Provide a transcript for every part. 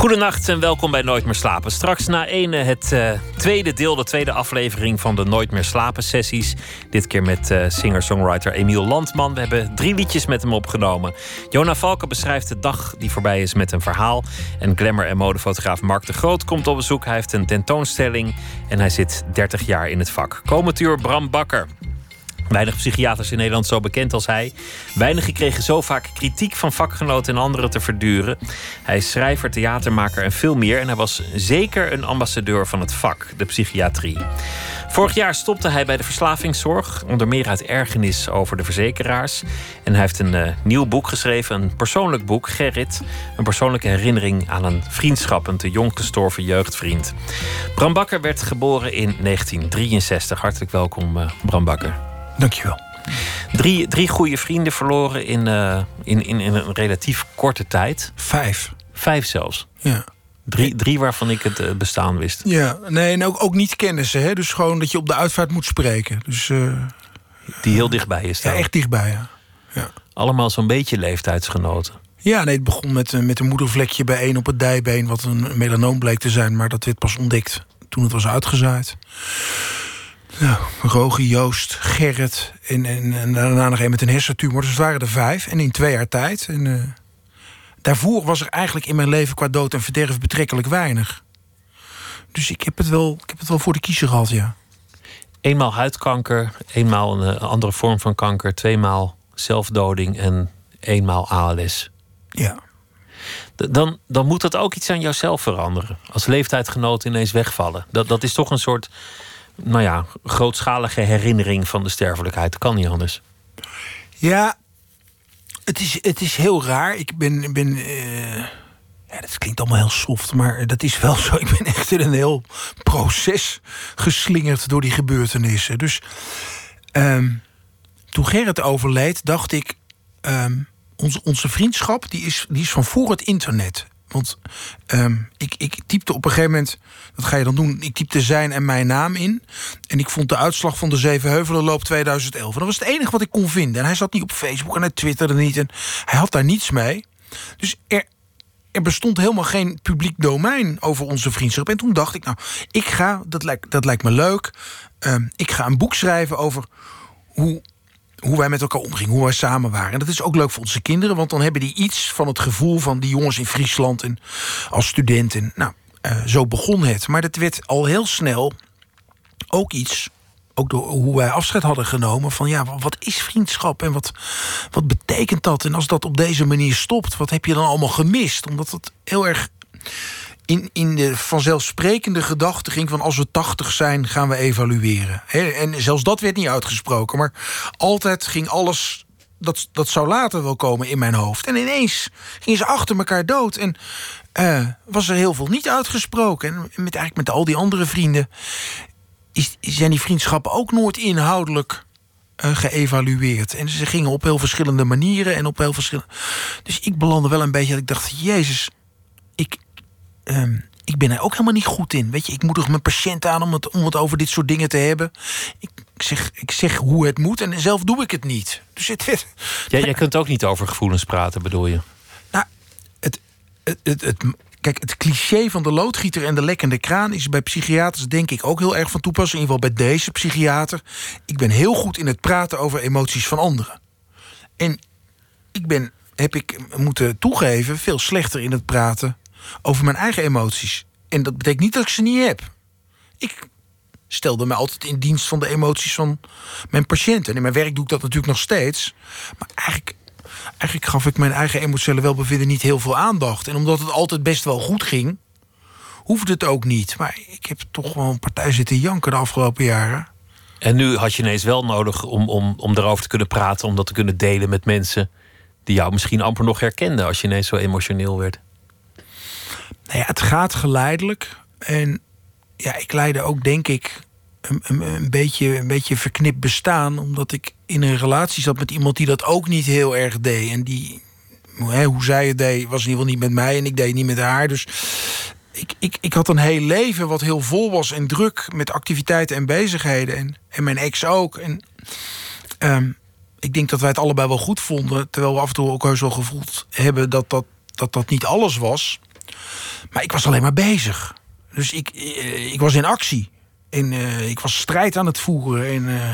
Goedenacht en welkom bij Nooit meer slapen. Straks na ene het uh, tweede deel, de tweede aflevering van de Nooit meer slapen sessies. Dit keer met uh, singer-songwriter Emiel Landman. We hebben drie liedjes met hem opgenomen. Jona Valken beschrijft de dag die voorbij is met een verhaal. En glamour- en modefotograaf Mark de Groot komt op bezoek. Hij heeft een tentoonstelling en hij zit 30 jaar in het vak. Komend uur Bram Bakker. Weinig psychiaters in Nederland zo bekend als hij. Weinigen kregen zo vaak kritiek van vakgenoten en anderen te verduren. Hij is schrijver, theatermaker en veel meer. En hij was zeker een ambassadeur van het vak, de psychiatrie. Vorig jaar stopte hij bij de verslavingszorg, onder meer uit ergernis over de verzekeraars. En hij heeft een uh, nieuw boek geschreven, een persoonlijk boek, Gerrit. Een persoonlijke herinnering aan een vriendschap, een te jong gestorven jeugdvriend. Bram Bakker werd geboren in 1963. Hartelijk welkom, uh, Bram Bakker. Dankjewel. Drie, drie goede vrienden verloren in, uh, in, in, in, een relatief korte tijd. Vijf. Vijf zelfs. Ja. Drie, drie waarvan ik het uh, bestaan wist. Ja, nee, en ook, ook niet kennissen. Hè? Dus gewoon dat je op de uitvaart moet spreken. Dus, uh, Die heel dichtbij is. Ja, echt dichtbij, ja. ja. Allemaal zo'n beetje leeftijdsgenoten. Ja, nee, het begon met, met een moedervlekje bij één op het dijbeen... wat een melanoom bleek te zijn, maar dat werd pas ontdekt toen het was uitgezaaid. Nou, Rogie, Joost, Gerrit en, en, en, daarna nog een met een hersentumor. Dus het waren er vijf en in twee jaar tijd. En, uh, daarvoor was er eigenlijk in mijn leven qua dood en verderf betrekkelijk weinig. Dus ik heb het wel, ik heb het wel voor de kiezer gehad, ja. Eenmaal huidkanker, eenmaal een andere vorm van kanker... tweemaal zelfdoding en eenmaal ALS. Ja. Dan, dan moet dat ook iets aan jouzelf veranderen. Als leeftijdgenoot ineens wegvallen. Dat, dat is toch een soort nou ja, grootschalige herinnering van de sterfelijkheid. Kan niet anders. Ja, het is, het is heel raar. Ik ben. ben uh, ja, dat klinkt allemaal heel soft, maar dat is wel zo. Ik ben echt in een heel proces geslingerd door die gebeurtenissen. Dus um, toen Gerrit overleed, dacht ik. Um, onze, onze vriendschap die is, die is van voor het internet. Want um, ik, ik typte op een gegeven moment, wat ga je dan doen? Ik typte zijn en mijn naam in. En ik vond de uitslag van de Zevenheuvelenloop 2011. En dat was het enige wat ik kon vinden. En hij zat niet op Facebook en hij twitterde niet. En hij had daar niets mee. Dus er, er bestond helemaal geen publiek domein over onze vriendschap. En toen dacht ik, nou, ik ga, dat lijkt, dat lijkt me leuk. Um, ik ga een boek schrijven over hoe hoe wij met elkaar omgingen, hoe wij samen waren. En dat is ook leuk voor onze kinderen, want dan hebben die iets van het gevoel van die jongens in Friesland en als studenten. Nou, uh, zo begon het. Maar dat werd al heel snel ook iets. Ook door hoe wij afscheid hadden genomen. Van ja, wat is vriendschap en wat, wat betekent dat? En als dat op deze manier stopt, wat heb je dan allemaal gemist? Omdat het heel erg in, in de vanzelfsprekende gedachte ging van als we 80 zijn, gaan we evalueren. En zelfs dat werd niet uitgesproken, maar altijd ging alles. Dat, dat zou later wel komen in mijn hoofd. En ineens gingen ze achter elkaar dood. En uh, was er heel veel niet uitgesproken. En met, eigenlijk met al die andere vrienden is, zijn die vriendschappen ook nooit inhoudelijk uh, geëvalueerd. En ze gingen op heel verschillende manieren en op heel verschillende. Dus ik belandde wel een beetje dat ik dacht: Jezus, ik, um, ik ben er ook helemaal niet goed in. Weet je, ik moet toch mijn patiënt aan om het, om het over dit soort dingen te hebben. Ik zeg, ik zeg hoe het moet en zelf doe ik het niet. Dus het ja, jij kunt ook niet over gevoelens praten, bedoel je? Nou, het, het, het, het, kijk, het cliché van de loodgieter en de lekkende kraan is bij psychiaters denk ik ook heel erg van toepassing. In ieder geval bij deze psychiater. Ik ben heel goed in het praten over emoties van anderen. En ik ben, heb ik moeten toegeven, veel slechter in het praten over mijn eigen emoties. En dat betekent niet dat ik ze niet heb. Ik stelde me altijd in dienst van de emoties van mijn patiënten. En in mijn werk doe ik dat natuurlijk nog steeds. Maar eigenlijk, eigenlijk gaf ik mijn eigen emotionele welbevinden niet heel veel aandacht. En omdat het altijd best wel goed ging, hoefde het ook niet. Maar ik heb toch wel een partij zitten janken de afgelopen jaren. En nu had je ineens wel nodig om, om, om erover te kunnen praten, om dat te kunnen delen met mensen die jou misschien amper nog herkenden als je ineens zo emotioneel werd. Nou ja, het gaat geleidelijk. En ja, ik leidde ook, denk ik, een, een, beetje, een beetje verknipt bestaan. Omdat ik in een relatie zat met iemand die dat ook niet heel erg deed. En die hè, hoe zij het deed, was in ieder geval niet met mij en ik deed niet met haar. Dus ik, ik, ik had een heel leven wat heel vol was en druk met activiteiten en bezigheden. En, en mijn ex ook. En ehm, ik denk dat wij het allebei wel goed vonden. Terwijl we af en toe ook heus wel gevoeld hebben dat dat, dat, dat niet alles was. Maar ik was alleen maar bezig. Dus ik, eh, ik was in actie. En uh, ik was strijd aan het voeren. En uh,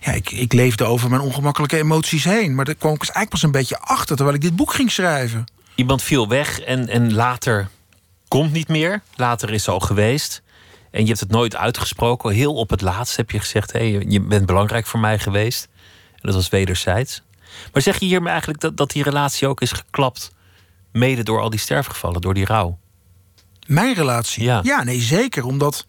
ja, ik, ik leefde over mijn ongemakkelijke emoties heen. Maar daar kwam ik dus eigenlijk pas een beetje achter terwijl ik dit boek ging schrijven. Iemand viel weg en, en later komt niet meer. Later is ze al geweest. En je hebt het nooit uitgesproken. Heel op het laatst heb je gezegd: hey, je bent belangrijk voor mij geweest. En dat was wederzijds. Maar zeg je hiermee eigenlijk dat, dat die relatie ook is geklapt, mede door al die sterfgevallen, door die rouw? Mijn relatie? Ja, ja nee, zeker. Omdat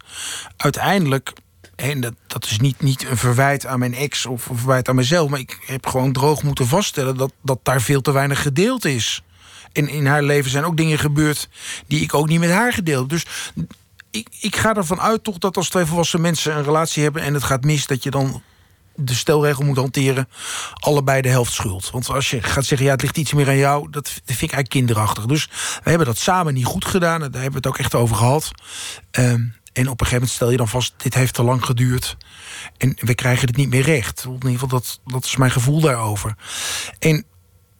uiteindelijk en dat, dat is niet, niet een verwijt aan mijn ex of een verwijt aan mezelf. Maar ik heb gewoon droog moeten vaststellen dat, dat daar veel te weinig gedeeld is. En in haar leven zijn ook dingen gebeurd die ik ook niet met haar gedeeld. Dus ik, ik ga ervan uit toch dat als twee volwassen mensen een relatie hebben en het gaat mis, dat je dan de stelregel moet hanteren, allebei de helft schuld. Want als je gaat zeggen, ja, het ligt iets meer aan jou, dat vind ik eigenlijk kinderachtig. Dus we hebben dat samen niet goed gedaan. Daar hebben we het ook echt over gehad. Um, en op een gegeven moment stel je dan vast, dit heeft te lang geduurd. En we krijgen het niet meer recht. In ieder geval, dat, dat is mijn gevoel daarover. En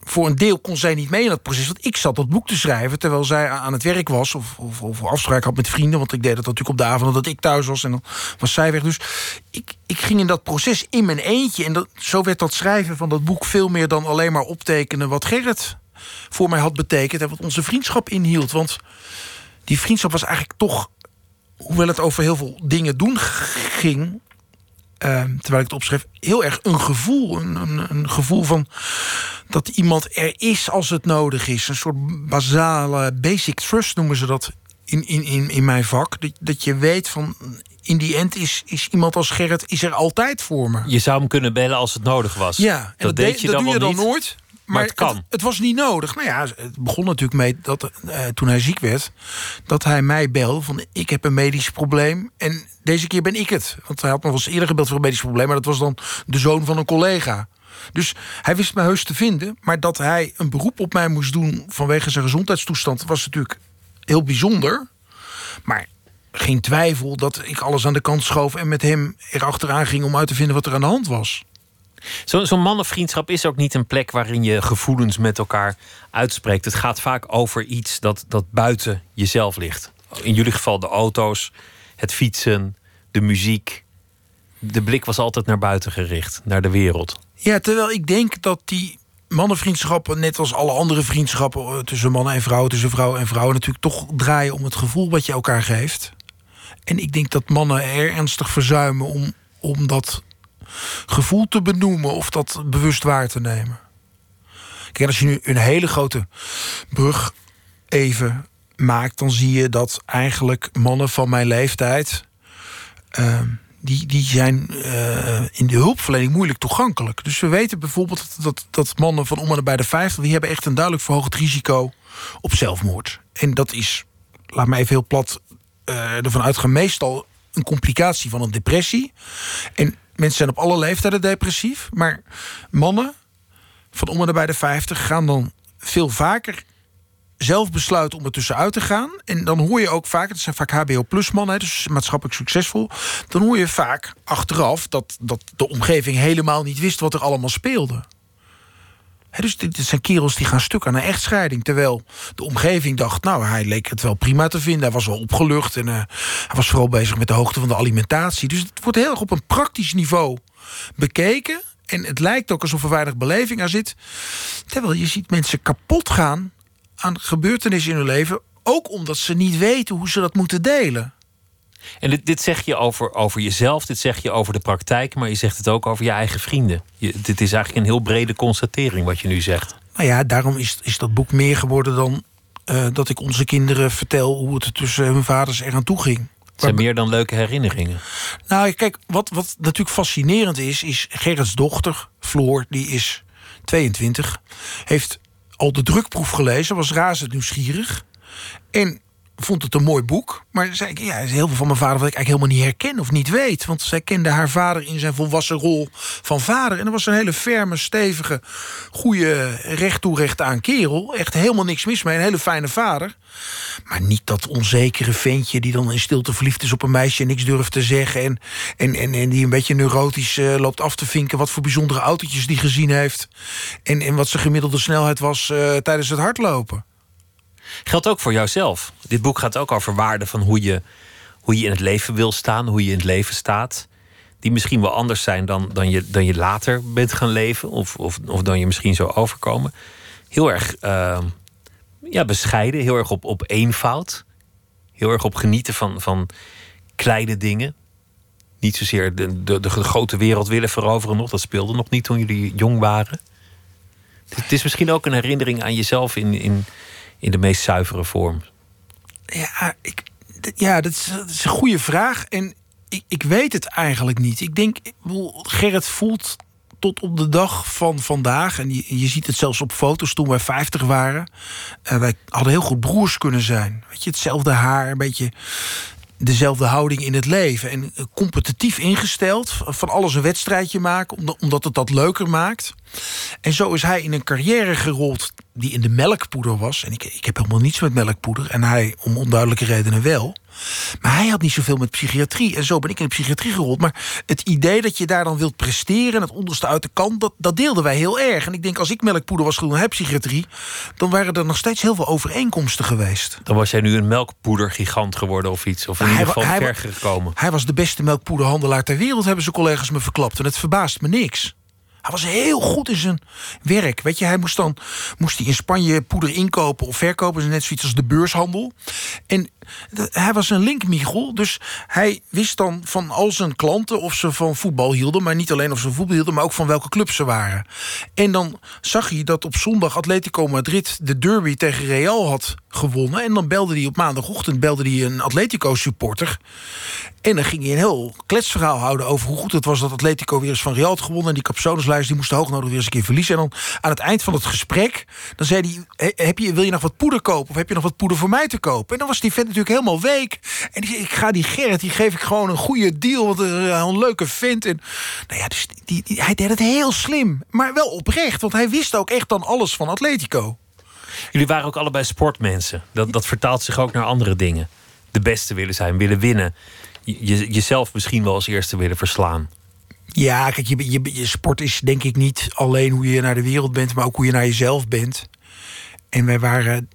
voor een deel kon zij niet mee in dat proces. Want ik zat dat boek te schrijven terwijl zij aan het werk was. Of, of, of afspraak had met vrienden. Want ik deed dat natuurlijk op de avond dat ik thuis was. En dan was zij weg. Dus ik, ik ging in dat proces in mijn eentje. En dat, zo werd dat schrijven van dat boek veel meer dan alleen maar optekenen wat Gerrit voor mij had betekend. En wat onze vriendschap inhield. Want die vriendschap was eigenlijk toch, hoewel het over heel veel dingen doen ging. Uh, terwijl ik het opschreef, heel erg een gevoel. Een, een, een, gevoel van dat iemand er is als het nodig is. Een soort basale basic trust noemen ze dat in, in, in, in mijn vak. Dat, dat je weet van in die end is, is iemand als Gerrit is er altijd voor me. Je zou hem kunnen bellen als het nodig was. Ja, en dat, dat deed je dat dan, doe je dan nooit. Maar, het kan. Het, was niet nodig. Nou ja, het begon natuurlijk mee dat uh, toen hij ziek werd, dat hij mij belde van ik heb een medisch probleem en deze keer ben ik het. Want hij had nog wel eens eerder gebeld voor een medisch probleem, maar dat was dan de zoon van een collega. Dus hij wist me heus te vinden, maar dat hij een beroep op mij moest doen vanwege zijn gezondheidstoestand was natuurlijk heel bijzonder. Maar geen twijfel dat ik alles aan de kant schoof en met hem erachteraan ging om uit te vinden wat er aan de hand was. Zo'n zo mannenvriendschap is ook niet een plek waarin je gevoelens met elkaar uitspreekt. Het gaat vaak over iets dat, dat buiten jezelf ligt. In jullie geval de auto's, het fietsen, de muziek. De blik was altijd naar buiten gericht, naar de wereld. Ja, terwijl ik denk dat die mannenvriendschappen, net als alle andere vriendschappen eh, tussen mannen en vrouwen, tussen vrouwen en vrouwen, natuurlijk toch draaien om het gevoel wat je elkaar geeft. En ik denk dat mannen er ernstig verzuimen om, om dat gevoel te benoemen of dat bewust waar te nemen. Kijk, als je nu een hele grote brug even maakt, dan zie je dat eigenlijk mannen van mijn leeftijd. Uh, die, die zijn uh, in de hulpverlening moeilijk toegankelijk. Dus we weten bijvoorbeeld dat, dat, dat mannen van om en bij de 50... die hebben echt een duidelijk verhoogd risico op zelfmoord. En dat is, laat me even heel plat uh, ervan uitgaan... meestal een complicatie van een depressie. En mensen zijn op alle leeftijden depressief. Maar mannen van om en bij de 50 gaan dan veel vaker zelf besluiten om er tussenuit te gaan. En dan hoor je ook vaak, het zijn vaak HBO-plus mannen, dus maatschappelijk succesvol. Dan hoor je vaak achteraf dat, dat de omgeving helemaal niet wist wat er allemaal speelde. Dus dit zijn kerels die gaan stuk aan een echtscheiding. Terwijl de omgeving dacht, nou, hij leek het wel prima te vinden. Hij was wel opgelucht en uh, hij was vooral bezig met de hoogte van de alimentatie. Dus het wordt heel erg op een praktisch niveau bekeken. En het lijkt ook alsof er weinig beleving aan zit. Terwijl je ziet mensen kapot gaan aan gebeurtenissen in hun leven. Ook omdat ze niet weten hoe ze dat moeten delen. En dit, dit zeg je over, over jezelf, dit zeg je over de praktijk, maar je zegt het ook over je eigen vrienden. Je, dit is eigenlijk een heel brede constatering wat je nu zegt. Nou ja, daarom is, is dat boek meer geworden dan uh, dat ik onze kinderen vertel hoe het tussen hun vaders eraan toe ging. Het zijn meer dan leuke herinneringen. Nou, kijk, wat, wat natuurlijk fascinerend is, is Gerrits dochter, Floor, die is 22, heeft al de drukproef gelezen, was razend nieuwsgierig. En vond het een mooi boek. Maar zei ik, ja, heel veel van mijn vader wat ik eigenlijk helemaal niet herken of niet weet. Want zij kende haar vader in zijn volwassen rol van vader. En dat was een hele ferme, stevige, goede, recht toe recht aan kerel. Echt helemaal niks mis mee. Een hele fijne vader. Maar niet dat onzekere ventje die dan in stilte verliefd is op een meisje en niks durft te zeggen. En, en, en, en die een beetje neurotisch uh, loopt af te vinken wat voor bijzondere autootjes die gezien heeft. En, en wat zijn gemiddelde snelheid was uh, tijdens het hardlopen. Geldt ook voor jouzelf. Dit boek gaat ook over waarden van hoe je, hoe je in het leven wil staan, hoe je in het leven staat. Die misschien wel anders zijn dan, dan, je, dan je later bent gaan leven, of, of, of dan je misschien zo overkomen. Heel erg uh, ja, bescheiden, heel erg op, op eenvoud. Heel erg op genieten van, van kleine dingen. Niet zozeer de, de, de grote wereld willen veroveren nog. Dat speelde nog niet toen jullie jong waren. Het is misschien ook een herinnering aan jezelf in, in, in de meest zuivere vorm. Ja, ik, ja dat, is, een goede vraag. En ik, ik weet het eigenlijk niet. Ik denk, Gerrit voelt tot op de dag van vandaag. En je, je ziet het zelfs op foto's toen wij 50 waren. Uh, wij hadden heel goed broers kunnen zijn. Weet je, hetzelfde haar, een beetje dezelfde houding in het leven. En competitief ingesteld, van alles een wedstrijdje maken, omdat het dat leuker maakt. En zo is hij in een carrière gerold die in de melkpoeder was. En ik, ik heb helemaal niets met melkpoeder. En hij om onduidelijke redenen wel. Maar hij had niet zoveel met psychiatrie. En zo ben ik in de psychiatrie gerold. Maar het idee dat je daar dan wilt presteren... het onderste uit de kant, dat, dat deelden wij heel erg. En ik denk, als ik melkpoeder was geworden en hij psychiatrie... dan waren er nog steeds heel veel overeenkomsten geweest. Dan was jij nu een melkpoedergigant geworden of iets. Of in ieder geval ver gekomen. Hij was de beste melkpoederhandelaar ter wereld... hebben zijn collega's me verklapt. En het verbaast me niks. Hij was heel goed in zijn werk. Weet je, hij moest dan moest hij in Spanje poeder inkopen of verkopen. Net zoiets als de beurshandel. En hij was een linkmichel. Dus hij wist dan van al zijn klanten of ze van voetbal hielden. Maar niet alleen of ze voetbal hielden, maar ook van welke club ze waren. En dan zag hij dat op zondag Atletico Madrid de derby tegen Real had gewonnen. En dan belde hij op maandagochtend belde hij een Atletico supporter. En dan ging hij een heel kletsverhaal houden over hoe goed het was dat Atletico weer eens van Real had gewonnen. En die capsoneslijst die moest hoog nodig weer eens een keer verliezen. En dan aan het eind van het gesprek, dan zei hij: heb je, Wil je nog wat poeder kopen? Of heb je nog wat poeder voor mij te kopen? En dan was die vent natuurlijk helemaal week. En die Ik ga die Gerrit, die geef ik gewoon een goede deal. Want een leuke vent. En nou ja, dus die, die, hij deed het heel slim. Maar wel oprecht, want hij wist ook echt dan alles van Atletico. Jullie waren ook allebei sportmensen. Dat, dat vertaalt zich ook naar andere dingen. De beste willen zijn, willen winnen je, jezelf misschien wel als eerste willen verslaan. Ja, kijk, je, je, je, sport is denk ik niet alleen hoe je naar de wereld bent, maar ook hoe je naar jezelf bent. En wij waren,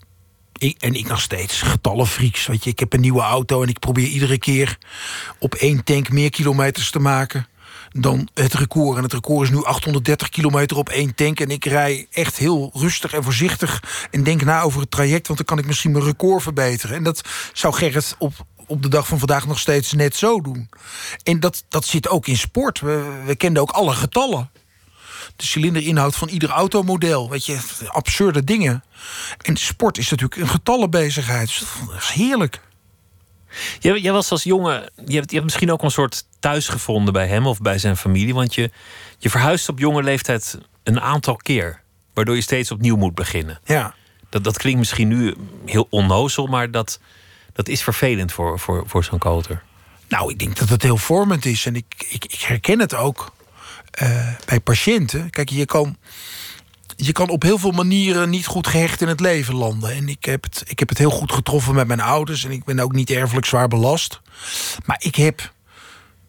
en ik nog steeds, getallenfreaks. Weet je, ik heb een nieuwe auto en ik probeer iedere keer op één tank meer kilometers te maken dan het record. En het record is nu 830 kilometer op één tank. En ik rij echt heel rustig en voorzichtig. En denk na over het traject, want dan kan ik misschien mijn record verbeteren. En dat zou Gerrit op op de dag van vandaag nog steeds net zo doen. En dat, dat zit ook in sport. We, we kenden ook alle getallen. De cilinderinhoud van ieder automodel. Weet je, absurde dingen. En sport is natuurlijk een getallenbezigheid. Dus dat is heerlijk. Jij, jij, was als jongen, je hebt, je hebt misschien ook een soort thuis gevonden bij hem of bij zijn familie. Want je, je verhuist op jonge leeftijd een aantal keer. Waardoor je steeds opnieuw moet beginnen. Ja. Dat, dat klinkt misschien nu heel onnozel, maar dat, dat is vervelend voor, voor, voor zo'n koter. Nou, ik denk dat het heel vormend is. En ik, ik, ik herken het ook uh, bij patiënten. Kijk, je kan, je kan op heel veel manieren niet goed gehecht in het leven landen. En ik heb, het, ik heb het heel goed getroffen met mijn ouders. En ik ben ook niet erfelijk zwaar belast. Maar ik heb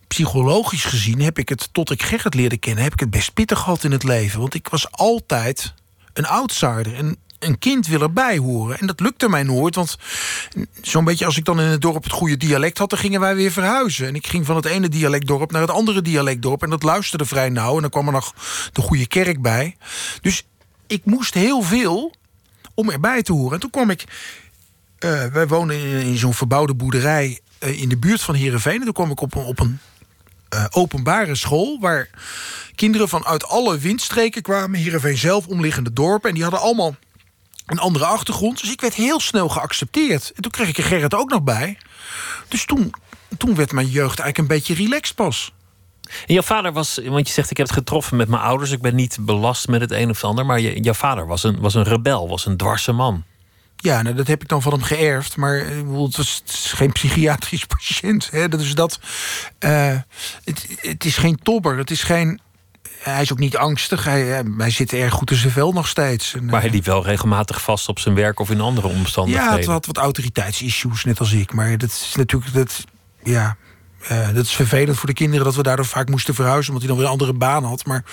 psychologisch gezien heb ik het, tot ik Gerrit leerde kennen, heb ik het best pittig gehad in het leven. Want ik was altijd een outsider. En een kind wil erbij horen. En dat lukte mij nooit, want zo'n beetje als ik dan in het dorp het goede dialect had... dan gingen wij weer verhuizen. En ik ging van het ene dialectdorp naar het andere dialectdorp... en dat luisterde vrij nauw en dan kwam er nog de goede kerk bij. Dus ik moest heel veel om erbij te horen. En toen kwam ik... Uh, wij wonen in, zo'n verbouwde boerderij uh, in de buurt van Heerenveen. En toen kwam ik op een, op een uh, openbare school... waar kinderen vanuit alle windstreken kwamen. Heerenveen zelf, omliggende dorpen. En die hadden allemaal een andere achtergrond. Dus ik werd heel snel geaccepteerd. En toen kreeg ik er Gerrit ook nog bij. Dus toen, toen werd mijn jeugd eigenlijk een beetje relaxed pas. En jouw vader was, want je zegt ik heb het getroffen met mijn ouders. Ik ben niet belast met het een of het ander. Maar je, jouw vader was een, was een rebel, was een dwarse man. Ja, nou, dat heb ik dan van hem geërfd. Maar eh, ik bedoel, het, was, het is geen psychiatrisch patiënt. Hè? Dat is dat. eh, het, het is geen tobber. Het is geen. Hij is ook niet angstig. Hij, eh, hij zit erg goed in zijn vel nog steeds. En, Maar hij eh, liep wel regelmatig vast op zijn werk of in andere ja, omstandigheden. het had wat autoriteitsissues, net als ik. Maar dat is natuurlijk. Dat, ja, eh, dat is vervelend voor de kinderen dat we daardoor vaak moesten verhuizen. omdat hij dan weer een andere baan had. Maar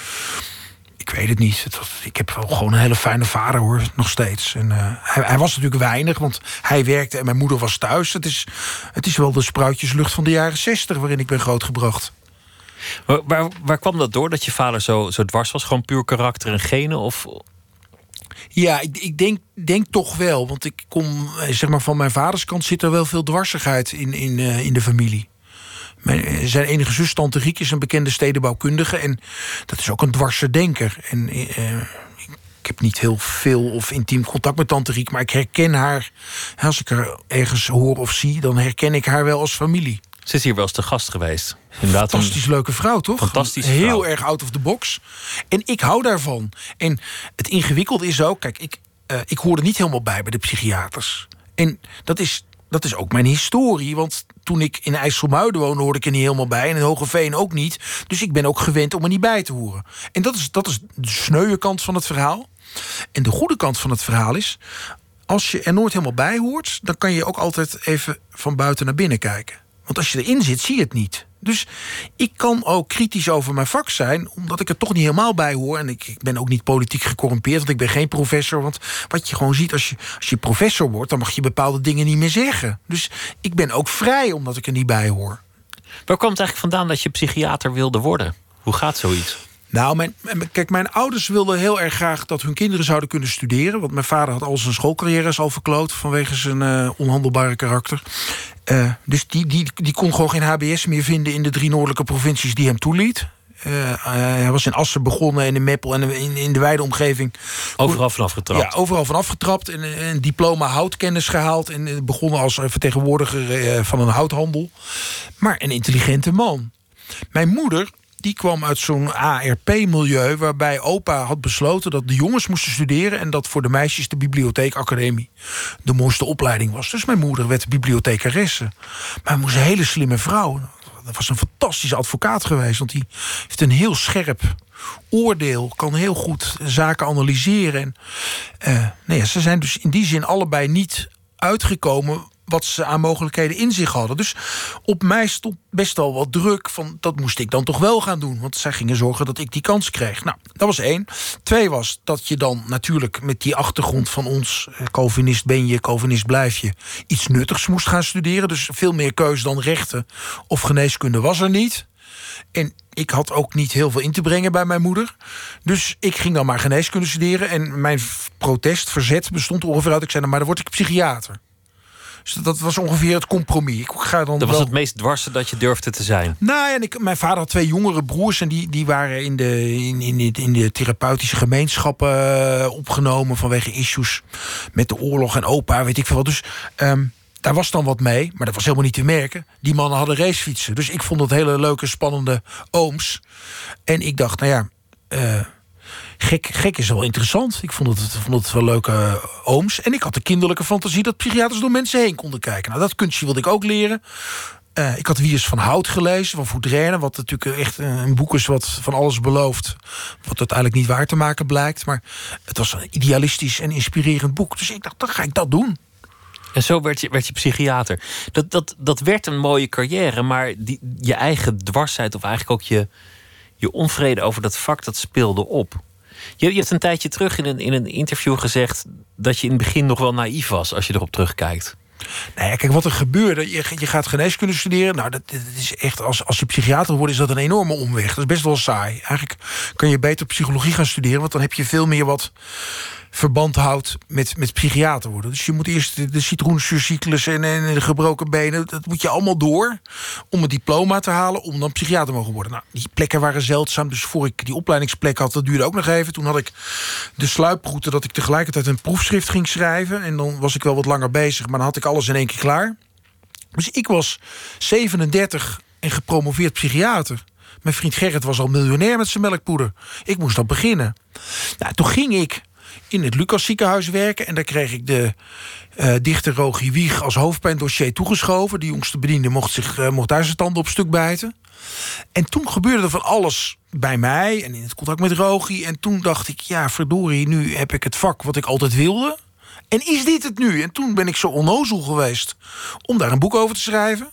ik weet het niet. Het was- ik heb wel gewoon een hele fijne vader hoor, nog steeds. En, eh, hij, hij was natuurlijk weinig, want hij werkte en mijn moeder was thuis. Het is, het is wel de spruitjeslucht van de jaren zestig waarin ik ben grootgebracht. Waar, waar, waar kwam dat door dat je vader zo, zo dwars was? Gewoon puur karakter en genen? Of Ja, ik, ik denk, denk toch wel. Want ik kom, eh, zeg maar, van mijn vaders kant zit er wel veel dwarsigheid in, in, eh, in de familie. Mijn, eh, zijn enige zus, Tante Riek, is een bekende stedenbouwkundige. En dat is ook een dwarse denker. En ik heb niet heel veel of intiem contact met Tante Riek. Maar ik herken haar. Als ik haar ergens hoor of zie, dan herken ik haar wel als familie. Ze is hier wel eens te gast geweest? Inderdaad, een- Fantastisch leuke vrouw, toch? Fantastische Heel vrouw. erg out of the box. En ik hou daarvan. En het ingewikkelde is ook... Kijk, ik, eh, ik hoorde niet helemaal bij bij de psychiaters. En dat is, dat is ook mijn historie. Want toen ik in IJsselmuiden woonde, hoorde ik er niet helemaal bij. En in Hogeveen ook niet. Dus ik ben ook gewend om er niet bij te horen. En dat is, dat is de sneuwe kant van het verhaal. En de goede kant van het verhaal is... als je er nooit helemaal bij hoort... dan kan je ook altijd even van buiten naar binnen kijken. Want als je erin zit, zie je het niet. Dus ik kan ook kritisch over mijn vak zijn... omdat ik er toch niet helemaal bij hoor. En ik, ik ben ook niet politiek gecorrumpeerd... want ik ben geen professor. Want wat je gewoon ziet, als je, als je professor wordt... dan mag je bepaalde dingen niet meer zeggen. Dus ik ben ook vrij omdat ik er niet bij hoor. Waar kwam het eigenlijk vandaan dat je psychiater wilde worden? Hoe gaat zoiets? Nou, mijn, kijk, mijn ouders wilden heel erg graag dat hun kinderen zouden kunnen studeren. Want mijn vader had al zijn schoolcarrières al verkloot vanwege zijn eh, onhandelbare karakter. Eh, dus die, die, die kon gewoon geen HBS meer vinden in de drie noordelijke provincies die hem toeliet. Eh, hij was in Assen begonnen en in Meppel en in, in de wijde omgeving. Overal vanaf getrapt. Ja, overal van afgetrapt en een diploma houtkennis gehaald. En begonnen als vertegenwoordiger van een houthandel. Maar een intelligente man. Mijn moeder, die kwam uit zo'n ARP-milieu... waarbij opa had besloten dat de jongens moesten studeren... en dat voor de meisjes de bibliotheekacademie de mooiste opleiding was. Dus mijn moeder werd bibliothecaresse. Maar moest een hele slimme vrouw. Dat was een fantastische advocaat geweest... want die heeft een heel scherp oordeel, kan heel goed zaken analyseren. En, eh, nee, ja, ze zijn dus in die zin allebei niet uitgekomen wat ze aan mogelijkheden in zich hadden. Dus op mij stond best wel wat druk van dat moest ik dan toch wel gaan doen, want zij gingen zorgen dat ik die kans kreeg. Nou, dat was één. Twee was dat je dan natuurlijk met die achtergrond van ons, eh, Calvinist ben je, Calvinist blijf je, iets nuttigs moest gaan studeren. Dus veel meer keus dan rechten of geneeskunde was er niet. En ik had ook niet heel veel in te brengen bij mijn moeder. Dus ik ging dan maar geneeskunde studeren. En mijn protest, verzet, bestond ongeveer uit... ik zei, nou, maar dan word ik psychiater. Dus dat was ongeveer het compromis. Ik ga dan Dat was het meest dwarse dat je durfde te zijn. Nou ja, en ik, mijn vader had twee jongere broers... en die, die waren in de, in, in, de- in de therapeutische gemeenschappen eh, opgenomen... vanwege issues met de oorlog en opa, weet ik veel wat. Dus ehm, daar was dan wat mee, maar dat was helemaal niet te merken. Die mannen hadden racefietsen. Dus ik vond dat hele leuke, spannende ooms. En ik dacht, nou ja... eh, Gek, gek is wel interessant. Ik vond het, vond het wel leuke eh, ooms. En ik had de kinderlijke fantasie dat psychiaters door mensen heen konden kijken. Nou, dat kunstje wilde ik ook leren. Eh, ik had Wiers van Hout gelezen, van Voudrenne. Wat natuurlijk echt een boek is wat van alles belooft. Wat uiteindelijk niet waar te maken blijkt. Maar het was een idealistisch en inspirerend boek. Dus ik dacht, dan ga ik dat doen. En zo werd je, werd je psychiater. Dat, dat, dat werd een mooie carrière, maar die, je eigen dwarsheid, of eigenlijk ook je, je onvrede over dat vak, dat speelde op. Je, je hebt een tijdje terug in een, in een interview gezegd dat je in het begin nog wel naïef was als je erop terugkijkt. Nou kijk, wat er gebeurde. Je, je gaat geneeskunde studeren. Nou, dat, dat is echt, als, als je psychiater wordt, is dat een enorme omweg. Dat is best wel saai. Eigenlijk kan je beter psychologie gaan studeren, want dan heb je veel meer wat verband houdt met, met psychiater worden. Dus je moet eerst de, de citroenzuurcyclus en, en de gebroken benen... dat moet je allemaal door om een diploma te halen... om dan psychiater te mogen worden. Nou, die plekken waren zeldzaam, dus voor ik die opleidingsplek had... dat duurde ook nog even. Toen had ik de sluiproute dat ik tegelijkertijd een proefschrift ging schrijven... en dan was ik wel wat langer bezig, maar dan had ik alles in één keer klaar. Dus ik was 37 en gepromoveerd psychiater. Mijn vriend Gerrit was al miljonair met zijn melkpoeder. Ik moest dan beginnen. Nou, toen ging ik in het Lucas ziekenhuis werken. En daar kreeg ik de uh, dichter Rogie Wieg als hoofdpijndossier toegeschoven. De jongste bediende mocht, zich, uh, mocht daar zijn tanden op stuk bijten. En toen gebeurde er van alles bij mij en in het contact met Rogie. En toen dacht ik, ja, verdorie, nu heb ik het vak wat ik altijd wilde. En is dit het nu? En toen ben ik zo onnozel geweest om daar een boek over te schrijven.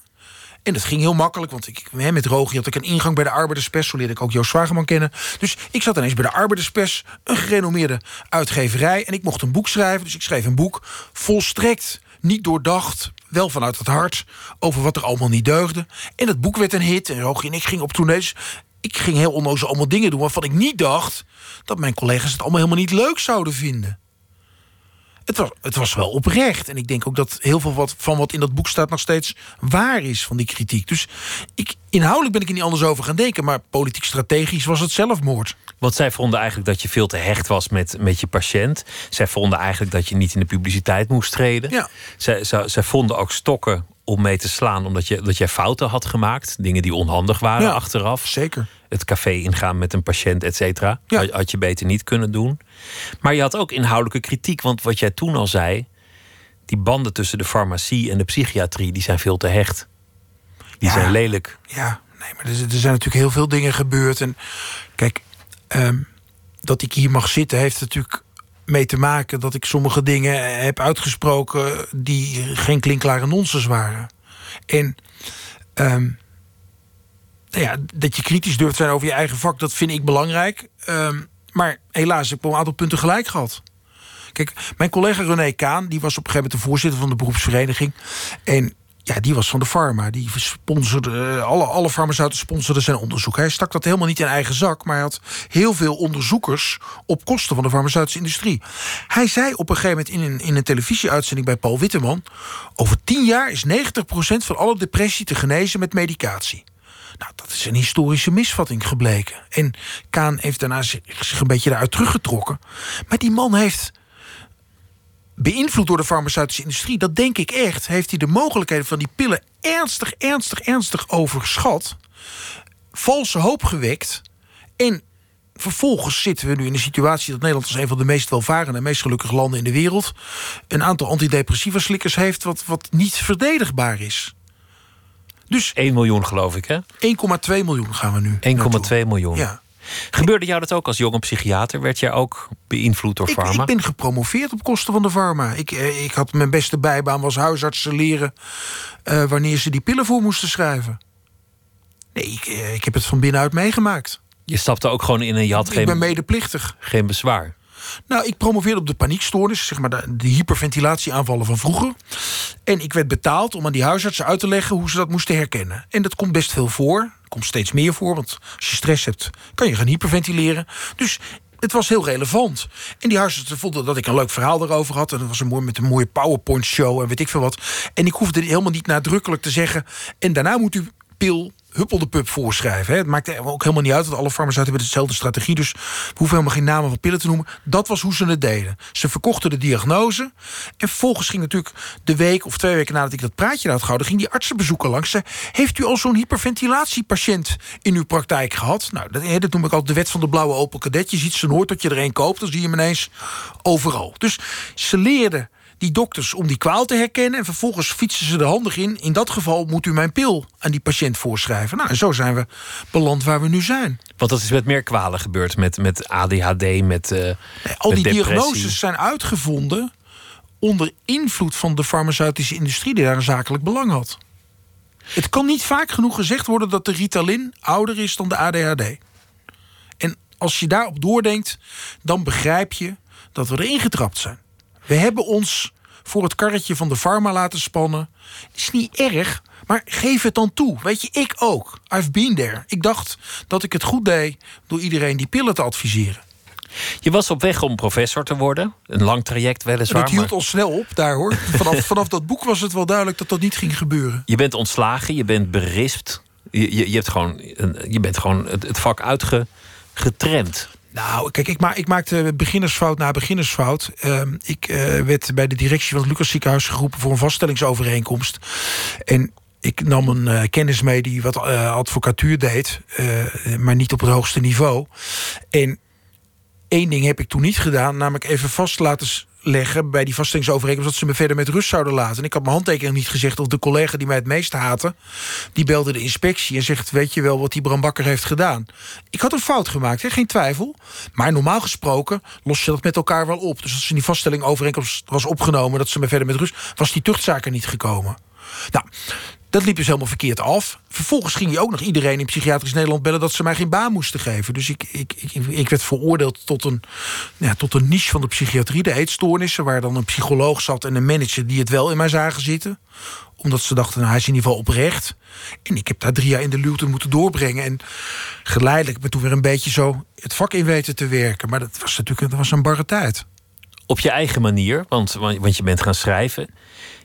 En dat ging heel makkelijk, want ik, met Rogie had ik een ingang bij de Arbeiderspers. Zo leerde ik ook Joost Zwageman kennen. Dus ik zat ineens bij de Arbeiderspers, een gerenommeerde uitgeverij. En ik mocht een boek schrijven, dus ik schreef een boek volstrekt niet doordacht, wel vanuit het hart, over wat er allemaal niet deugde. En dat boek werd een hit en Rogie en ik gingen op tournees. Ik ging heel onnozel allemaal dingen doen waarvan ik niet dacht... dat mijn collega's het allemaal helemaal niet leuk zouden vinden het was, het was wel oprecht. En ik denk ook dat heel veel wat, van wat in dat boek staat nog steeds waar is van die kritiek. Dus ik, inhoudelijk ben ik er niet anders over gaan denken. Maar politiek strategisch was het zelfmoord. Want zij vonden eigenlijk dat je veel te hecht was met, met je patiënt. Zij vonden eigenlijk dat je niet in de publiciteit moest treden. Ja. Zij, zij, zij vonden ook stokken om mee te slaan, omdat je, dat jij fouten had gemaakt. Dingen die onhandig waren achteraf. Zeker. Het café ingaan met een patiënt, et cetera. Ja. Had je beter niet kunnen doen. Maar je had ook inhoudelijke kritiek. Want wat jij toen al zei, die banden tussen de farmacie en de psychiatrie, die zijn veel te hecht. Die zijn lelijk. Ja, nee, maar er, er, zijn natuurlijk heel veel dingen gebeurd. En kijk, ehm, dat ik hier mag zitten, heeft natuurlijk mee te maken dat ik sommige dingen heb uitgesproken die geen klinkklare nonsens waren. En um, ja, dat je kritisch durft zijn over je eigen vak, dat vind ik belangrijk. Um, maar helaas, ik heb wel een aantal punten gelijk gehad. Kijk, mijn collega René Kaan, die was op een gegeven moment de voorzitter van de beroepsvereniging. En ja, die was van de Pharma. Die sponsorde, eh, alle, alle farmaceuten sponsorden zijn onderzoek. Hij stak dat helemaal niet in eigen zak, maar hij had heel veel onderzoekers op kosten van de farmaceutische industrie. Hij zei op een gegeven moment in een, in een televisieuitzending bij Paul Witteman: Over tien jaar is 90% van alle depressie te genezen met medicatie. Nou, dat is een historische misvatting gebleken. En Kaan heeft daarna zich een beetje daaruit teruggetrokken. Maar die man heeft beïnvloed door de farmaceutische industrie, dat denk ik echt, heeft hij de mogelijkheden van die pillen ernstig, ernstig, ernstig overschat. Valse hoop gewekt. En vervolgens zitten we nu in de situatie dat Nederland als een van de meest welvarende en meest gelukkige landen in de wereld een aantal antidepressiva slikkers heeft wat, wat niet verdedigbaar is. Dus 1 miljoen geloof ik, hè? 1,2 miljoen gaan we nu. 1,2 miljoen. Ja. Gebeurde jou dat ook als jonge psychiater? Werd jij ook beïnvloed door ik, Ik ben gepromoveerd op kosten van de pharma. Ik, eh, ik had mijn beste bijbaan was huisartsen leren uh, wanneer ze die pillen voor moesten schrijven. Nee, ik, uh, ik heb het van binnenuit meegemaakt. Je stapte ook gewoon in en je had ik geen. Ik ben medeplichtig. Geen bezwaar. Nou, ik promoveerde op de paniekstoornis, zeg maar de, hyperventilatieaanvallen van vroeger. En ik werd betaald om aan die huisartsen uit te leggen hoe ze dat moesten herkennen. En dat komt best veel voor. komt steeds meer voor, want als je stress hebt, kan je gaan hyperventileren. Dus het was heel relevant. En die huisartsen vonden dat ik een leuk verhaal erover had. En dat was een mooi met een mooie PowerPoint show en weet ik veel wat. En ik hoefde helemaal niet nadrukkelijk te zeggen. En daarna moet u pil huppel de pup voorschrijven. Het maakt ook helemaal niet uit, want alle farmaceuten hebben dezelfde strategie. Dus we hoeven helemaal geen namen van pillen te noemen. Dat was hoe ze het deden. Ze verkochten de diagnose. En vervolgens ging natuurlijk de week of twee weken nadat ik dat praatje had gehouden... ging die artsenbezoeker langs. Ze, heeft u al zo'n hyperventilatiepatiënt in uw praktijk gehad? Nou, dat, dat noem ik al de wet van de blauwe Opel Cadet. Je ziet ze nooit dat je er een koopt, dan zie je hem ineens overal. Dus ze leerden die dokters om die kwaal te herkennen. En vervolgens fietsen ze er handig in. In dat geval moet u mijn pil aan die patiënt voorschrijven. Nou, en zo zijn we beland waar we nu zijn. Want dat is met meer kwalen gebeurd. Met, met ADHD, met. Uh, al die diagnoses zijn uitgevonden. onder invloed van de farmaceutische industrie. die daar een zakelijk belang had. Het kan niet vaak genoeg gezegd worden dat de Ritalin ouder is dan de ADHD. En als je daarop doordenkt, dan begrijp je dat we erin getrapt zijn. We hebben ons voor het karretje van de farma laten spannen. Is niet erg, maar geef het dan toe. Weet je, ik ook. I've been there. Ik dacht dat ik het goed deed door iedereen die pillen te adviseren. Je was op weg om professor te worden. Een lang traject weliswaar. Het hield ons snel op daar hoor. Vanaf, vanaf dat boek was het wel duidelijk dat dat niet ging gebeuren. Je bent ontslagen, je bent berispt. Je, je, je hebt gewoon, je bent gewoon het, het vak uitgetrend. Nou, kijk, ik, ma ik maakte beginnersfout na beginnersfout. Ehm, ik uh, werd bij de directie van het Lucas ziekenhuis geroepen voor een vaststellingsovereenkomst. En ik nam een uh, kennis mee die wat uh, advocatuur deed, maar niet op het hoogste niveau. En één ding heb ik toen niet gedaan, namelijk even vast laten leggen bij die vaststellingsovereenkomst dat ze me verder met rust zouden laten. En ik had mijn handtekening niet gezegd of de collega die mij het meest haatte, die belde de inspectie en zegt: Weet je wel wat die Bram Bakker heeft gedaan? Ik had een fout gemaakt, geen twijfel. Maar normaal gesproken los je dat met elkaar wel op. Dus als in die vaststelling overeenkomst was opgenomen dat ze me verder met rust, was die tuchtzaak er niet gekomen. Nou, dat liep dus helemaal verkeerd af. Vervolgens ging hij ook nog iedereen in psychiatrisch Nederland bellen dat ze mij geen baan moesten geven. Dus ik, ik, ik, ik werd veroordeeld tot een, ja, tot een niche van de psychiatrie, de eetstoornissen, waar dan een psycholoog zat en een manager die het wel in mij zagen zitten. Omdat ze dachten, nou, hij is in ieder geval oprecht. En ik heb daar drie jaar in de luwte moeten doorbrengen. En geleidelijk ben toen weer een beetje zo het vak in weten te werken. Maar dat was natuurlijk dat was een barre tijd. Op je eigen manier, want, want je bent gaan schrijven.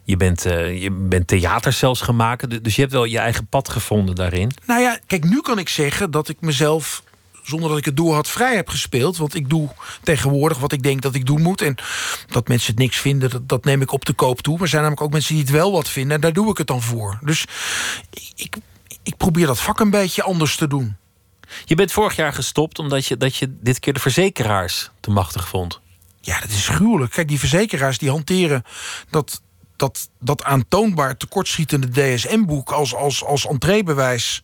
Je bent, uh, je bent theater zelfs gemaakt. Dus je hebt wel je eigen pad gevonden daarin. Nou ja, kijk, nu kan ik zeggen dat ik mezelf zonder dat ik het door had vrij heb gespeeld. Want ik doe tegenwoordig wat ik denk dat ik doen moet. En dat mensen het niks vinden, dat, dat neem ik op de koop toe. Maar er zijn namelijk ook mensen die het wel wat vinden. En daar doe ik het dan voor. Dus ik, ik probeer dat vak een beetje anders te doen. Je bent vorig jaar gestopt omdat je, dat je dit keer de verzekeraars te machtig vond. Ja, dat is gruwelijk. Kijk, die verzekeraars die hanteren dat, dat, dat aantoonbaar tekortschietende DSM-boek als, als, als entreebewijs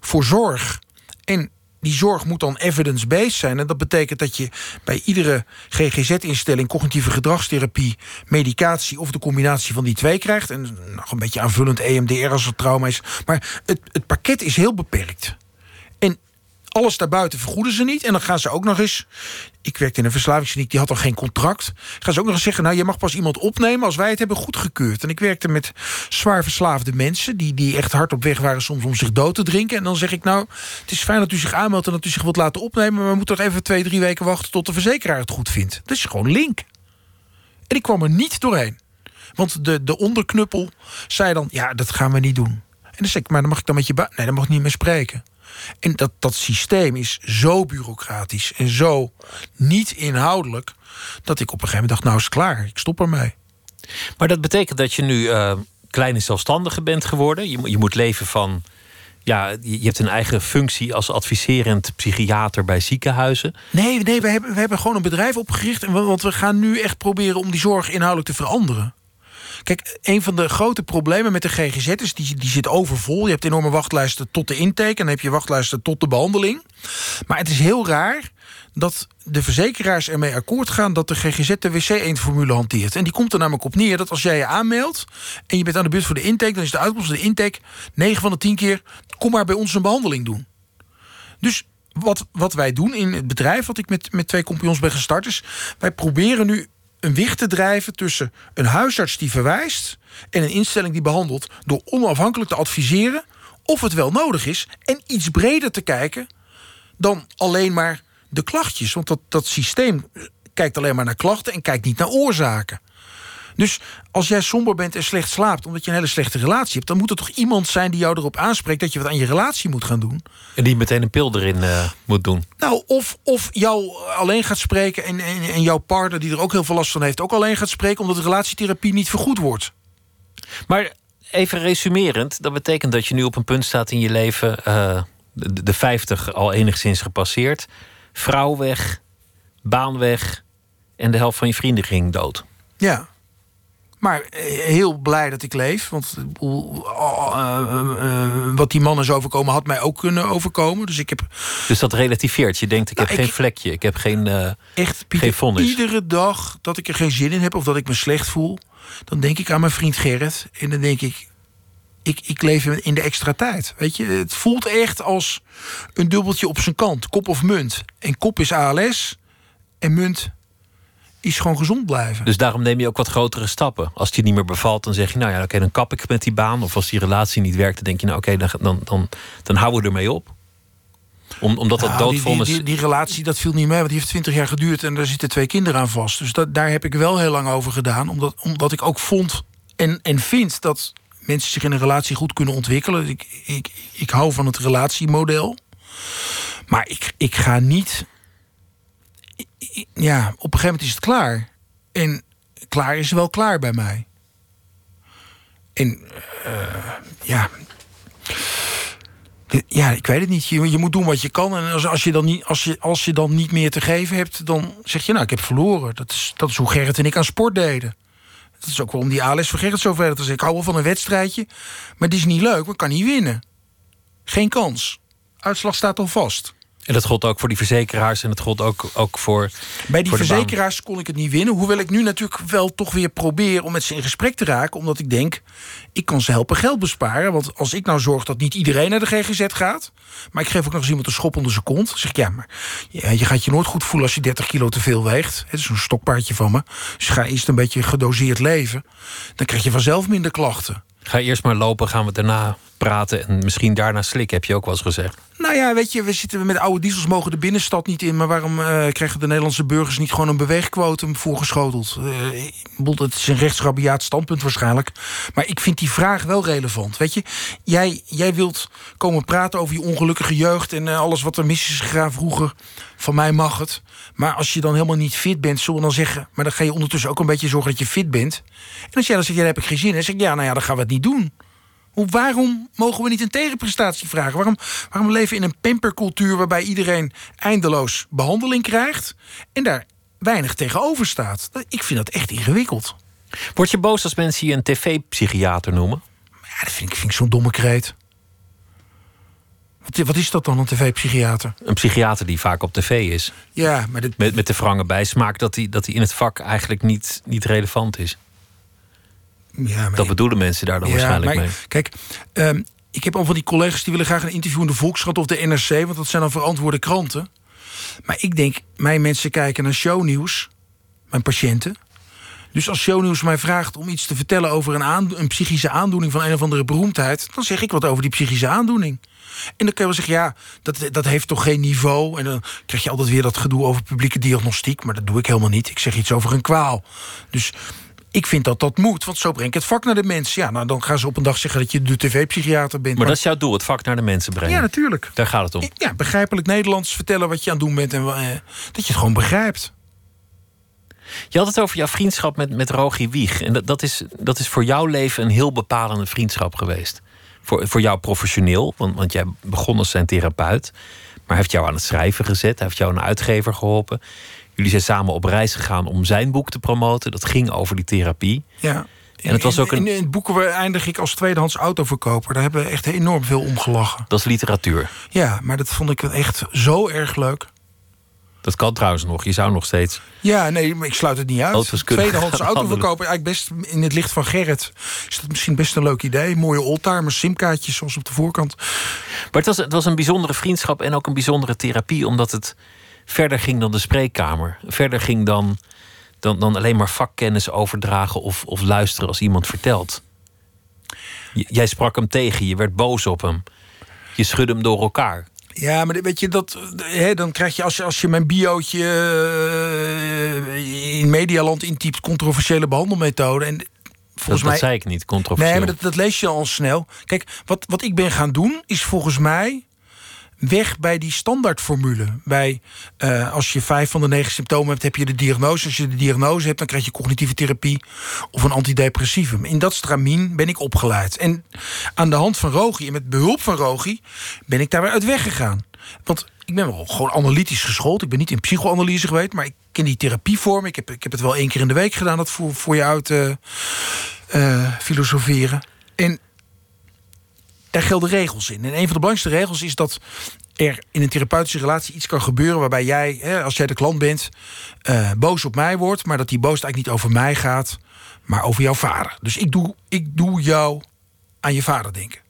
voor zorg. En die zorg moet dan evidence-based zijn. En dat betekent dat je bij iedere GGZ-instelling, cognitieve gedragstherapie, medicatie of de combinatie van die twee krijgt. En nog een beetje aanvullend EMDR als het trauma is. Maar het, het pakket is heel beperkt. Alles daarbuiten vergoeden ze niet. En dan gaan ze ook nog eens. Ik werkte in een verslavingskliniek, die had al geen contract. Gaan ze ook nog eens zeggen: Nou, je mag pas iemand opnemen als wij het hebben goedgekeurd. En ik werkte met zwaar verslaafde mensen. Die, die echt hard op weg waren soms om zich dood te drinken. En dan zeg ik: Nou, het is fijn dat u zich aanmeldt en dat u zich wilt laten opnemen. Maar we moeten toch even twee, drie weken wachten tot de verzekeraar het goed vindt. Dat is gewoon link. En ik kwam er niet doorheen. Want de, de onderknuppel zei dan: Ja, dat gaan we niet doen. En dan zeg ik: Maar dan mag ik dan met je. Nee, dan mag ik niet meer spreken. En dat, dat systeem is zo bureaucratisch en zo niet inhoudelijk... dat ik op een gegeven moment dacht, nou is het klaar, ik stop ermee. Maar dat betekent dat je nu uh, kleine zelfstandige bent geworden. Je, je moet leven van... Ja, je hebt een eigen functie als adviserend psychiater bij ziekenhuizen. Nee, nee we, hebben, we hebben gewoon een bedrijf opgericht. Want we gaan nu echt proberen om die zorg inhoudelijk te veranderen. Kijk, een van de grote problemen met de GGZ is, die, die zit overvol. Je hebt enorme wachtlijsten tot de intake en dan heb je wachtlijsten tot de behandeling. Maar het is heel raar dat de verzekeraars ermee akkoord gaan dat de GGZ de wc-eendformule hanteert. En die komt er namelijk op neer dat als jij je aanmeldt en je bent aan de beurt voor de intake, dan is de uitkomst van de intake 9 van de 10 keer: kom maar bij ons een behandeling doen. Dus wat, wat wij doen in het bedrijf, wat ik met, met twee compagnons ben gestart, is wij proberen nu een wicht te drijven tussen een huisarts die verwijst en een instelling die behandelt, door onafhankelijk te adviseren of het wel nodig is en iets breder te kijken dan alleen maar de klachtjes. Want dat, dat systeem kijkt alleen maar naar klachten en kijkt niet naar oorzaken. Dus als jij somber bent en slecht slaapt omdat je een hele slechte relatie hebt, dan moet er toch iemand zijn die jou erop aanspreekt dat je wat aan je relatie moet gaan doen. En die meteen een pil erin uh, moet doen. Nou, of, of jou alleen gaat spreken en, en, en jouw partner, die er ook heel veel last van heeft, ook alleen gaat spreken omdat de relatietherapie niet vergoed wordt. Maar even resumerend, dat betekent dat je nu op een punt staat in je leven, uh, de, de 50 al enigszins gepasseerd, vrouw weg, baan weg en de helft van je vrienden ging dood. Ja. Maar eh, heel blij dat ik leef. Want uh, wat die mannen is overkomen, had mij ook kunnen overkomen. Dus, ik heb... dus dat relativeert. Je denkt, ik nou, heb geen vlekje. Ik heb geen, uh, echt, Pieter, geen vonnis. Iedere dag dat ik er geen zin in heb of dat ik me slecht voel... dan denk ik aan mijn vriend Gerrit. En dan denk ik, ik, ik leef in de extra tijd. Weet je, het voelt echt als een dubbeltje op zijn kant. Kop of munt. En kop is ALS en munt is gewoon gezond blijven. Dus daarom neem je ook wat grotere stappen. Als het je niet meer bevalt, dan zeg je, nou ja, oké, dan kap ik met die baan. Of als die relatie niet werkt, dan denk je, nou oké, dan, dan, dan, dan houden we ermee op. Om, omdat dat nou, doodvonnis... Die, die, die, relatie, dat viel niet mee, want die heeft twintig jaar geduurd... en daar zitten twee kinderen aan vast. Dus dat, daar heb ik wel heel lang over gedaan. Omdat, omdat ik ook vond en, en vind dat mensen zich in een relatie goed kunnen ontwikkelen. Ik, ik, ik hou van het relatiemodel. Maar ik, ik ga niet ja, op een gegeven moment is het klaar. En klaar is wel klaar bij mij. En uh, ja. Ja, ik weet het niet. Je, je moet doen wat je kan. En als, als, je dan niet, als, je, als je dan niet meer te geven hebt, dan zeg je, nou, ik heb verloren. Dat is, dat is hoe Gerrit en ik aan sport deden. Dat is ook waarom die ALS van Gerrit zo verder te Ik hou wel van een wedstrijdje, maar het is niet leuk, want kan niet winnen. Geen kans. Uitslag staat al vast. En dat gold ook voor die verzekeraars en dat gold ook, ook voor. Bij die voor verzekeraars kon ik het niet winnen. Hoewel ik nu natuurlijk wel toch weer probeer om met ze in gesprek te raken. Omdat ik denk, ik kan ze helpen geld besparen. Want als ik nou zorg dat niet iedereen naar de GGZ gaat. Maar ik geef ook nog eens iemand een schop onder zijn kont. Dan zeg ik, ja, maar ja, je gaat je nooit goed voelen als je 30 kilo te veel weegt. Het is een stokpaardje van me. Dus ga eerst een beetje gedoseerd leven. Dan krijg je vanzelf minder klachten. Ga eerst maar lopen, gaan we daarna praten en misschien daarna slikken, heb je ook wel eens gezegd. Nou ja, weet je, we zitten met oude diesels mogen de binnenstad niet in. Maar waarom eh, krijgen de Nederlandse burgers niet gewoon een beweegquotum voorgeschoteld? Eh, ik bedoel, het is een rechtsrabiaat standpunt waarschijnlijk. Maar ik vind die vraag wel relevant. Weet je, jij, jij wilt komen praten over je ongelukkige jeugd en eh, alles wat er mis is gegaan vroeger. Van mij mag het. Maar als je dan helemaal niet fit bent, zullen we dan zeggen. Maar dan ga je ondertussen ook een beetje zorgen dat je fit bent. En als jij dan zegt, ja, daar heb ik geen zin in. Dan zeg ik, ja, nou ja, dan gaan we het niet doen. Hoe, waarom mogen we niet een tegenprestatie vragen? Waarom, waarom leven we in een pampercultuur waarbij iedereen eindeloos behandeling krijgt en daar weinig tegenover staat? Ik vind dat echt ingewikkeld. Word je boos als mensen je een tv-psychiater noemen? Ja, dat vind ik, vind ik zo'n domme kreet. Wat, is dat dan, een tv-psychiater? Een psychiater die vaak op tv is. Ja, maar dit, Met, met de wrange bijsmaak dat hij dat hij in het vak eigenlijk niet, niet relevant is. Ja, Dat bedoelen mensen daar dan Ja, waarschijnlijk maar mee. Kijk, ehm, ik heb al van die collega's die willen graag een interview in de Volkskrant of de NRC, want dat zijn dan verantwoorde kranten. Maar ik denk, mijn mensen kijken naar shownieuws, mijn patiënten. Dus als shownieuws mij vraagt om iets te vertellen over een, een psychische aandoening van een of andere beroemdheid, dan zeg ik wat over die psychische aandoening. En dan kun je wel zeggen, ja, dat, dat heeft toch geen niveau. En dan krijg je altijd weer dat gedoe over publieke diagnostiek. Maar dat doe ik helemaal niet. Ik zeg iets over een kwaal. Dus ik vind dat dat moet, want zo breng ik het vak naar de mensen. Ja, nou, dan gaan ze op een dag zeggen dat je de tv-psychiater bent. Maar dat is jouw doel, het vak naar de mensen brengen. Ja, natuurlijk. Daar gaat het om. Ja, begrijpelijk Nederlands vertellen wat je aan het doen bent. En eh, dat je het gewoon begrijpt. Je had het over jouw vriendschap met, met Rogie Wieg. En dat, dat, is, dat is voor jouw leven een heel bepalende vriendschap geweest. Voor, voor jou professioneel, want, want jij begon als zijn therapeut. Maar hij heeft jou aan het schrijven gezet. Hij heeft jou een uitgever geholpen. Jullie zijn samen op reis gegaan om zijn boek te promoten. Dat ging over die therapie. Ja. En het was ook een- in, in het boeken eindig ik als tweedehands autoverkoper. Daar hebben we echt enorm veel om gelachen. Dat is literatuur. Ja, maar dat vond ik echt zo erg leuk. Dat kan trouwens nog. Je zou nog steeds. Ja, nee, maar ik sluit het niet uit. Tweedehands autoverkoper, eigenlijk best in het licht van Gerrit. Is dat misschien best een leuk idee? Mooie oldtimers, simkaartjes zoals op de voorkant. Maar het was, het was een bijzondere vriendschap en ook een bijzondere therapie, omdat het verder ging dan de spreekkamer. Verder ging dan, dan, dan alleen maar vakkennis overdragen of, of luisteren als iemand vertelt. J- jij sprak hem tegen, je werd boos op hem. Je schudde hem door elkaar. Ja, maar weet je, dat, hè, dan krijg je als, je als je mijn biootje eh, in Medialand intypt... controversiële behandelmethode. En Dat, volgens dat mij... zei ik niet, controversieel. Nee, maar dat, dat lees je al snel. Kijk, wat, wat ik ben gaan doen, is volgens mij weg bij die standaardformule. Bij eh, als je vijf van de negen symptomen hebt, heb je de diagnose. Als je de diagnose hebt, dan krijg je cognitieve therapie of een antidepressivum. In dat stramien ben ik opgeleid. En aan de hand van Rogi en met behulp van Rogi ben ik daar weer uit weggegaan. Want ik ben wel gewoon analytisch geschoold. Ik ben niet in psychoanalyse geweest, maar ik ken die therapievorm. Ik heb, ik heb het wel één keer in de week gedaan, dat voor, voor je uit eh, eh, filosoferen. En daar gelden regels in. En een van de belangrijkste regels is dat er in een therapeutische relatie iets kan gebeuren waarbij jij, hè, als jij de klant bent, eh, boos op mij wordt, maar dat die boos eigenlijk niet over mij gaat, maar over jouw vader. Dus ik doe, ik doe jou aan je vader denken.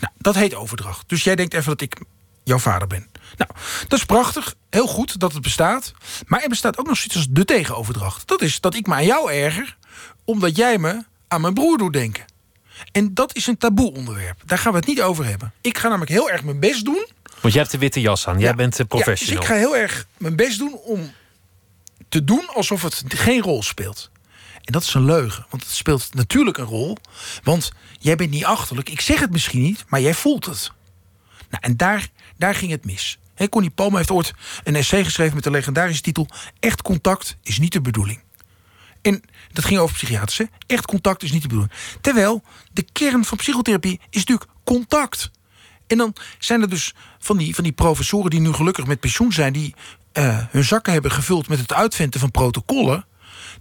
Nou, dat heet overdracht. Dus jij denkt even dat ik jouw vader ben. Nou, dat is prachtig. Heel goed dat het bestaat. Maar er bestaat ook nog zoiets als de tegenoverdracht. Dat is dat ik me aan jou erger, omdat jij me aan mijn broer doet denken. En dat is een taboe onderwerp. Daar gaan we het niet over hebben. Ik ga namelijk heel erg mijn best doen. Want jij hebt de witte jas aan. Jij Ja. bent de professional. Ja, dus ik ga heel erg mijn best doen om te doen alsof het geen rol speelt. En dat is een leugen, want het speelt natuurlijk een rol. Want jij bent niet achterlijk. Ik zeg het misschien niet, maar jij voelt het. Nou, en daar, daar ging het mis. He, Connie Palme heeft ooit een essay geschreven met de legendarische titel... Echt contact is niet de bedoeling. En dat ging over psychiaters. Hè? Echt contact is niet de bedoeling. Terwijl de kern van psychotherapie is natuurlijk contact. En dan zijn er dus van die, van die professoren die nu gelukkig met pensioen zijn, die uh, hun zakken hebben gevuld met het uitventen van protocollen.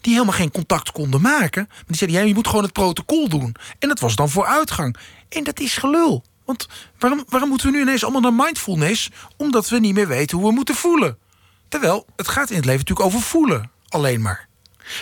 Die helemaal geen contact konden maken. Maar die zeiden: ja, je moet gewoon het protocol doen. En dat was dan vooruitgang. En dat is gelul. Want waarom, waarom moeten we nu ineens allemaal naar mindfulness? Omdat we niet meer weten hoe we moeten voelen. Terwijl het gaat in het leven natuurlijk over voelen, alleen maar.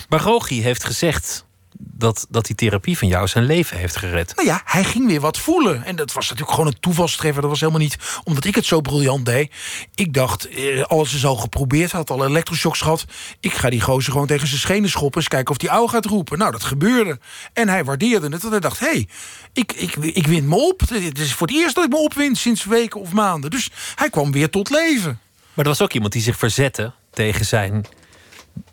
Maar Rogi heeft gezegd dat, dat die therapie van jou zijn leven heeft gered. Nou ja, hij ging weer wat voelen. En dat was natuurlijk gewoon een toevalstreffer. Dat was helemaal niet omdat ik het zo briljant deed. Ik dacht, eh, alles is al geprobeerd. Had al elektroshocks gehad. Ik ga die gozer gewoon tegen zijn schenen schoppen. Eens kijken of die oude gaat roepen. Nou, dat gebeurde. En hij waardeerde het. En hij dacht, hé, hey, ik, ik, ik win me op. Het is voor het eerst dat ik me opwin sinds weken of maanden. Dus hij kwam weer tot leven. Maar er was ook iemand die zich verzette tegen zijn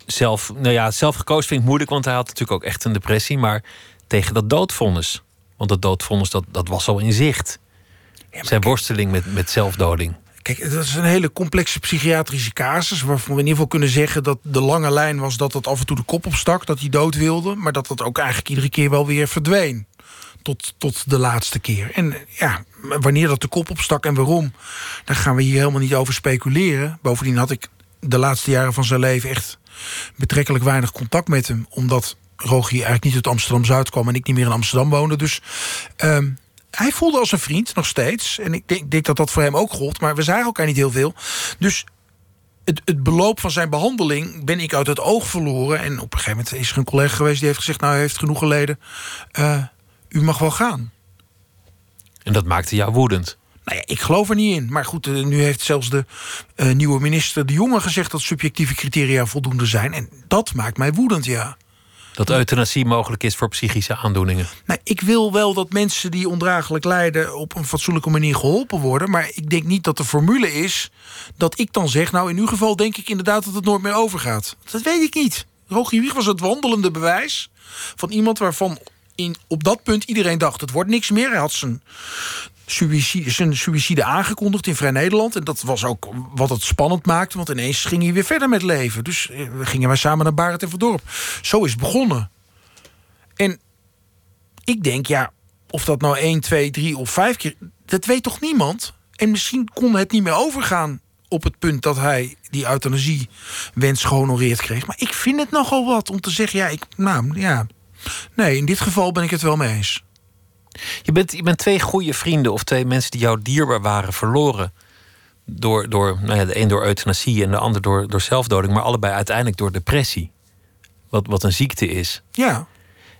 zelf, nou ja, zelf gekozen vind ik moeilijk, want hij had natuurlijk ook echt een depressie. Maar tegen dat doodvonnis. Want dat doodvonnis, dat, dat was al in zicht. Zijn worsteling met, met zelfdoding. Kijk, dat is een hele complexe psychiatrische casus. Waarvan we in ieder geval kunnen zeggen dat de lange lijn was dat het af en toe de kop opstak, dat hij dood wilde. Maar dat dat ook eigenlijk iedere keer wel weer verdween. Tot, tot de laatste keer. En ja, wanneer dat de kop opstak en waarom, daar gaan we hier helemaal niet over speculeren. Bovendien had ik de laatste jaren van zijn leven echt betrekkelijk weinig contact met hem. Omdat Rogier eigenlijk niet uit Amsterdam-Zuid kwam en ik niet meer in Amsterdam woonde. Dus ehm, hij voelde als een vriend nog steeds. En ik denk, denk, dat dat voor hem ook gold. Maar we zagen elkaar niet heel veel. Dus het, het, beloop van zijn behandeling ben ik uit het oog verloren. En op een gegeven moment is er een collega geweest die heeft gezegd: Nou, hij heeft genoeg geleden. Uh, u mag wel gaan. En dat maakte jou woedend. Nou ja, ik geloof er niet in. Maar goed, eh, nu heeft zelfs de uh, nieuwe minister De Jonge gezegd dat subjectieve criteria voldoende zijn. En dat maakt mij woedend, ja. Dat euthanasie mogelijk is voor psychische aandoeningen. Nou, ik wil wel dat mensen die ondraaglijk lijden op een fatsoenlijke manier geholpen worden. Maar ik denk niet dat de formule is dat ik dan zeg. Nou, in uw geval denk ik inderdaad dat het nooit meer overgaat. Dat weet ik niet. Rogier Wieg was het wandelende bewijs van iemand waarvan in, op dat punt iedereen dacht: het wordt niks meer. Hij had zijn suïcide, zijn suïcide aangekondigd in Vrij Nederland. En dat was ook wat het spannend maakte, want ineens ging hij weer verder met leven. Dus eh, we gingen wij samen naar Barend en Verdorp. Zo is het begonnen. En ik denk, ja, of dat nou één, twee, drie of vijf keer, dat weet toch niemand? En misschien kon het niet meer overgaan op het punt dat hij die euthanasie wens gehonoreerd kreeg. Maar ik vind het nogal wat om te zeggen, ja, ik, nou ja, nee, in dit geval ben ik het wel mee eens. Je bent, je bent twee goede vrienden of twee mensen die jou dierbaar waren verloren. Door, door nou ja, de een door euthanasie en de ander door, door zelfdoding, maar allebei uiteindelijk door depressie. Wat, wat een ziekte is. Ja.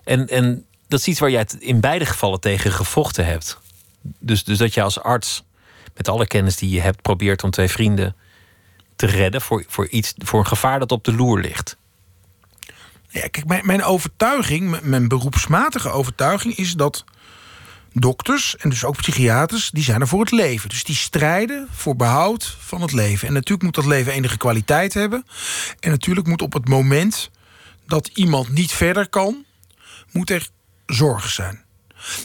En, en dat is iets waar jij in beide gevallen tegen gevochten hebt. Dus, dus dat je als arts, met alle kennis die je hebt, probeert om twee vrienden te redden voor, voor, iets, voor een gevaar dat op de loer ligt. Ja, kijk, mijn, mijn overtuiging, mijn beroepsmatige overtuiging is dat dokters en dus ook psychiaters, die zijn er voor het leven. Dus die strijden voor behoud van het leven. En natuurlijk moet dat leven enige kwaliteit hebben. En natuurlijk moet op het moment dat iemand niet verder kan, moet er zorg zijn.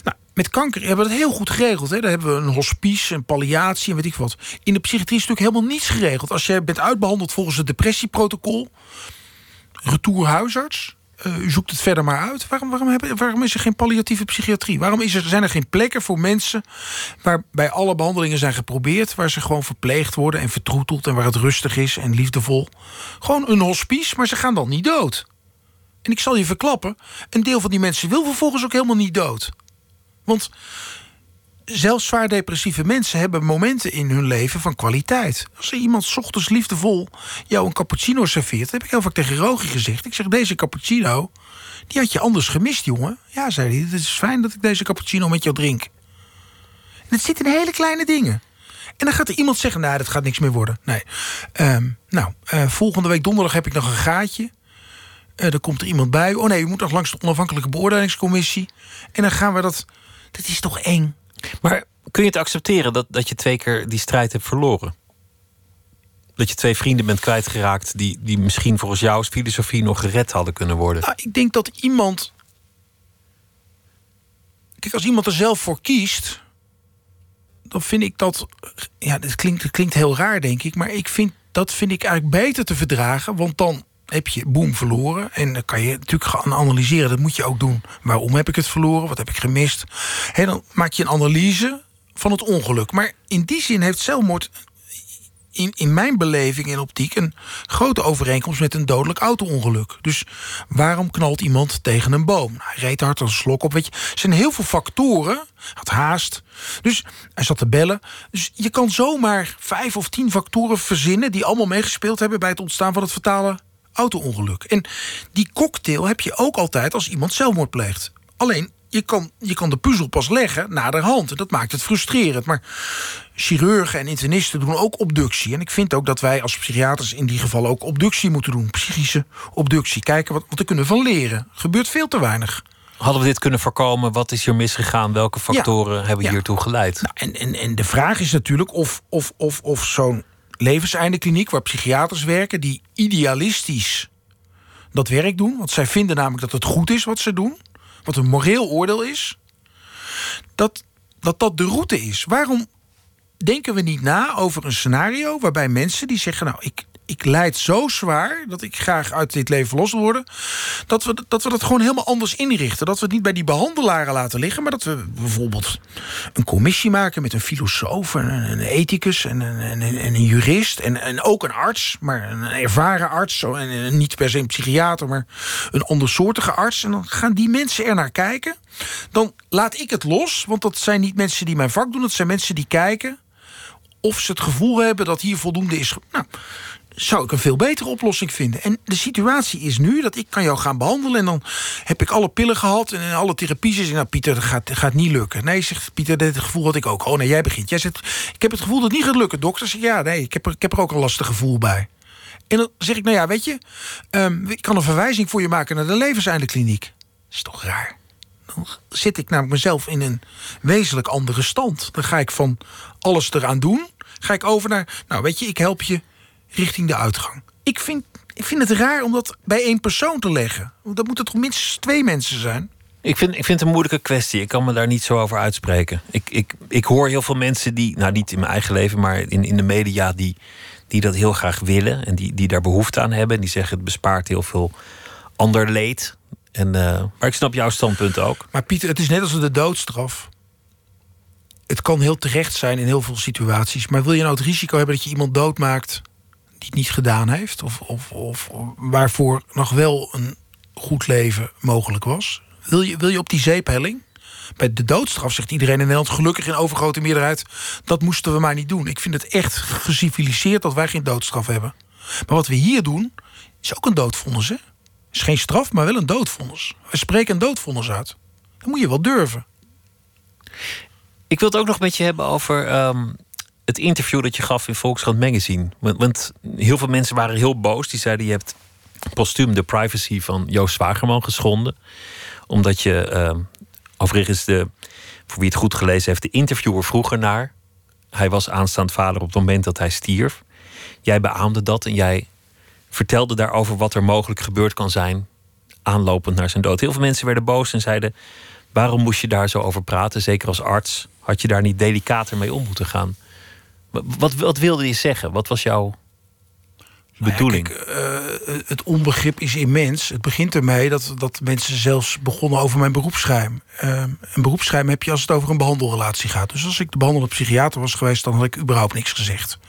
Nou, met kanker hebben we dat heel goed geregeld. Hè? Daar hebben we een hospice, een palliatie en weet ik wat. In de psychiatrie is natuurlijk helemaal niets geregeld. Als je bent uitbehandeld volgens het depressieprotocol, retour uh, u zoekt het verder maar uit. Waarom, waarom, hebben, waarom is er geen palliatieve psychiatrie? Waarom is er, zijn er geen plekken voor mensen waarbij alle behandelingen zijn geprobeerd, waar ze gewoon verpleegd worden en vertroeteld en waar het rustig is en liefdevol? Gewoon een hospice, maar ze gaan dan niet dood. En ik zal je verklappen, een deel van die mensen wil vervolgens ook helemaal niet dood. Want zelfs zwaar depressieve mensen hebben momenten in hun leven van kwaliteit. Als er iemand ochtends liefdevol jou een cappuccino serveert, heb ik heel vaak tegen Rogi gezegd. Ik zeg: Deze cappuccino, die had je anders gemist, jongen. Ja, zei hij. Het is fijn dat ik deze cappuccino met jou drink. Het zit in hele kleine dingen. En dan gaat er iemand zeggen: Nou, dat gaat niks meer worden. Nee. Ehm, nou, uh, volgende week donderdag heb ik nog een gaatje. Uh, er komt er iemand bij. Oh nee, u moet nog langs de onafhankelijke beoordelingscommissie. En dan gaan we dat. Dat is toch eng? Maar kun je het accepteren dat, dat je twee keer die strijd hebt verloren? Dat je twee vrienden bent kwijtgeraakt die, die misschien volgens jouw filosofie nog gered hadden kunnen worden? Nou, ik denk dat iemand. Kijk, als iemand er zelf voor kiest. dan vind ik dat. Ja, dat klinkt, klinkt heel raar, denk ik. Maar ik vind, dat vind ik eigenlijk beter te verdragen. Want dan heb je boem verloren. En dan kan je natuurlijk gaan analyseren. Dat moet je ook doen. Waarom heb ik het verloren? Wat heb ik gemist? He, dan maak je een analyse van het ongeluk. Maar in die zin heeft zelfmoord in, in mijn beleving en optiek een grote overeenkomst met een dodelijk auto-ongeluk. Dus waarom knalt iemand tegen een boom? Nou, hij reed hard als een slok op. Weet je, er zijn heel veel factoren. Had haast. Dus hij zat te bellen. Dus je kan zomaar vijf of tien factoren verzinnen die allemaal meegespeeld hebben bij het ontstaan van het fatale auto-ongeluk. En die cocktail heb je ook altijd als iemand zelfmoord pleegt. Alleen je kan, je kan de puzzel pas leggen naderhand. En dat maakt het frustrerend. Maar chirurgen en internisten doen ook obductie. En ik vind ook dat wij als psychiaters in die geval ook obductie moeten doen. Psychische obductie. Kijken wat, wat we kunnen van leren. Gebeurt veel te weinig. Hadden we dit kunnen voorkomen? Wat is hier misgegaan? Welke factoren hebben ja. hiertoe geleid? Nou, en, en, en de vraag is natuurlijk of, of, of, of zo'n levenseindekliniek... waar psychiaters werken die idealistisch dat werk doen... want zij vinden namelijk dat het goed is wat ze doen wat een moreel oordeel is, dat, dat dat de route is. Waarom denken we niet na over een scenario waarbij mensen die zeggen: Nou, ik, ik leid zo zwaar dat ik graag uit dit leven verlost wil worden. Dat we, dat we dat gewoon helemaal anders inrichten. Dat we het niet bij die behandelaren laten liggen, maar dat we bijvoorbeeld een commissie maken met een filosoof, en een ethicus en een, en een, en een jurist en, en ook een arts, maar een ervaren arts. En niet per se een psychiater, maar een andersoortige arts. En dan gaan die mensen er naar kijken. Dan laat ik het los, want dat zijn niet mensen die mijn vak doen, dat zijn mensen die kijken of ze het gevoel hebben dat hier voldoende is. Nou, zou ik een veel betere oplossing vinden. En de situatie is nu dat ik kan jou gaan behandelen... en dan heb ik alle pillen gehad en alle therapie. Zeg nou, Pieter, dat gaat, gaat niet lukken. Nee, zegt Pieter, dit gevoel had ik ook. Oh nee, jij begint. Jij zegt, ik heb het gevoel dat het niet gaat lukken, dokter. Zeg, ja, nee, ik heb, er, ik heb er ook een lastig gevoel bij. En dan zeg ik, nou ja, weet je... Um, ik kan een verwijzing voor je maken naar de levenseindekliniek. Dat is toch raar? Dan zit ik namelijk mezelf in een wezenlijk andere stand. Dan ga ik van alles eraan doen... ga ik over naar, nou weet je, ik help je richting de uitgang. Ik vind, ik vind het raar om dat bij één persoon te leggen. Dat moeten toch minstens twee mensen zijn? Ik vind, ik vind het een moeilijke kwestie. Ik kan me daar niet zo over uitspreken. Ik, ik, ik hoor heel veel mensen die, nou niet in mijn eigen leven, maar in, in de media, die, die dat heel graag willen en die, die daar behoefte aan hebben. En die zeggen het bespaart heel veel ander leed. En, uh, maar ik snap jouw standpunt ook. Maar Pieter, het is net als de doodstraf. Het kan heel terecht zijn in heel veel situaties. Maar wil je nou het risico hebben dat je iemand doodmaakt die het niet gedaan heeft? Of, of, of waarvoor nog wel een goed leven mogelijk was? Wil je, wil je op die zeephelling? Bij de doodstraf zegt iedereen in Nederland gelukkig in overgrote meerderheid... dat moesten we maar niet doen. Ik vind het echt geciviliseerd dat wij geen doodstraf hebben. Maar wat we hier doen, is ook een doodvonnis, hè? is geen straf, maar wel een doodvonnis. We spreken een doodvonnis uit. Dat moet je wel durven. Ik wil het ook nog met je hebben over um, het interview dat je gaf in Volkskrant Magazine. Want, want, heel veel mensen waren heel boos. Die zeiden: Je hebt postuum de privacy van Joost Zwagerman geschonden. Omdat je, uh, overigens, de, voor wie het goed gelezen heeft, de interviewer vroeger naar. Hij was aanstaand vader op het moment dat hij stierf. Jij beaamde dat en jij vertelde daarover wat er mogelijk gebeurd kan zijn. aanlopend naar zijn dood. Heel veel mensen werden boos en zeiden: Waarom moest je daar zo over praten? Zeker als arts. Had je daar niet delicater mee om moeten gaan? Wat, wat wilde je zeggen? Wat was jouw bedoeling? Nou ja, kijk, uh, het onbegrip is immens. Het begint ermee dat, dat mensen zelfs begonnen over mijn beroepsgeheim. Uh, een beroepsgeheim heb je als het over een behandelrelatie gaat. Dus als ik de behandelende psychiater was geweest, dan had ik überhaupt niks gezegd.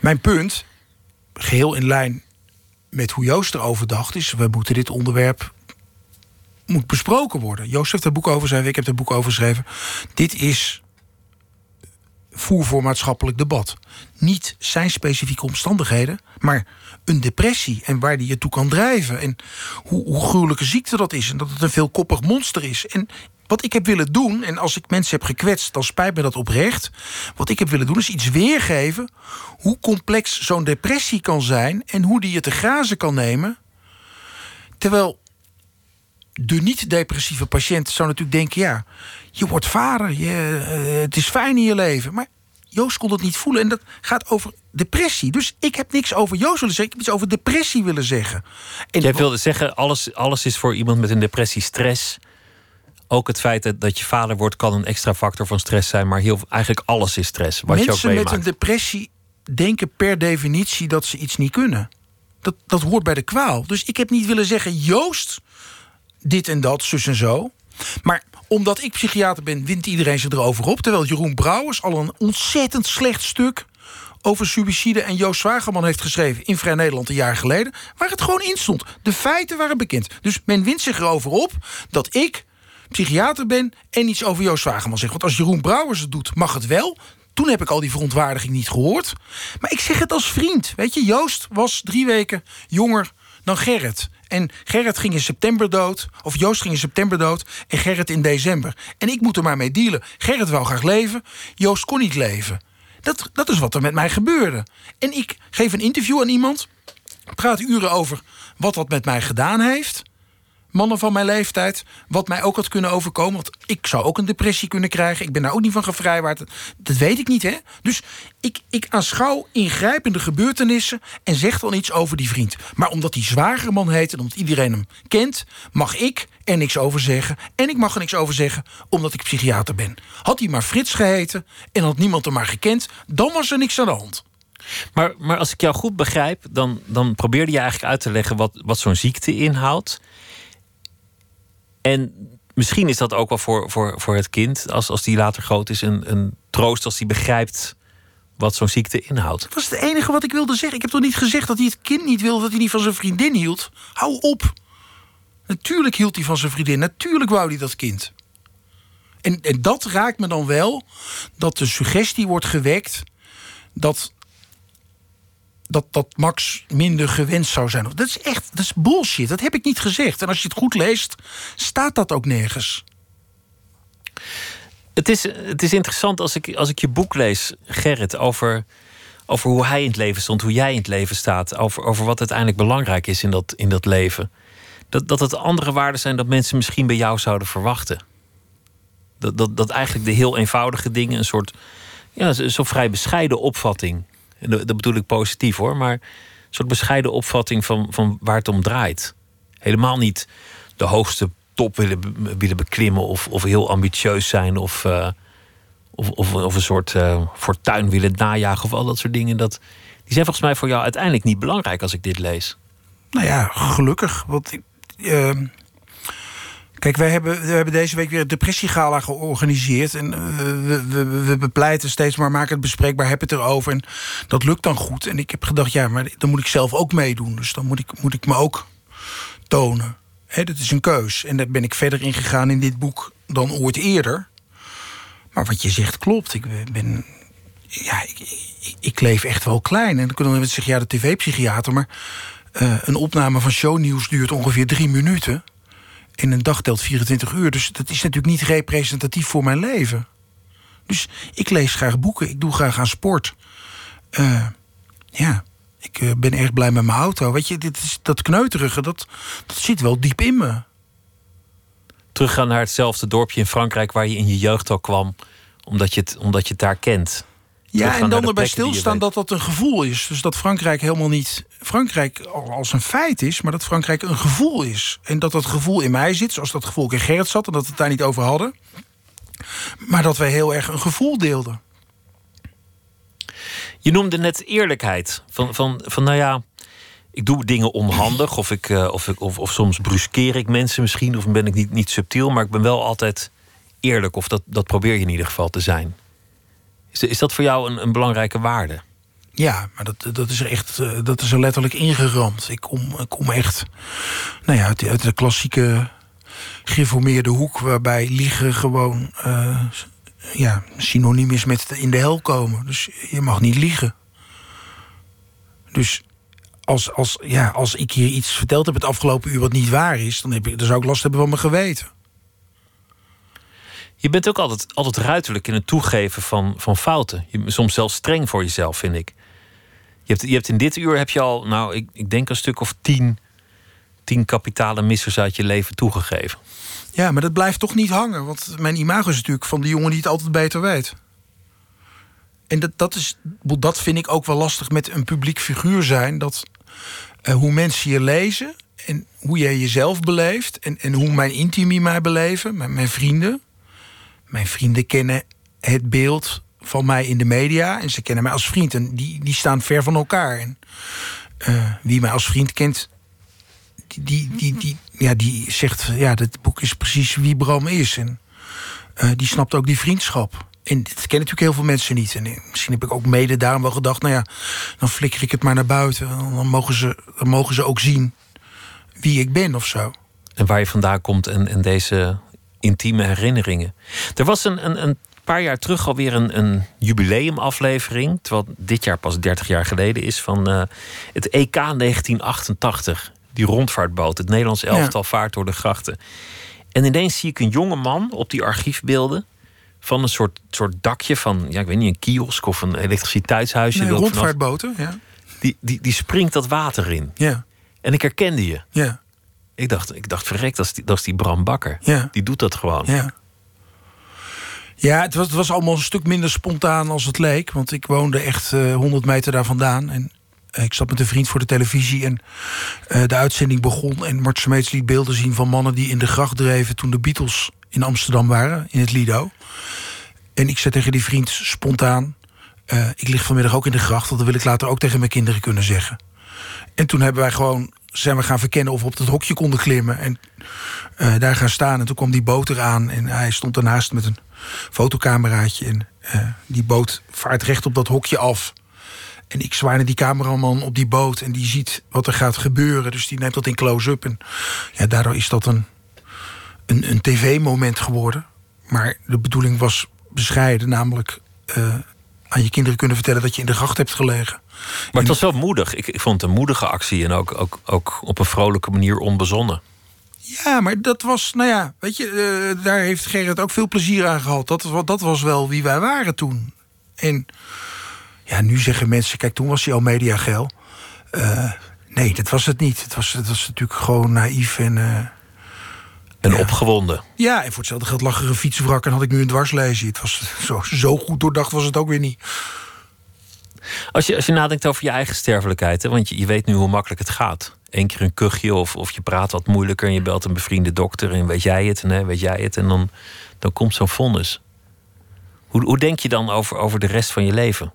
Mijn punt, geheel in lijn met hoe Joost erover dacht, is: we moeten dit onderwerp moet besproken worden. Joost heeft er boek over geschreven, ik heb er boek over geschreven. Dit is voer voor maatschappelijk debat. Niet zijn specifieke omstandigheden, maar een depressie en waar die je toe kan drijven. En hoe, hoe gruwelijke ziekte dat is en dat het een veelkoppig monster is. En wat ik heb willen doen, en als ik mensen heb gekwetst, dan spijt me dat oprecht. Wat ik heb willen doen, is iets weergeven hoe complex zo'n depressie kan zijn en hoe die je te grazen kan nemen. Terwijl de niet-depressieve patiënt zou natuurlijk denken: ja, je wordt vader, je, uh, het is fijn in je leven. Maar Joost kon dat niet voelen en dat gaat over depressie. Dus ik heb niks over Joost willen zeggen, ik heb iets over depressie willen zeggen. En Jij wilde zeggen: alles, alles is voor iemand met een depressie stress. Ook het feit dat, dat je vader wordt kan een extra factor van stress zijn, maar heel, eigenlijk alles is stress. Wat Mensen je ook met een depressie denken per definitie dat ze iets niet kunnen. Dat, dat hoort bij de kwaal. Dus ik heb niet willen zeggen: Joost dit en dat, zus en zo. Maar omdat ik psychiater ben, wint iedereen zich erover op. Terwijl Jeroen Brouwers al een ontzettend slecht stuk over suïcide en Joost Zwagerman heeft geschreven in Vrij Nederland een jaar geleden, waar het gewoon in stond. De feiten waren bekend. Dus men wint zich erover op dat ik psychiater ben en iets over Joost Zwagerman zeg. Want als Jeroen Brouwers het doet, mag het wel. Toen heb ik al die verontwaardiging niet gehoord. Maar ik zeg het als vriend. Weet je, Joost was drie weken jonger dan Gerrit. En Gerrit ging in september dood. Of Joost ging in september dood. En Gerrit in december. En ik moet er maar mee dealen. Gerrit wou graag leven. Joost kon niet leven. Dat, dat is wat er met mij gebeurde. En ik geef een interview aan iemand. Praat uren over wat dat met mij gedaan heeft mannen van mijn leeftijd. Wat mij ook had kunnen overkomen. Want ik zou ook een depressie kunnen krijgen. Ik ben daar ook niet van gevrijwaard. Dat weet ik niet, hè? Dus ik, ik aanschouw ingrijpende gebeurtenissen. en zeg dan iets over die vriend. Maar omdat hij zwagerman heet en omdat iedereen hem kent. mag ik er niks over zeggen. En ik mag er niks over zeggen omdat ik psychiater ben. Had hij maar Frits geheten en had niemand hem maar gekend. dan was er niks aan de hand. Maar, maar als ik jou goed begrijp, dan, dan probeerde je eigenlijk uit te leggen wat, wat zo'n ziekte inhoudt. En misschien is dat ook wel voor, voor, voor het kind, als, als die later groot is, een, een troost als hij begrijpt wat zo'n ziekte inhoudt. Dat was het enige wat ik wilde zeggen. Ik heb toch niet gezegd dat hij het kind niet wilde, dat hij niet van zijn vriendin hield? Hou op. Natuurlijk hield hij van zijn vriendin. Natuurlijk wou hij dat kind. En, en dat raakt me dan wel, dat de suggestie wordt gewekt dat dat, dat Max minder gewenst zou zijn. Dat is echt dat is bullshit. Dat heb ik niet gezegd. En als je het goed leest, staat dat ook nergens. Het is, het is interessant als ik, als ik je boek lees, Gerrit, over, over hoe hij in het leven stond, hoe jij in het leven staat, over, over wat uiteindelijk belangrijk is in dat, in dat leven. Dat, dat het andere waarden zijn dat mensen misschien bij jou zouden verwachten. Dat, dat, dat eigenlijk de heel eenvoudige dingen, een soort ja, zo vrij bescheiden opvatting dat bedoel ik positief hoor, maar een soort bescheiden opvatting van, van waar het om draait. Helemaal niet de hoogste top willen, willen beklimmen of, of heel ambitieus zijn of, uh, of, of, of, een soort uh, fortuin willen najagen of al dat soort dingen. Dat, die zijn volgens mij voor jou uiteindelijk niet belangrijk als ik dit lees. Nou ja, gelukkig. Want ik, uh, Kijk, wij hebben, we hebben deze week weer het depressiegala georganiseerd. En uh, we, we, we, bepleiten steeds maar, maak het bespreekbaar, heb het erover. En dat lukt dan goed. En ik heb gedacht, ja, maar dan moet ik zelf ook meedoen. Dus dan moet ik, moet ik me ook tonen. Dat is een keus. En daar ben ik verder in gegaan in dit boek dan ooit eerder. Maar wat je zegt klopt. Ik ben. Ja, ik, ik, ik leef echt wel klein. En dan kunnen we zeggen, ja, de tv-psychiater. Maar uh, een opname van shownieuws duurt ongeveer drie minuten in een dag telt 24 uur. Dus dat is natuurlijk niet representatief voor mijn leven. Dus ik lees graag boeken, ik doe graag aan sport. Uh, ja, ik uh, ben erg blij met mijn auto. Weet je, dit is, dat kneuterige, dat, dat zit wel diep in me. Teruggaan naar hetzelfde dorpje in Frankrijk waar je in je jeugd al kwam, omdat je het, omdat je het daar kent. Ja, en dan erbij stilstaan dat dat een gevoel is. Dus dat Frankrijk helemaal niet Frankrijk als een feit is, maar dat Frankrijk een gevoel is. En dat dat gevoel in mij zit, zoals dat gevoel ook in Gerrit zat en dat we het daar niet over hadden. Maar dat wij heel erg een gevoel deelden. Je noemde net eerlijkheid. Van, van, van nou ja, ik doe dingen onhandig, of, ik, uh, of, ik, of, of soms bruskeer ik mensen misschien, of ben ik niet, niet subtiel, maar ik ben wel altijd eerlijk, of dat, dat probeer je in ieder geval te zijn. Is, is dat voor jou een, een belangrijke waarde? Ja, maar dat, dat is er echt eh, dat is er letterlijk ingeramd. Ik kom, kom echt nou ja, uit, de klassieke geformeerde hoek... waarbij liegen gewoon uh, ja, synoniem is met in de hel komen. Dus je mag niet liegen. Dus als, als, ja, als ik hier iets verteld heb het afgelopen uur wat niet waar is... dan, heb ik, dan zou ik last hebben van mijn geweten. Je bent ook altijd, altijd ruiterlijk in het toegeven van, van fouten. Je, soms zelfs streng voor jezelf, vind ik. Je hebt, je hebt in dit uur heb je al, nou, ik, ik denk een stuk of tien, tien kapitale missers uit je leven toegegeven. Ja, maar dat blijft toch niet hangen. Want mijn imago is natuurlijk van de jongen die het altijd beter weet. En dat, dat, is, dat vind ik ook wel lastig met een publiek figuur zijn. Dat uh, hoe mensen je lezen en hoe jij jezelf beleeft... en, en hoe mijn intimi mij beleven, mijn vrienden mijn vrienden kennen het beeld van mij in de media. En ze kennen mij als vriend. En die, die staan ver van elkaar. En uh, wie mij als vriend kent, die, die, die, ja, die zegt... ja, dit boek is precies wie Bram is. En eh, die snapt ook die vriendschap. En dat kennen natuurlijk heel veel mensen niet. En eh, misschien heb ik ook mede daarom wel gedacht... nou ja, dan flikker ik het maar naar buiten. Dan mogen ze, mogen ze ook zien wie ik ben of zo. En waar je vandaan komt en, en deze intieme herinneringen. Er was een, een, een paar jaar terug alweer een, een jubileumaflevering. Terwijl dit jaar pas 30 jaar geleden is van uh, het EK 1988. Die rondvaartboot. Het Nederlands elftal vaart door de grachten. En ineens zie ik een jonge man op die archiefbeelden. Van een soort, soort dakje van, ja, ik weet niet, een kiosk of een elektriciteitshuisje. Nee, rondvaartboten, ja. Die, die, die springt dat water in. Ja. En ik herkende je. Ja. Ik dacht, ik dacht verrekt, dat is die, dat is die Bram Bakker. Ja. Die doet dat gewoon. Ja. Ja, het was, het was allemaal een stuk minder spontaan als het leek. Want ik woonde echt uh, 100 meter daar vandaan. En uh, ik zat met een vriend voor de televisie. En uh, de uitzending begon. En Mart Smeets liet beelden zien van mannen die in de gracht dreven. toen de Beatles in Amsterdam waren, in het Lido. En ik zei tegen die vriend spontaan. Uh, ik lig vanmiddag ook in de gracht. Dat wil ik later ook tegen mijn kinderen kunnen zeggen. En toen hebben wij gewoon zijn we gaan verkennen of we op dat hokje konden klimmen. En uh, daar gaan staan. En toen kwam die boot eraan. En hij stond ernaast met een fotocameraatje. En uh, die boot vaart recht op dat hokje af. En ik zwaai naar die cameraman op die boot. En die ziet wat er gaat gebeuren. Dus die neemt dat in close-up. En ja, daardoor is dat een, een, een tv-moment geworden. Maar de bedoeling was bescheiden. Namelijk uh, aan je kinderen kunnen vertellen dat je in de gracht hebt gelegen. Maar het was wel moedig. Ik, ik vond het een moedige actie en ook, ook, ook op een vrolijke manier onbezonnen. Ja, maar dat was, nou ja, weet je, uh, daar heeft Gerrit ook veel plezier aan gehad. Dat, dat was wel wie wij waren toen. En ja, nu zeggen mensen, kijk, toen was hij al mediageil. Uh, nee, dat was het niet. Het was, het was natuurlijk gewoon naïef en... Uh, en ja. opgewonden. Ja, en voor hetzelfde geld lag er een fietswrak en had ik nu een dwarslezen. Het was zo, zo goed doordacht was het ook weer niet. Als je, als je nadenkt over je eigen sterfelijkheid, hè, want je, je weet nu hoe makkelijk het gaat. Eén keer een kuchje of, of je praat wat moeilijker en je belt een bevriende dokter en weet jij het en hè, weet jij het en dan, dan komt zo'n vonnis. Hoe, hoe denk je dan over, over de rest van je leven?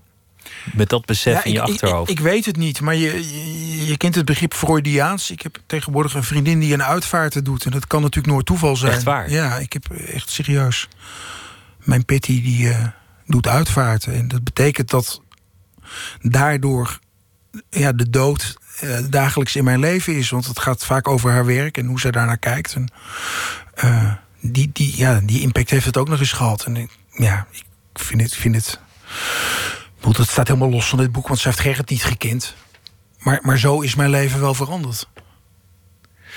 Met dat besef ja, in je ik, achterhoofd. Ik, ik, weet het niet, maar je, je, je, kent het begrip Freudiaans. Ik heb tegenwoordig een vriendin die een uitvaarten doet. En dat kan natuurlijk nooit toeval zijn. Echt waar? Ja, ik heb echt serieus. Mijn Pitty die uh, doet uitvaarten. En dat betekent dat daardoor ja, de dood uh, dagelijks in mijn leven is. Want het gaat vaak over haar werk en hoe zij daarnaar kijkt. En, uh, die, die, ja, die impact heeft het ook nog eens gehad. En ja, ik vind het. Vind het het staat helemaal los van dit boek, want ze heeft Gerrit niet gekend. Maar, maar zo is mijn leven wel veranderd.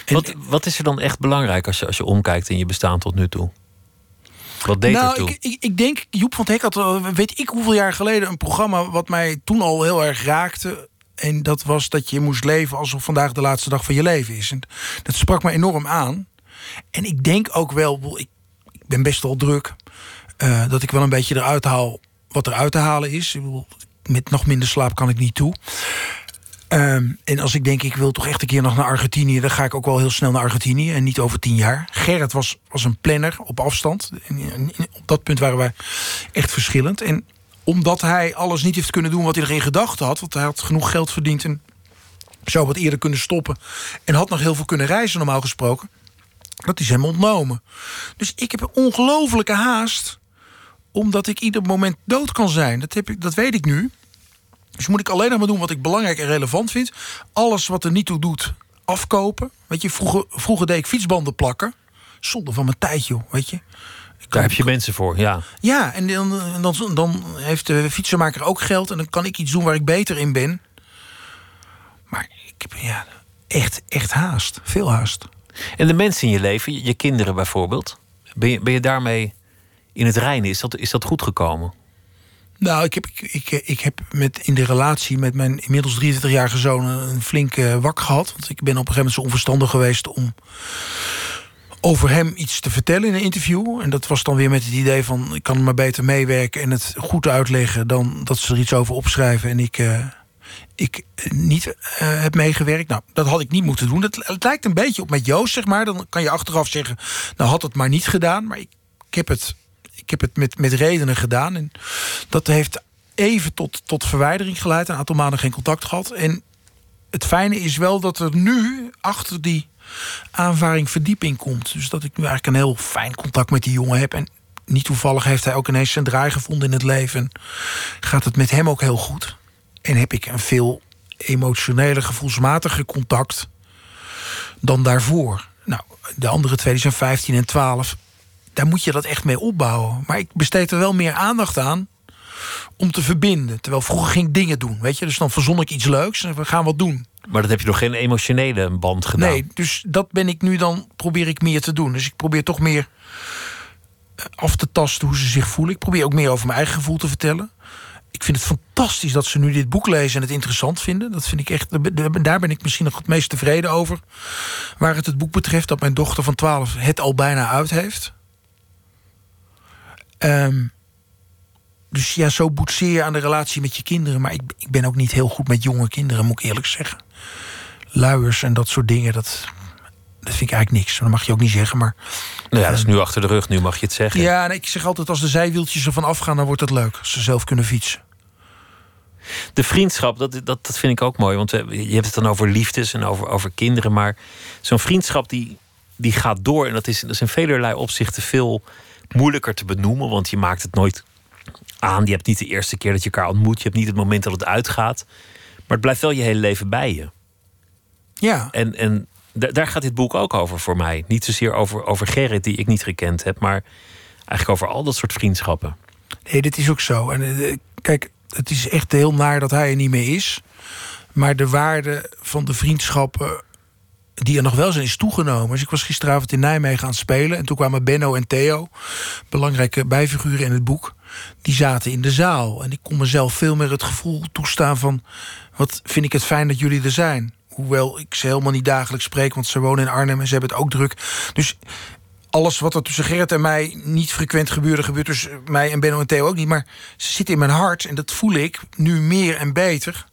Wat, wat is er dan echt belangrijk als je, als je omkijkt in je bestaan tot nu toe? Wat deed nou? Ik, ik, ik, denk, Joep van het Hek had, weet ik hoeveel jaar geleden... een programma wat mij toen al heel erg raakte. En dat was dat je moest leven alsof vandaag de laatste dag van je leven is. En dat sprak me enorm aan. En ik denk ook wel, ik, ik ben best wel druk... Uh, dat ik wel een beetje eruit haal wat er uit te halen is. Ik bedoel, met nog minder slaap kan ik niet toe. Um, en als ik denk, ik wil toch echt een keer nog naar Argentinië... dan ga ik ook wel heel snel naar Argentinië en niet over tien jaar. Gerrit was, was een planner op afstand. En, op dat punt waren wij echt verschillend. En omdat hij alles niet heeft kunnen doen wat hij er in gedachten had... want hij had genoeg geld verdiend en zou wat eerder kunnen stoppen... en had nog heel veel kunnen reizen, normaal gesproken... dat is hem ontnomen. Dus ik heb een ongelofelijke haast omdat ik ieder moment dood kan zijn. Dat, heb ik, dat weet ik nu. Dus moet ik alleen nog maar doen wat ik belangrijk en relevant vind. Alles wat er niet toe doet, afkopen. Weet je, vroeger, vroeger deed ik fietsbanden plakken. Zonde van mijn tijd, joh, weet je. Daar heb je mensen voor, ja. Ja, en dan, dan, dan heeft de fietsenmaker ook geld... en dan kan ik iets doen waar ik beter in ben. Maar ik heb ja, echt, echt haast. Veel haast. En de mensen in je leven, je kinderen bijvoorbeeld... ben je, ben je daarmee in het reinen. Is dat, is dat goed gekomen? Nou, ik heb, ik, ik, ik heb met, in de relatie met mijn inmiddels 23-jarige zoon een flinke wak gehad. Want ik ben op een gegeven moment zo onverstandig geweest om over hem iets te vertellen in een interview. En dat was dan weer met het idee van ik kan maar beter meewerken en het goed uitleggen dan dat ze er iets over opschrijven en ik. Uh, ik niet uh, heb meegewerkt. Nou, dat had ik niet moeten doen. Het, het, lijkt een beetje op met Joost, zeg maar. Dan kan je achteraf zeggen, nou had het maar niet gedaan. Maar ik, ik heb het ik heb het met, met redenen gedaan. En dat heeft even tot, tot verwijdering geleid. Een aantal maanden geen contact gehad. En het fijne is wel dat er nu achter die aanvaring verdieping komt. Dus dat ik nu eigenlijk een heel fijn contact met die jongen heb. En niet toevallig heeft hij ook ineens zijn draai gevonden in het leven. Gaat het met hem ook heel goed. En heb ik een veel emotionele, gevoelsmatige contact dan daarvoor. Nou, de andere twee die zijn 15 en 12. Daar moet je dat echt mee opbouwen. Maar ik besteed er wel meer aandacht aan om te verbinden. Terwijl vroeger ging ik dingen doen, weet je. Dus dan verzon ik iets leuks en we gaan wat doen. Maar dat heb je nog geen emotionele band gedaan? Nee, dus dat ben ik nu dan, probeer ik meer te doen. Dus ik probeer toch meer eh, af te tasten hoe ze zich voelen. Ik probeer ook meer over mijn eigen gevoel te vertellen. Ik vind het fantastisch dat ze nu dit boek lezen en het interessant vinden. Dat vind ik echt, daar ben ik misschien nog het meest tevreden over. Waar het het boek betreft, dat mijn dochter van 12 het al bijna uit heeft. Um, dus ja, zo boetseer je aan de relatie met je kinderen. Maar ik, ik ben ook niet heel goed met jonge kinderen, moet ik eerlijk zeggen. Luiers en dat soort dingen, dat, dat vind ik eigenlijk niks. Dat mag je ook niet zeggen, maar... Nou ja, dat is nu achter de rug, nu mag je het zeggen. Ja, ik zeg altijd, als de zijwieltjes ervan afgaan... dan wordt het leuk, als ze zelf kunnen fietsen. De vriendschap, dat, dat, dat vind ik ook mooi. Want je hebt het dan over liefdes en over, over kinderen. Maar zo'n vriendschap die, die gaat door. En dat is, dat is in velerlei opzichten veel moeilijker te benoemen. Want je maakt het nooit aan. Je hebt niet de eerste keer dat je elkaar ontmoet. Je hebt niet het moment dat het uitgaat. Maar het blijft wel je hele leven bij je. Ja. En, en daar gaat dit boek ook over voor mij. Niet zozeer over, over Gerrit, die ik niet gekend heb, maar eigenlijk over al dat soort vriendschappen. Nee, dit is ook zo. En eh, kijk, het is echt heel naar dat hij er niet meer is. Maar de waarde van de vriendschappen die er nog wel zijn, is toegenomen. Dus ik was gisteravond in Nijmegen aan het spelen. En toen kwamen Benno en Theo, belangrijke bijfiguren in het boek die zaten in de zaal. En ik kon mezelf veel meer het gevoel toestaan van... wat vind ik het fijn dat jullie er zijn. Hoewel ik ze helemaal niet dagelijks spreek... want ze wonen in Arnhem en ze hebben het ook druk. Dus alles wat er tussen Gerrit en mij niet frequent gebeurde... gebeurt tussen mij en Benno en Theo ook niet. Maar ze zitten in mijn hart en dat voel ik nu meer en beter...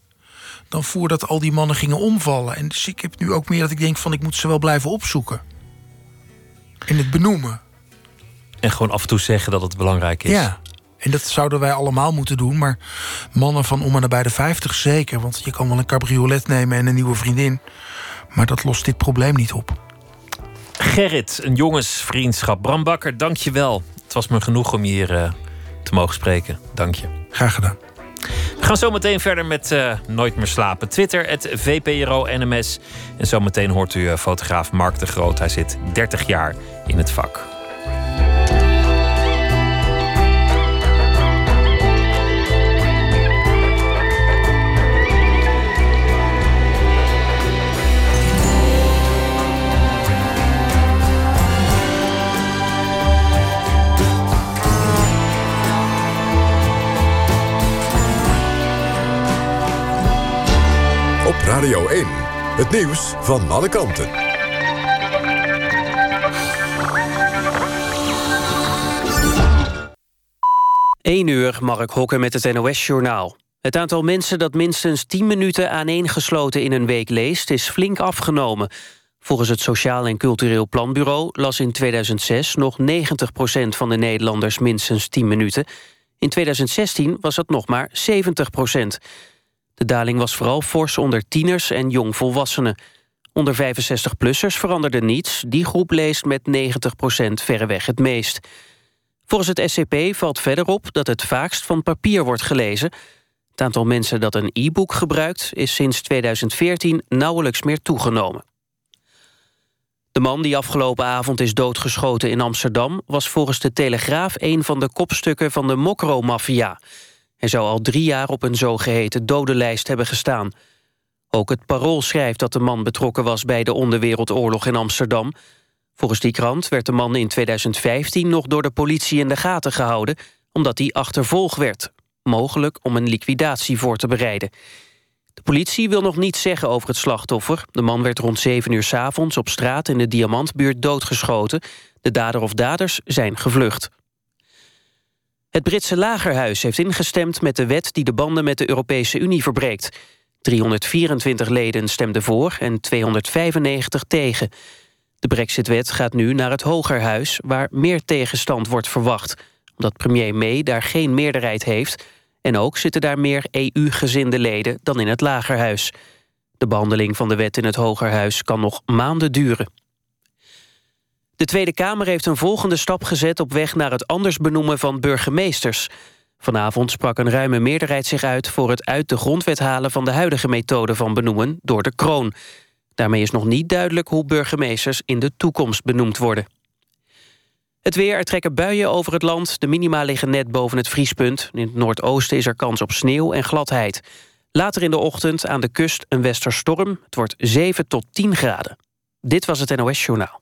dan voordat al die mannen gingen omvallen. En dus ik heb nu ook meer dat ik denk van... ik moet ze wel blijven opzoeken. En het benoemen. En gewoon af en toe zeggen dat het belangrijk is. Ja. En dat zouden wij allemaal moeten doen. Maar mannen van om en nabij de 50 zeker. Want je kan wel een cabriolet nemen en een nieuwe vriendin. Maar dat lost dit probleem niet op. Gerrit, een jongensvriendschap. Bram Bakker, dank je wel. Het was me genoeg om hier uh, te mogen spreken. Dank je. Graag gedaan. We gaan zo meteen verder met uh, Nooit meer slapen. Twitter, het VPRO NMS. En zometeen hoort u uh, fotograaf Mark de Groot. Hij zit 30 jaar in het vak. Radio 1. Het nieuws van alle kanten. 1 uur, Mark Hokker met het NOS-journaal. Het aantal mensen dat minstens 10 minuten aaneengesloten in een week leest... is flink afgenomen. Volgens het Sociaal en Cultureel Planbureau las in 2006 nog 90% van de Nederlanders minstens 10 minuten. In 2016 was het nog maar 70 de daling was vooral fors onder tieners en jongvolwassenen. Onder 65-plussers veranderde niets. Die groep leest met 90% verreweg het meest. Volgens het SCP valt verder op dat het vaakst van papier wordt gelezen. Het aantal mensen dat een e-book gebruikt... is sinds 2014 nauwelijks meer toegenomen. De man die afgelopen avond is doodgeschoten in Amsterdam... was volgens de Telegraaf een van de kopstukken van de Mokro-maffia... Hij zou al drie jaar op een zogeheten dodenlijst hebben gestaan. Ook het Parool schrijft dat de man betrokken was... bij de onderwereldoorlog in Amsterdam. Volgens die krant werd de man in 2015 nog door de politie in de gaten gehouden... omdat hij achtervolgd werd. Mogelijk om een liquidatie voor te bereiden. De politie wil nog niets zeggen over het slachtoffer. De man werd rond 7 uur s avonds op straat in de Diamantbuurt doodgeschoten. De dader of daders zijn gevlucht. Het Britse lagerhuis heeft ingestemd met de wet die de banden met de Europese Unie verbreekt. 324 leden stemden voor en 295 tegen. De brexitwet gaat nu naar het Hogerhuis, waar meer tegenstand wordt verwacht. Omdat premier May daar geen meerderheid heeft... en ook zitten daar meer EU-gezinde leden dan in het Lagerhuis. De behandeling van de wet in het Hogerhuis kan nog maanden duren. De Tweede Kamer heeft een volgende stap gezet op weg naar het anders benoemen van burgemeesters. Vanavond sprak een ruime meerderheid zich uit voor het uit de grondwet halen van de huidige methode van benoemen door de kroon. Daarmee is nog niet duidelijk hoe burgemeesters in de toekomst benoemd worden. Het weer, er trekken buien over het land. De minima liggen net boven het vriespunt. In het noordoosten is er kans op sneeuw en gladheid. Later in de ochtend aan de kust een westerstorm. Het wordt 7 tot 10 graden. Dit was het NOS Journaal.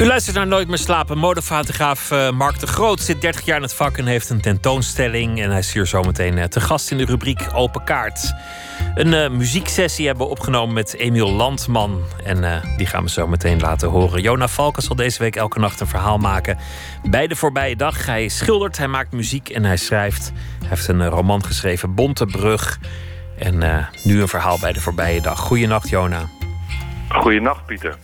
U luistert naar Nooit meer slapen. Modefotograaf uh, Mark de Groot zit 30 jaar in het vak en heeft een tentoonstelling. En hij is hier zometeen uh, te gast in de rubriek Open Kaart. Een uh, muzieksessie hebben we opgenomen met Emiel Landman. En die gaan we zo meteen laten horen. Jona Valken zal deze week elke nacht een verhaal maken. Bij de voorbije dag. Hij schildert, hij maakt muziek en hij schrijft. Hij heeft een roman geschreven, Bonte Brug. En nu een verhaal bij de voorbije dag. Goeienacht, Jona. Goeienacht, Pieter.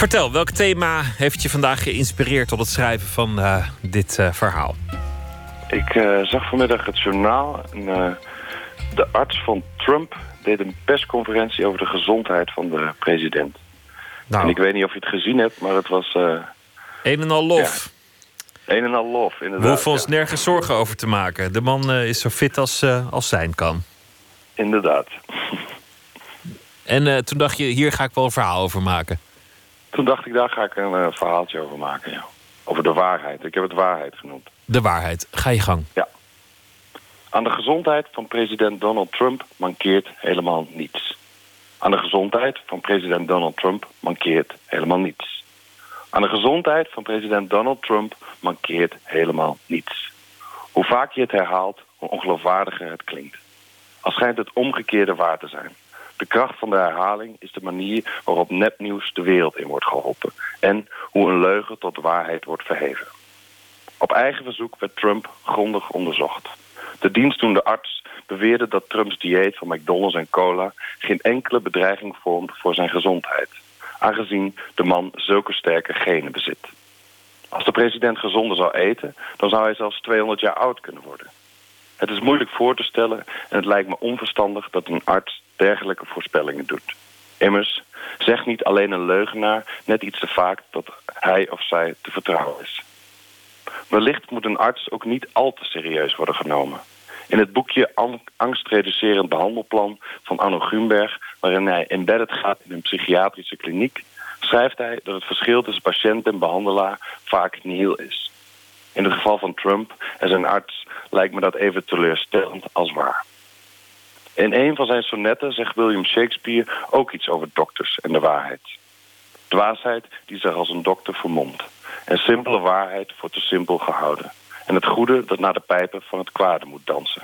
Vertel, welk thema heeft je vandaag geïnspireerd tot het schrijven van uh, dit uh, verhaal? Ik uh, zag vanmiddag het journaal. En, de arts van Trump deed een persconferentie over de gezondheid van de president. Nou. En ik weet niet of je het gezien hebt, maar het was... een en al lof. Ja, een en al lof, inderdaad. We hoeven ons nergens zorgen over te maken. De man is zo fit als, als zijn kan. Inderdaad. En toen dacht je, hier ga ik wel een verhaal over maken. Toen dacht ik, daar ga ik een uh, verhaaltje over maken, ja. Over de waarheid. Ik heb het waarheid genoemd. De waarheid. Ga je gang. Ja. Aan de gezondheid van president Donald Trump mankeert helemaal niets. Aan de gezondheid van president Donald Trump mankeert helemaal niets. Aan de gezondheid van president Donald Trump mankeert helemaal niets. Hoe vaak je het herhaalt, hoe ongeloofwaardiger het klinkt. Als schijnt het omgekeerde waar te zijn. De kracht van de herhaling is de manier waarop nepnieuws de wereld in wordt geholpen. En hoe een leugen tot waarheid wordt verheven. Op eigen verzoek werd Trump grondig onderzocht. De dienstdoende arts beweerde dat Trumps dieet van McDonald's en cola... geen enkele bedreiging vormt voor zijn gezondheid. Aangezien de man zulke sterke genen bezit. Als de president gezonder zou eten, dan zou hij zelfs 200 jaar oud kunnen worden. Het is moeilijk voor te stellen en het lijkt me onverstandig dat een arts dergelijke voorspellingen doet. Immers, zegt niet alleen een leugenaar net iets te vaak dat hij of zij te vertrouwen is. Wellicht moet een arts ook niet al te serieus worden genomen. In het boekje Angstreducerend Behandelplan van Arno Grunberg... waarin hij embedded gaat in een psychiatrische kliniek... schrijft hij dat het verschil tussen patiënt en behandelaar vaak nihil is. In het geval van Trump en zijn arts lijkt me dat even teleurstellend als waar. In een van zijn sonnetten zegt William Shakespeare ook iets over dokters en de waarheid. Dwaasheid die zich als een dokter vermomt. En simpele waarheid wordt te simpel gehouden. En het goede dat naar de pijpen van het kwade moet dansen.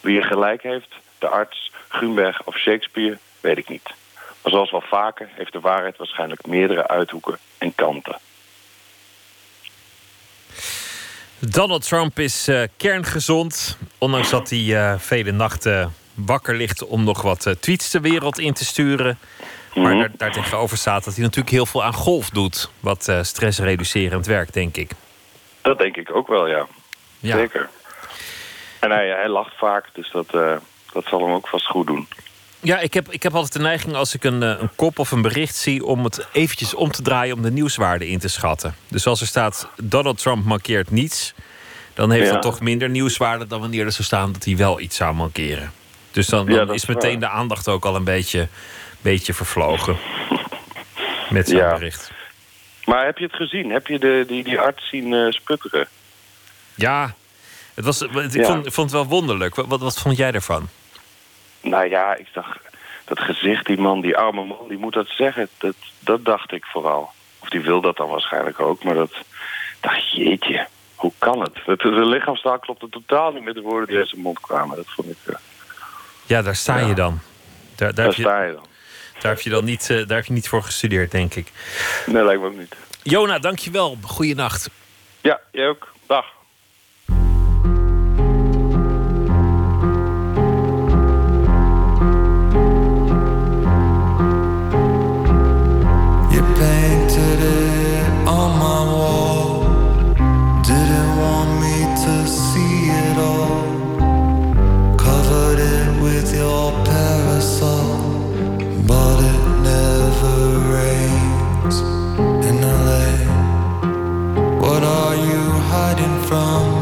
Wie er gelijk heeft, de arts, Grunberg of Shakespeare, weet ik niet. Maar zoals wel vaker heeft de waarheid waarschijnlijk meerdere uithoeken en kanten. Donald Trump is uh, kerngezond, ondanks dat hij uh, vele nachten wakker ligt om nog wat uh, tweets de wereld in te sturen. Maar daar, daartegenover staat dat hij natuurlijk heel veel aan golf doet. Wat uh, stressreducerend werkt, denk ik. Dat denk ik ook wel, ja. ja. Zeker. En hij, hij lacht vaak, dus dat, uh, dat zal hem ook vast goed doen. Ja, ik heb, ik heb altijd de neiging als ik een, een kop of een bericht zie... om het eventjes om te draaien om de nieuwswaarde in te schatten. Dus als er staat Donald Trump markeert niets... dan heeft ja. dat toch minder nieuwswaarde dan wanneer er zou staan... dat hij wel iets zou mankeren. Dus dan, dan is meteen de aandacht ook al een beetje, beetje vervlogen. Met ja. bericht. Maar heb je het gezien? Heb je de, die, die arts zien uh, sputteren? Ja, het was, ik, Ja. Vond, vond het wel wonderlijk. Wat, wat, wat vond jij ervan? Nou ja, ik dacht, dat gezicht, die man, die arme man, die moet dat zeggen. Dat, dat dacht ik vooral. Of die wil dat dan waarschijnlijk ook, maar dat dacht jeetje, hoe kan het? het de lichaamstaal klopte totaal niet met de woorden die uit zijn mond kwamen. Dat vond ik... Uh, ja, daar sta je dan. Daar, daar heb sta je dan. Daar heb je dan niet, uh, daar heb je niet voor gestudeerd, denk ik. Nee, lijkt me ook niet. Jona, dankjewel. Goeienacht. Ja, jij ook. Dag. hiding from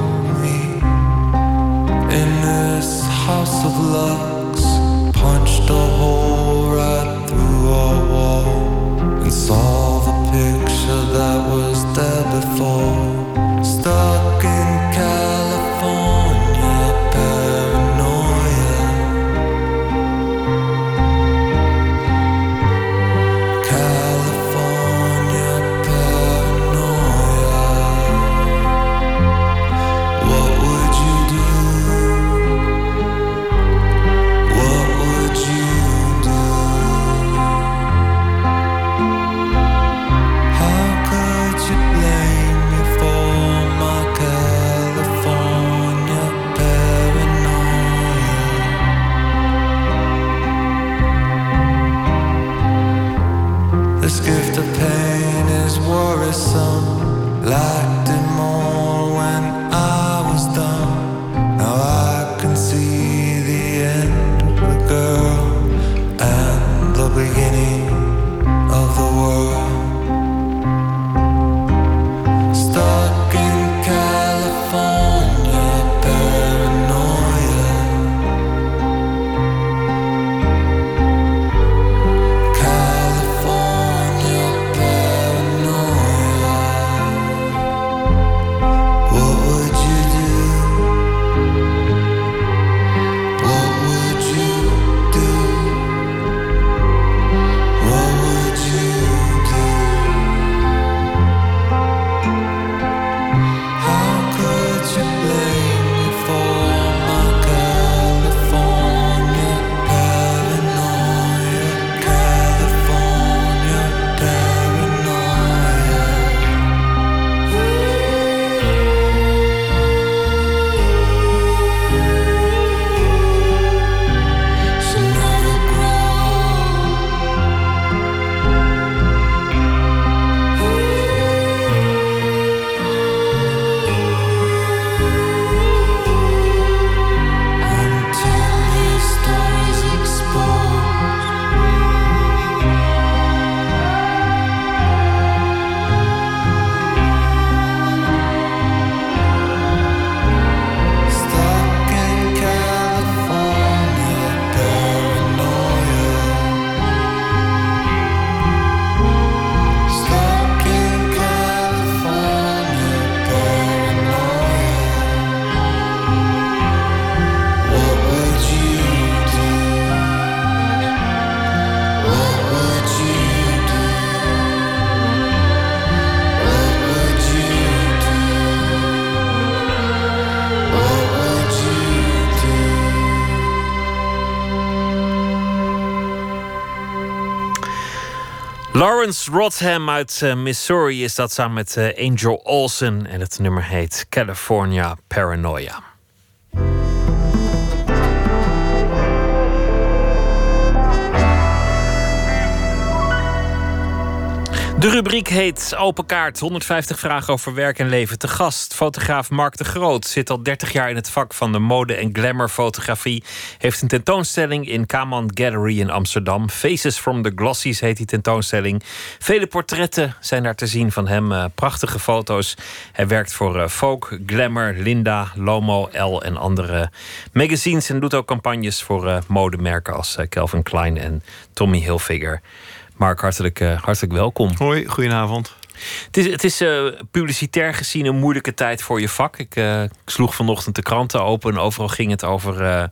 Lawrence Rotham uit uh, Missouri is dat samen met uh, Angel Olsen. En het nummer heet California Paranoia. De rubriek heet Open Kaart. 150 vragen over werk en leven. Te gast, fotograaf Mark de Groot. Zit al 30 jaar in het vak van de mode- en glamourfotografie. Heeft een tentoonstelling in Kaman Gallery in Amsterdam. Faces from the Glossies heet die tentoonstelling. Vele portretten zijn daar te zien van hem. Uh, prachtige foto's. Hij werkt voor uh, Folk, Glamour, Linda, Lomo, L en andere magazines. En doet ook campagnes voor uh, modemerken als Calvin Klein en Tommy Hilfiger. Mark, hartelijk, uh, hartelijk welkom. Hoi, goedenavond. Het is, het is uh, publicitair gezien een moeilijke tijd voor je vak. Ik, uh, ik, sloeg vanochtend de kranten open en overal ging het over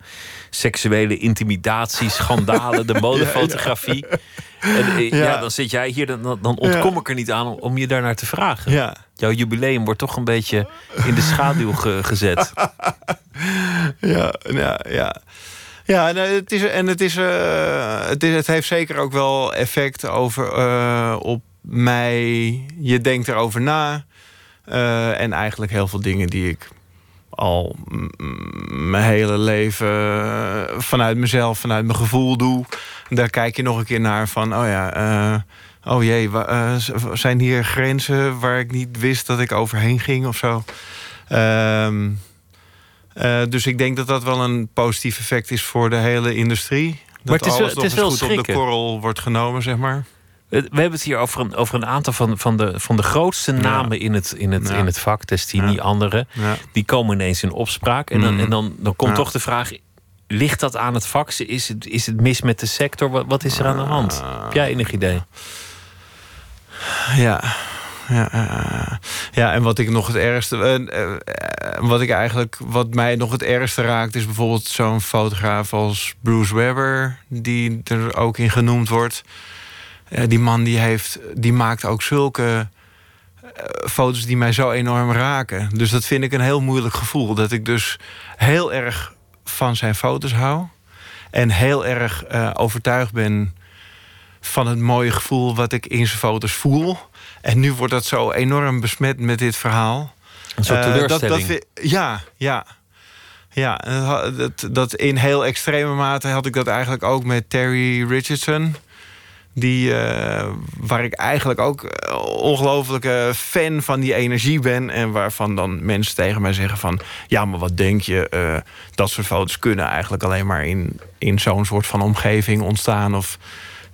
seksuele intimidatie, schandalen, de modefotografie. ja, ja. En, ja. ja, dan zit jij hier, dan, dan ontkom ik er niet aan om, om je daarnaar te vragen. Ja. Jouw jubileum wordt toch een beetje in de schaduw ge, gezet. ja, ja, ja. Ja, en het, is, en het, is, uh, het, is, het heeft zeker ook wel effect over, uh, op mij. Je denkt erover na. En eigenlijk heel veel dingen die ik al mijn hele leven vanuit mezelf, vanuit mijn gevoel doe. Daar kijk je nog een keer naar van, oh ja, oh jee, eh, zijn hier grenzen waar ik niet wist dat ik overheen ging of zo. Ehm, eh, dus ik denk dat dat wel een positief effect is voor de hele industrie. Dat Maar het is wel- alles het is wel goed op de korrel wordt genomen, zeg maar. Eh, We hebben het hier over een, over een aantal van, van, de, van de grootste namen in, het, in, het, Ja. in het vak. Destiny, Ja. anderen. Die komen ineens in opspraak. En dan, Mhm. en dan, dan komt toch de vraag... Ligt dat aan het vak? Is het, is het mis met de sector? Wat, wat is er aan de hand? Ah. Heb jij enig idee? Ja. Ja, eh, ja, en wat ik nog het ergste. eh, eh, wat ik eigenlijk. Wat mij nog het ergste raakt. is bijvoorbeeld zo'n fotograaf als Bruce Webber. die er ook in genoemd wordt. Eh, die man die heeft. die maakt ook zulke. eh, foto's die mij zo enorm raken. Dus dat vind ik een heel moeilijk gevoel. Dat ik dus heel erg van zijn foto's hou. En heel erg eh, overtuigd ben van het mooie gevoel wat ik in zijn foto's voel. En nu wordt dat zo enorm besmet met dit verhaal. Een soort Eh, teleurstelling. dat, dat, vi- ja, ja. Ja, dat dat, dat in heel extreme mate had ik dat eigenlijk ook met Terry Richardson. Die, eh, waar ik eigenlijk ook eh, ongelofelijke fan van die energie ben. En waarvan dan mensen tegen mij zeggen van... ja, maar wat denk je? eh, dat soort foto's kunnen eigenlijk alleen maar in, in zo'n soort van omgeving ontstaan. Of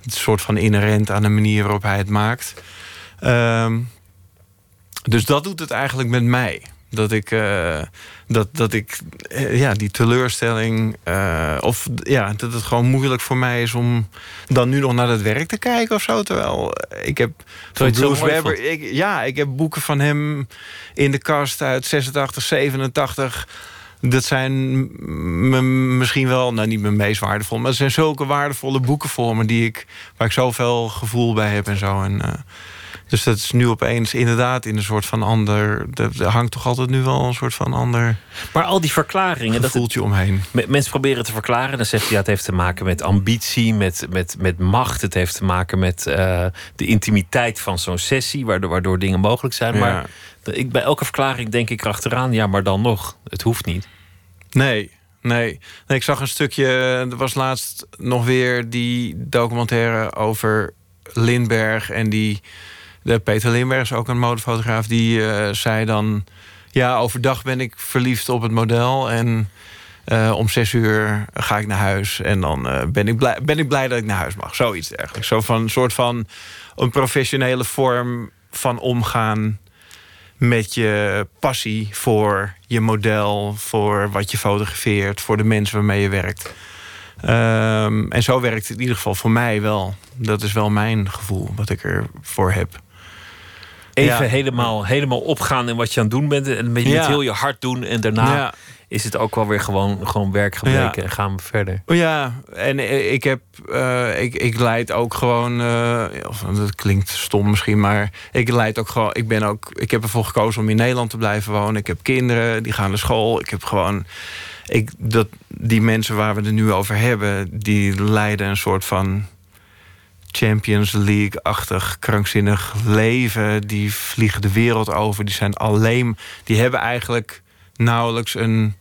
het soort van inherent aan de manier waarop hij het maakt. Ehm, dus dat doet het eigenlijk met mij. Dat ik, eh, dat, dat ik eh, ja, die teleurstelling. eh, of ja, dat het gewoon moeilijk voor mij is om dan nu nog naar het werk te kijken of zo. Terwijl ik heb van je het zo Bruce mooi Webber. vond? Ik, ja, ik heb boeken van hem in de kast uit 86, 87. Dat zijn misschien wel, nou niet mijn meest waardevol, maar het zijn zulke waardevolle boeken voor me die ik, waar ik zoveel gevoel bij heb en zo. En, dus dat is nu opeens inderdaad in een soort van ander. Er hangt toch altijd nu wel een soort van ander Maar al die verklaringen... Dat het, gevoeltje omheen. me- mensen proberen te verklaren. Dan zegt hij ja, het heeft te maken met ambitie, met, met, met macht. Het heeft te maken met eh, de intimiteit van zo'n sessie, waardoor, waardoor dingen mogelijk zijn. Ja. Maar ik, bij elke verklaring denk ik erachteraan, ja, maar dan nog. Het hoeft niet. Nee, nee. nee ik zag een stukje. Er was laatst nog weer die documentaire over Lindbergh. En die. De Peter Lindbergh is ook een modefotograaf. Die eh, zei dan. Ja, overdag ben ik verliefd op het model. En eh, om zes uur ga ik naar huis. En dan eh, ben, ik blij, ben ik blij dat ik naar huis mag. Zoiets eigenlijk. Zo van een soort van een professionele vorm van omgaan met je passie voor je model, voor wat je fotografeert, voor de mensen waarmee je werkt. Ehm, en zo werkt het in ieder geval voor mij wel. Dat is wel mijn gevoel wat ik ervoor heb. Even Ja. helemaal, helemaal opgaan in wat je aan het doen bent. En met, met Ja. heel je hart doen. En daarna Ja. is het ook wel weer gewoon, gewoon werk gebleken. En gaan we verder. Oh Ja, en ik heb, eh, ik, ik leid ook gewoon, eh, of, dat klinkt stom misschien, maar ik leid ook gewoon, ik ben ook, ik heb ervoor gekozen om in Nederland te blijven wonen. Ik heb kinderen, die gaan naar school. Ik heb gewoon, ik, dat, die mensen waar we het nu over hebben, die leiden een soort van Champions League-achtig krankzinnig leven. Die vliegen de wereld over. Die zijn alleen, die hebben eigenlijk nauwelijks een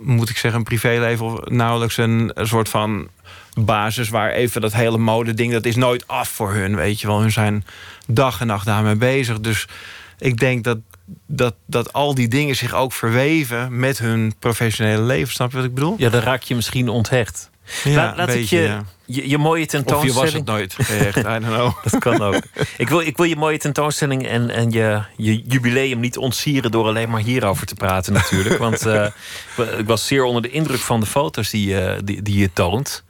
moet ik zeggen, een privéleven of nauwelijks een, soort van basis waar even dat hele mode ding dat is nooit af voor hun, weet je wel. Hun zijn dag en nacht daarmee bezig. Dus ik denk dat, dat, dat al die dingen zich ook verweven met hun professionele leven. Snap je wat ik bedoel? Ja, dan raak je misschien onthecht. Ja, laat ik je, ja. je, je mooie Of je tentoonstelling... was het nooit echt, I don't know. Dat kan ook. ik, wil, ik wil je mooie tentoonstelling en, en je, je jubileum niet ontsieren door alleen maar hierover te praten, natuurlijk. Want eh, ik was zeer onder de indruk van de foto's die, je- die, die je toont.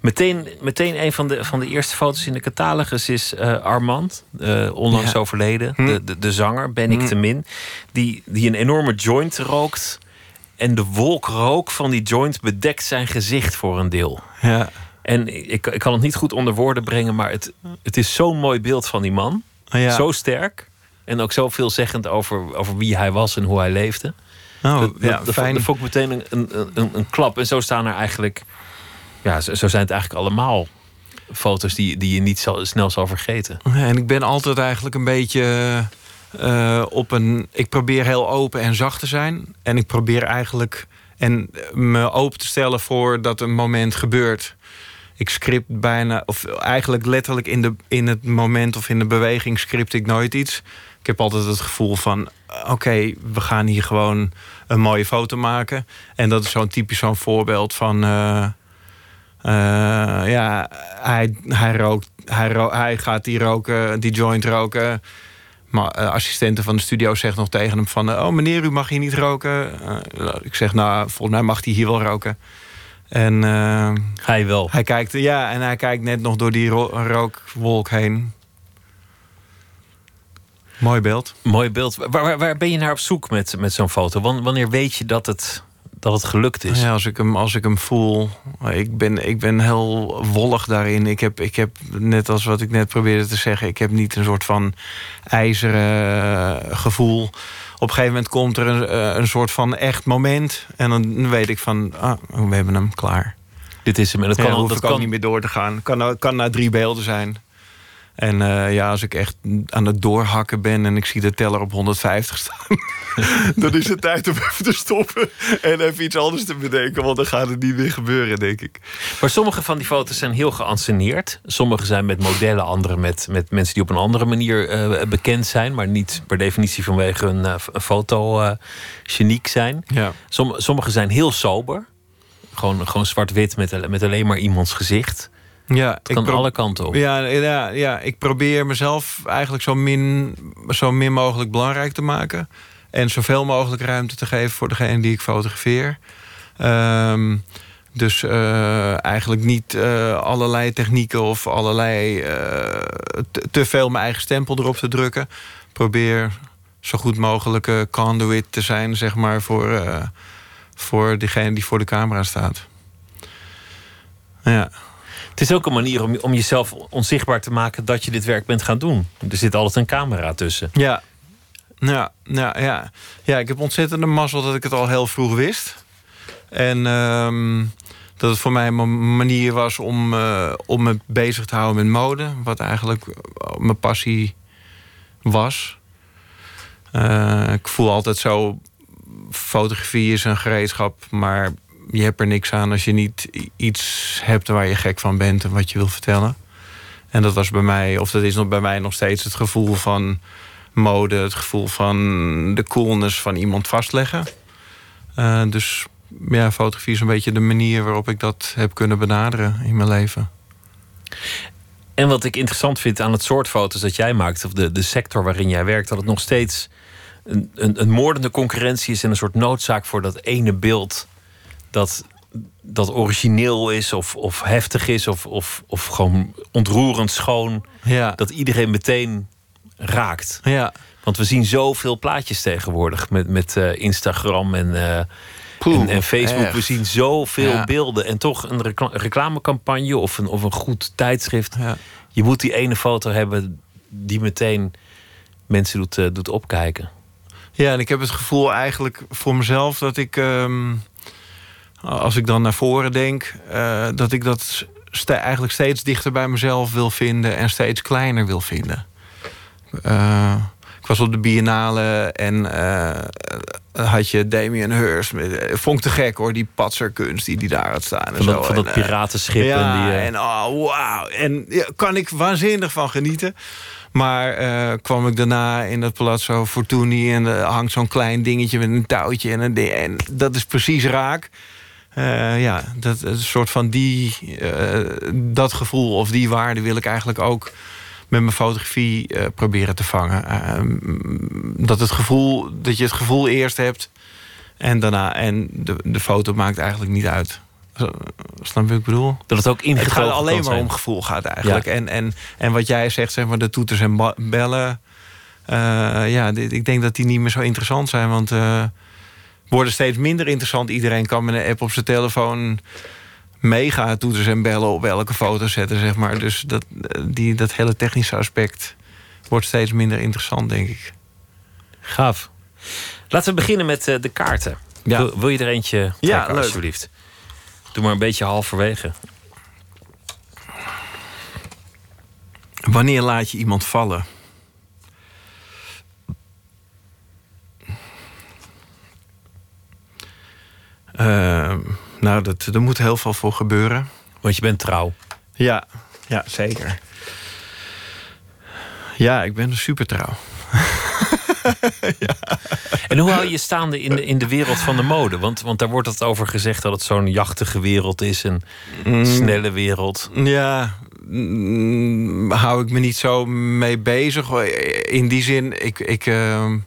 Meteen, meteen een van de, van de eerste foto's in de catalogus is eh, Armand, onlangs Ja. overleden, Hm. de, de, de zanger, Ben ik Hm. te min, die, die een enorme joint rookt. En de wolk rook van die joint bedekt zijn gezicht voor een deel. Ja, En ik, ik kan het niet goed onder woorden brengen, maar het, het is zo'n mooi beeld van die man. ja. Zo sterk. En ook zo veelzeggend over, over wie hij was en hoe hij leefde. Oh, dat, ja, dat, fijn. dat vond ik meteen een, een, een, een klap. En zo staan er eigenlijk. Ja, zo, zo zijn het eigenlijk allemaal foto's die, die je niet zal, snel zal vergeten. Ja, En ik ben altijd eigenlijk een beetje eh, op een. Ik probeer heel open en zacht te zijn. En ik probeer eigenlijk en me open te stellen voor dat een moment gebeurt. ik script bijna, of eigenlijk letterlijk in, de, in het moment of in de beweging script ik nooit iets. Ik heb altijd het gevoel van, oké, we gaan hier gewoon een mooie foto maken. En dat is zo'n typisch zo'n voorbeeld van, uh, ja, hij, hij rookt, hij, hij gaat die roken, die joint roken. Maar assistenten van de studio zegt nog tegen hem van... oh meneer, u mag hier niet roken. ik zeg, nou, volgens mij mag hij hier wel roken. En uh, hij wel. Hij kijkt, ja, en hij kijkt net nog door die ro rookwolk heen. Mooi beeld. Mooi beeld. Waar, waar, ben je naar op zoek met, met zo'n foto? Wanneer weet je dat het, dat het gelukt is? Ja, als ik hem, als ik hem voel. Ik ben, ik ben heel wollig daarin. Ik heb, ik heb, net als wat ik net probeerde te zeggen... ik heb niet een soort van ijzeren gevoel op een gegeven moment komt er een, eh, een soort van echt moment. En dan weet ik van, ah, we hebben hem klaar. Dit is hem. En dat kan, ja, hoef dat ik kan... ook niet meer door te gaan. Kan, kan na drie beelden zijn. En uh, ja, als ik echt aan het doorhakken ben en ik zie de teller op 150 staan, dan is het tijd om even te stoppen en even iets anders te bedenken, want dan gaat het niet meer gebeuren, denk ik. Maar sommige van die foto's zijn heel geanceneerd. Sommige zijn met modellen, andere met, met mensen die op een andere manier uh, bekend zijn, maar niet per definitie vanwege hun uh, foto geniek zijn. Ja. Som, sommige zijn heel sober. Gewoon, gewoon zwart-wit met, met alleen maar iemands gezicht. Ja, het kan alle kanten op. Ja, ja, ja, ik probeer mezelf eigenlijk zo min, zo min mogelijk belangrijk te maken. En zoveel mogelijk ruimte te geven voor degene die ik fotografeer. Um, dus uh, eigenlijk niet uh, allerlei technieken of allerlei uh, te, te, veel mijn eigen stempel erop te drukken. Probeer zo goed mogelijk conduit te zijn, zeg maar, voor, voor degene die voor de camera staat. Ja. Het is ook een manier om, om jezelf onzichtbaar te maken dat je dit werk bent gaan doen. Er zit altijd een camera tussen. Ja, ja, ja, ja. ja ik heb ontzettende mazzel dat ik het al heel vroeg wist. En um, dat het voor mij een manier was om, uh, om me bezig te houden met mode. Wat eigenlijk mijn passie was. Uh, ik voel altijd zo... Fotografie is een gereedschap, maar je hebt er niks aan als je niet iets hebt waar je gek van bent en wat je wil vertellen. En dat was bij mij, of dat is nog bij mij nog steeds het gevoel van mode, het gevoel van de coolness van iemand vastleggen. Uh, dus ja, fotografie is een beetje de manier waarop ik dat heb kunnen benaderen in mijn leven. En wat ik interessant vind aan het soort foto's dat jij maakt, of de, de sector waarin jij werkt, dat het nog steeds een, een, een moordende concurrentie is en een soort noodzaak voor dat ene beeld dat, dat origineel is of, of heftig is of, of, of gewoon ontroerend schoon. Ja. Dat iedereen meteen raakt. Ja. Want we zien zoveel plaatjes tegenwoordig met, met uh, Instagram en, uh, en, en, Facebook. echt. We zien zoveel Ja. beelden. En toch een recla- reclamecampagne of een, of een goed tijdschrift. Ja. Je moet die ene foto hebben die meteen mensen doet, eh, doet opkijken. Ja, en ik heb het gevoel eigenlijk voor mezelf dat ik, ehm, als ik dan naar voren denk, eh, dat ik dat eigenlijk steeds dichter bij mezelf wil vinden en steeds kleiner wil vinden. Eh, ik was op de Biennale en eh, had je Damien Hirst. Met, vond ik te gek hoor, die patserkunst die die daar had staan. En Van dat, zo. van dat piratenschip. ja, en die, en oh, wauw. En ja, kan ik waanzinnig van genieten. Maar kwam ik daarna in dat Palazzo Fortuny... en er hangt zo'n klein dingetje met een touwtje en een. En dat is precies raak. Eh, ja, dat is een soort van die, eh, dat gevoel of die waarde wil ik eigenlijk ook met mijn fotografie eh, proberen te vangen. Eh, dat, het gevoel, dat je het gevoel eerst hebt en daarna. En de, de foto maakt eigenlijk niet uit. Snap je wat ik bedoel? dat het ook Het ingetogen gaat alleen maar zijn. om gevoel gaat eigenlijk. En, en, en wat jij zegt, zeg maar, de toeters en bellen. ja, ik denk dat die niet meer zo interessant zijn. Want worden steeds minder interessant. Iedereen kan met een app op zijn telefoon mega toeters en bellen op elke foto zetten, zeg maar. Dus dat, eh, die, dat hele technische aspect wordt steeds minder interessant, denk ik. Gaaf. Laten we beginnen met eh, de kaarten. Ja. Wil, wil je er eentje trekken, Ja, leuk. alsjeblieft? Doe maar een beetje halverwege. Wanneer laat je iemand vallen? Ehm, nou, dat, er moet heel veel voor gebeuren. Want je bent trouw. Ja, ja zeker. Ja, ik ben super trouw. En hoe hou je je staande in de, in de wereld van de mode? Want, want daar wordt het over gezegd dat het zo'n jachtige wereld is, een Mm. snelle wereld. Ja, mm, hou ik me niet zo mee bezig. In die zin, ik, ik, ehm,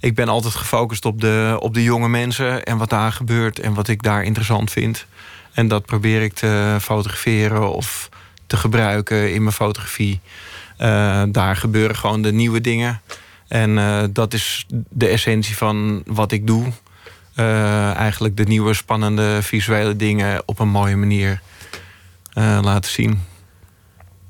ik ben altijd gefocust op de, op de jonge mensen en wat daar gebeurt en wat ik daar interessant vind. En dat probeer ik te fotograferen of te gebruiken in mijn fotografie. Eh, daar gebeuren gewoon de nieuwe dingen. En eh, dat is de essentie van wat ik doe. Eh, eigenlijk de nieuwe spannende visuele dingen op een mooie manier laten zien.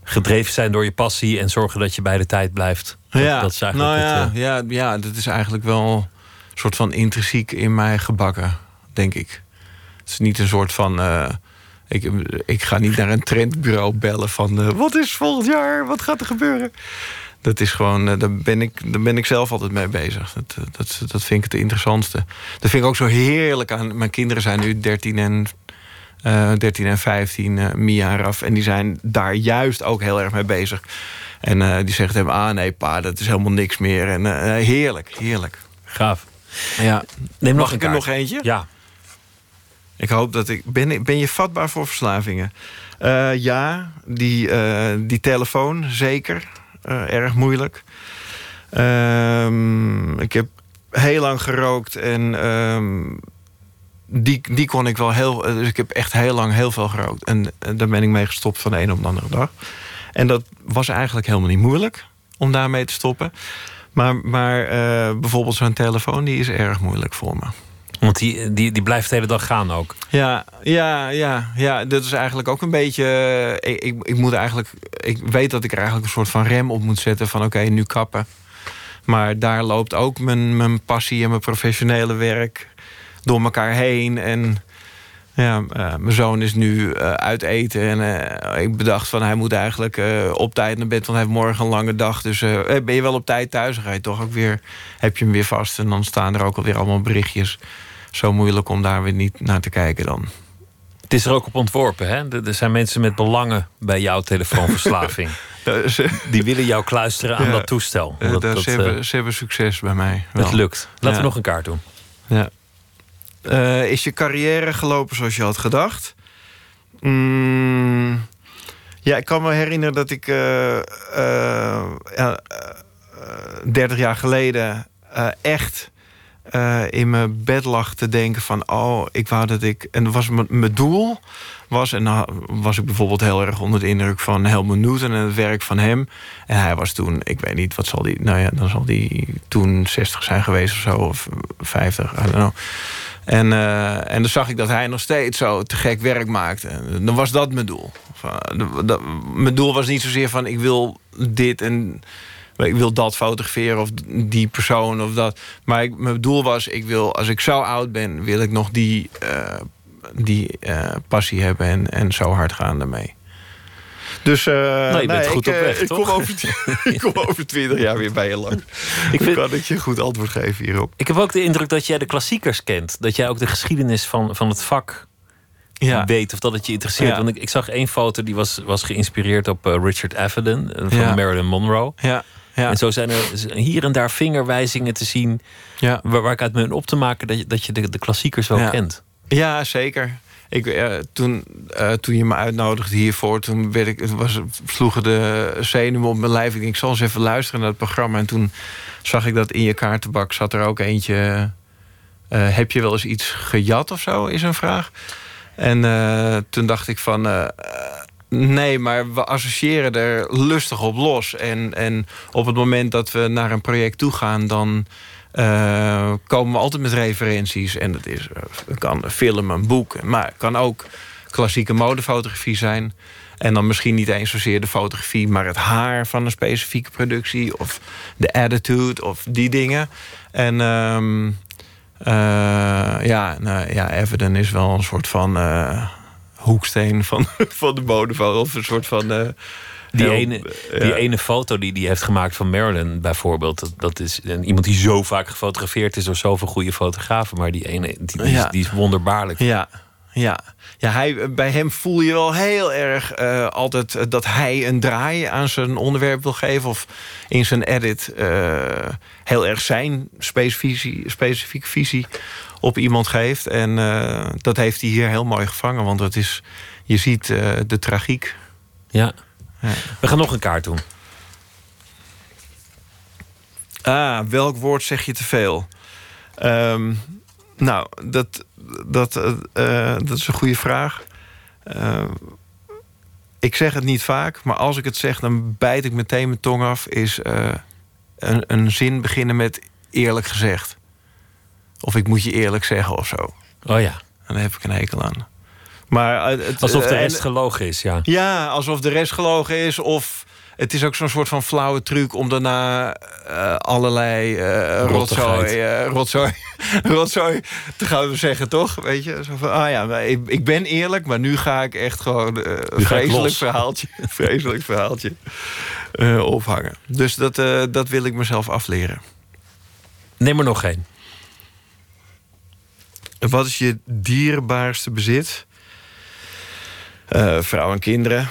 Gedreven zijn door je passie en zorgen dat je bij de tijd blijft. Dat, ja, dat is eigenlijk nou ja, het, eh, ja, ja, dat is eigenlijk wel een soort van intrinsiek in mij gebakken, denk ik. Het is niet een soort van. eh, ik, ik ga niet naar een trendbureau bellen van. eh, wat is volgend jaar? Wat gaat er gebeuren? Dat is gewoon. daar, ben ik, daar ben ik zelf altijd mee bezig. Dat, dat, dat vind ik het interessantste. Dat vind ik ook zo heerlijk aan. Mijn kinderen zijn nu 13 en. eh 13 en 15, eh Mia en Raf. En die zijn daar juist ook heel erg mee bezig. En eh, die tegen me, ah nee pa, dat is helemaal niks meer. En eh, heerlijk, heerlijk. gaaf. Ja. Neem nog Mag een ik er nog eentje? Ja, Ik hoop dat ik... Ben, ben je vatbaar voor verslavingen? Eh, ja, die, eh, die telefoon, zeker. Eh, erg moeilijk. Ehm, ik heb heel lang gerookt en... ehm, die, die kon ik wel heel... Dus ik heb echt heel lang heel veel gerookt. En daar ben ik mee gestopt van de een op de andere dag. En dat was eigenlijk helemaal niet moeilijk om daarmee te stoppen. Maar, maar eh, bijvoorbeeld zo'n telefoon, die is erg moeilijk voor me. want die, die, die blijft de hele dag gaan ook. Ja, ja, ja, ja. Dat is eigenlijk ook een beetje. eh, Ik, ik, ik moet eigenlijk. Ik weet dat ik er eigenlijk een soort van rem op moet zetten van oké, nu kappen. Maar daar loopt ook mijn, mijn passie en mijn professionele werk door elkaar heen. En ja, eh, mijn zoon is nu eh, uit eten. En eh, ik bedacht van hij moet eigenlijk op tijd naar bed, want hij heeft morgen een lange dag. Dus ben je wel op tijd thuis, dan ga je toch ook weer. Heb je hem weer vast en dan staan er ook alweer allemaal berichtjes. Zo moeilijk om daar weer niet naar te kijken dan. Het is er ook op ontworpen. Hè? Er zijn mensen met belangen bij jouw telefoonverslaving. Die willen jou kluisteren aan Ja. dat toestel. Dat, dat, ze, hebben, ze hebben succes bij mij. wel. het lukt. Laten Ja. we nog een kaart doen. Ja. Eh, is je carrière gelopen zoals je had gedacht? Mm, ja, ik kan me herinneren dat ik eh, eh, ja, eh, 30 jaar geleden echt in mijn bed lag te denken van... oh, ik wou dat ik... En dat was mijn- mijn doel was... en dan was ik bijvoorbeeld heel erg onder de indruk van Helmut Newton... en het werk van hem. En hij was toen, ik weet niet, wat zal die... nou ja, dan zal die toen 60 zijn geweest of zo, of 50, I don't know. En, eh, en dan zag ik dat hij nog steeds zo te gek werk maakte. Dan was dat mijn doel. Mijn doel was niet zozeer van ik wil dit en ik wil dat fotograferen of die persoon of dat. Maar mijn doel was, ik wil, als ik zo oud ben, wil ik nog die, eh, die eh, passie hebben en, en zo hard gaan daarmee. Dus uh, je bent goed ik, op eh, weg, ik toch? Kom over, ik kom over 20 jaar weer bij je lang. Ik vind- kan ik je een goed antwoord geven hierop. Ik heb ook de indruk dat jij de klassiekers kent. Dat jij ook de geschiedenis van, van het vak Ja. weet of dat het je interesseert. Ja. Want ik, ik zag één foto die was, was geïnspireerd op eh, Richard Avedon van Ja. Marilyn Monroe. Ja, ja, En zo zijn er hier en daar vingerwijzingen te zien. ja. Waar, waar ik uit ben op te maken dat je, dat je de, de klassiekers wel kent. Ja, zeker. Ik, eh, toen, eh, toen je me uitnodigde hiervoor, toen werd ik, was, sloegen de zenuwen op mijn lijf. Ik denk, zal eens even luisteren naar het programma. En toen zag ik dat in je kaartenbak zat er ook eentje. eh, heb je wel eens iets gejat of zo, is een vraag. En toen dacht ik van. nee, maar we associëren er lustig op los. En, en op het moment dat we naar een project toe gaan, dan eh, komen we altijd met referenties. En dat is, eh, kan een film, een boek, maar kan ook klassieke modefotografie zijn. En dan misschien niet eens zozeer de fotografie, maar het haar van een specifieke productie. Of de attitude of die dingen. En eh, ja, nou, ja, Evident is wel een soort van hoeksteen van, van de modefotografie. Of een soort van. Eh, Die, heel- ene, ja. die ene foto die die heeft gemaakt van Marilyn bijvoorbeeld. Dat, dat is en iemand die zo vaak gefotografeerd is door zoveel goede fotografen. Maar die ene die, die, Ja. is, die is wonderbaarlijk. Ja, Ja, ja hij, bij hem voel je wel heel erg uh, altijd dat hij een draai aan zijn onderwerp wil geven. Of in zijn edit uh, heel erg zijn specifieke, visie op iemand geeft. En uh, dat heeft hij hier heel mooi gevangen. Want dat is, je ziet de tragiek. Ja. Ja. We gaan nog een kaart doen. Ah, welk woord zeg je te veel? Um, nou, dat, dat, uh, dat is een goede vraag. Uh, ik zeg het niet vaak, maar als ik het zeg, dan bijt ik meteen mijn tong af. Is uh, een, een zin beginnen met eerlijk gezegd. Of ik moet je eerlijk zeggen of zo. Oh ja. En daar heb ik een hekel aan. Maar het, alsof de rest gelogen is, ja. Ja, alsof de rest gelogen is. Of het is ook zo'n soort van flauwe truc om daarna uh, allerlei uh, rotzooi, uh, rotzooi, rotzooi te gaan zeggen, toch? Weet je, zo van, ah ja, ik, ik ben eerlijk, maar nu ga ik echt gewoon een vreselijk verhaaltje, vreselijk verhaaltje ophangen. Dus dat, dat wil ik mezelf afleren. Neem er nog geen. Wat is je dierbaarste bezit? Vrouw en kinderen.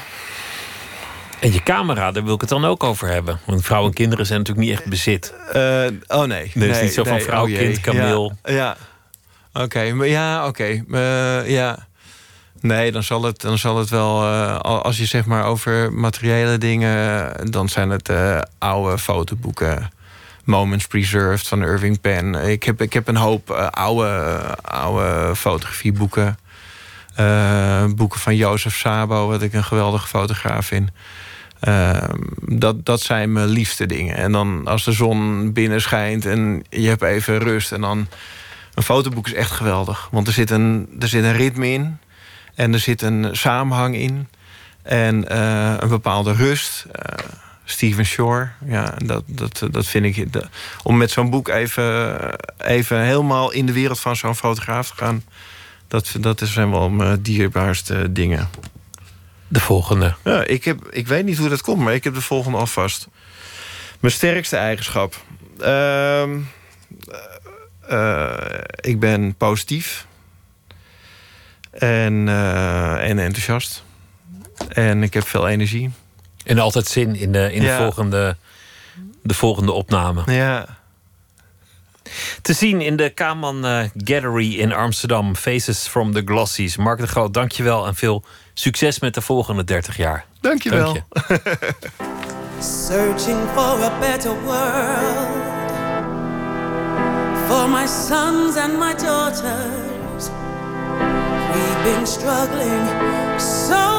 En je camera, daar wil ik het dan ook over hebben. Want vrouwen en kinderen zijn natuurlijk niet echt bezit. Uh, oh nee. Is niet zo van vrouw, oh kind, kameel. Ja, ja. oké. Okay. Ja, oké. Okay. Uh, ja. Nee, dan zal het, dan zal het wel... Uh, als je zeg maar over materiële dingen... dan zijn het oude fotoboeken... Moments Preserved van Irving Penn. Ik heb, ik heb een hoop oude, oude fotografieboeken... boeken van Jozef Sabo, wat ik een geweldige fotograaf vind. Ehm, dat, dat zijn mijn liefste dingen. En dan als de zon binnen schijnt en je hebt even rust. En dan een fotoboek is echt geweldig. Want er zit een, er zit een ritme in. En er zit een samenhang in. En uh, een bepaalde rust. Uh, Steven Shore. Ja, dat, dat, dat vind ik. Om met zo'n boek even, even helemaal in de wereld van zo'n fotograaf te gaan. Dat, dat zijn wel mijn dierbaarste dingen. De volgende. Ja, ik, heb, ik weet niet hoe dat komt, maar ik heb de volgende alvast. Mijn sterkste eigenschap. Uh, uh, ik ben positief. En, uh, en enthousiast. En ik heb veel energie. En altijd zin in de, in de, volgende, de volgende opname. Ja. Te zien in de Kaman uh, Gallery in Amsterdam. Faces from the Glossies. Mark de Groot, dankjewel en veel Succes met de volgende 30 jaar. Dankjewel. Dank je. Searching for a better world For my sons and my daughters We've been struggling so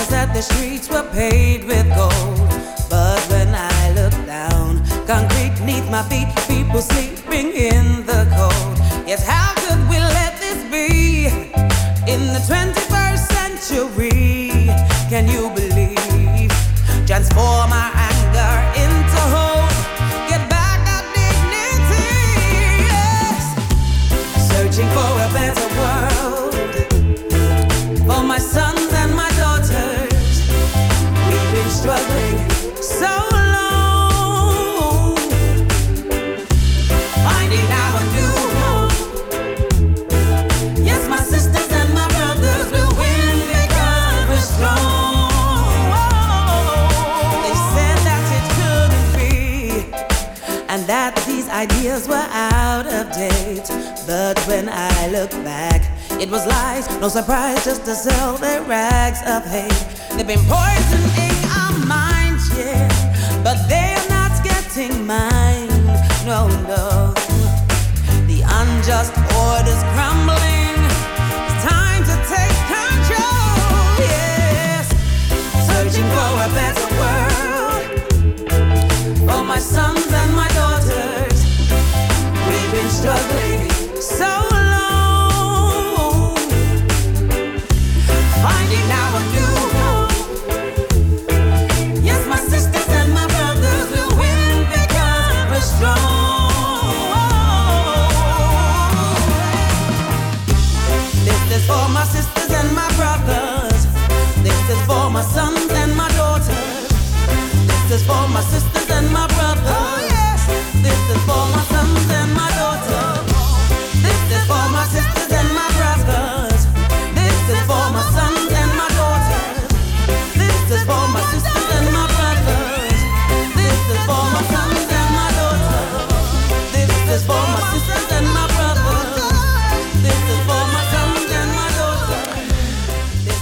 streets were paved with gold. But when I look down, concrete beneath my feet, people sleeping in the cold. Yes, how could we let this be? in the 21st century. Can you believe? Transform our when I look back, it was lies. No surprise, just to sell their rags of hate. They've been poisoning our minds, yeah. But they're not getting mine. No, no. The unjust order's crumbling. It's time to take control, yes. Searching for a better world. For my sons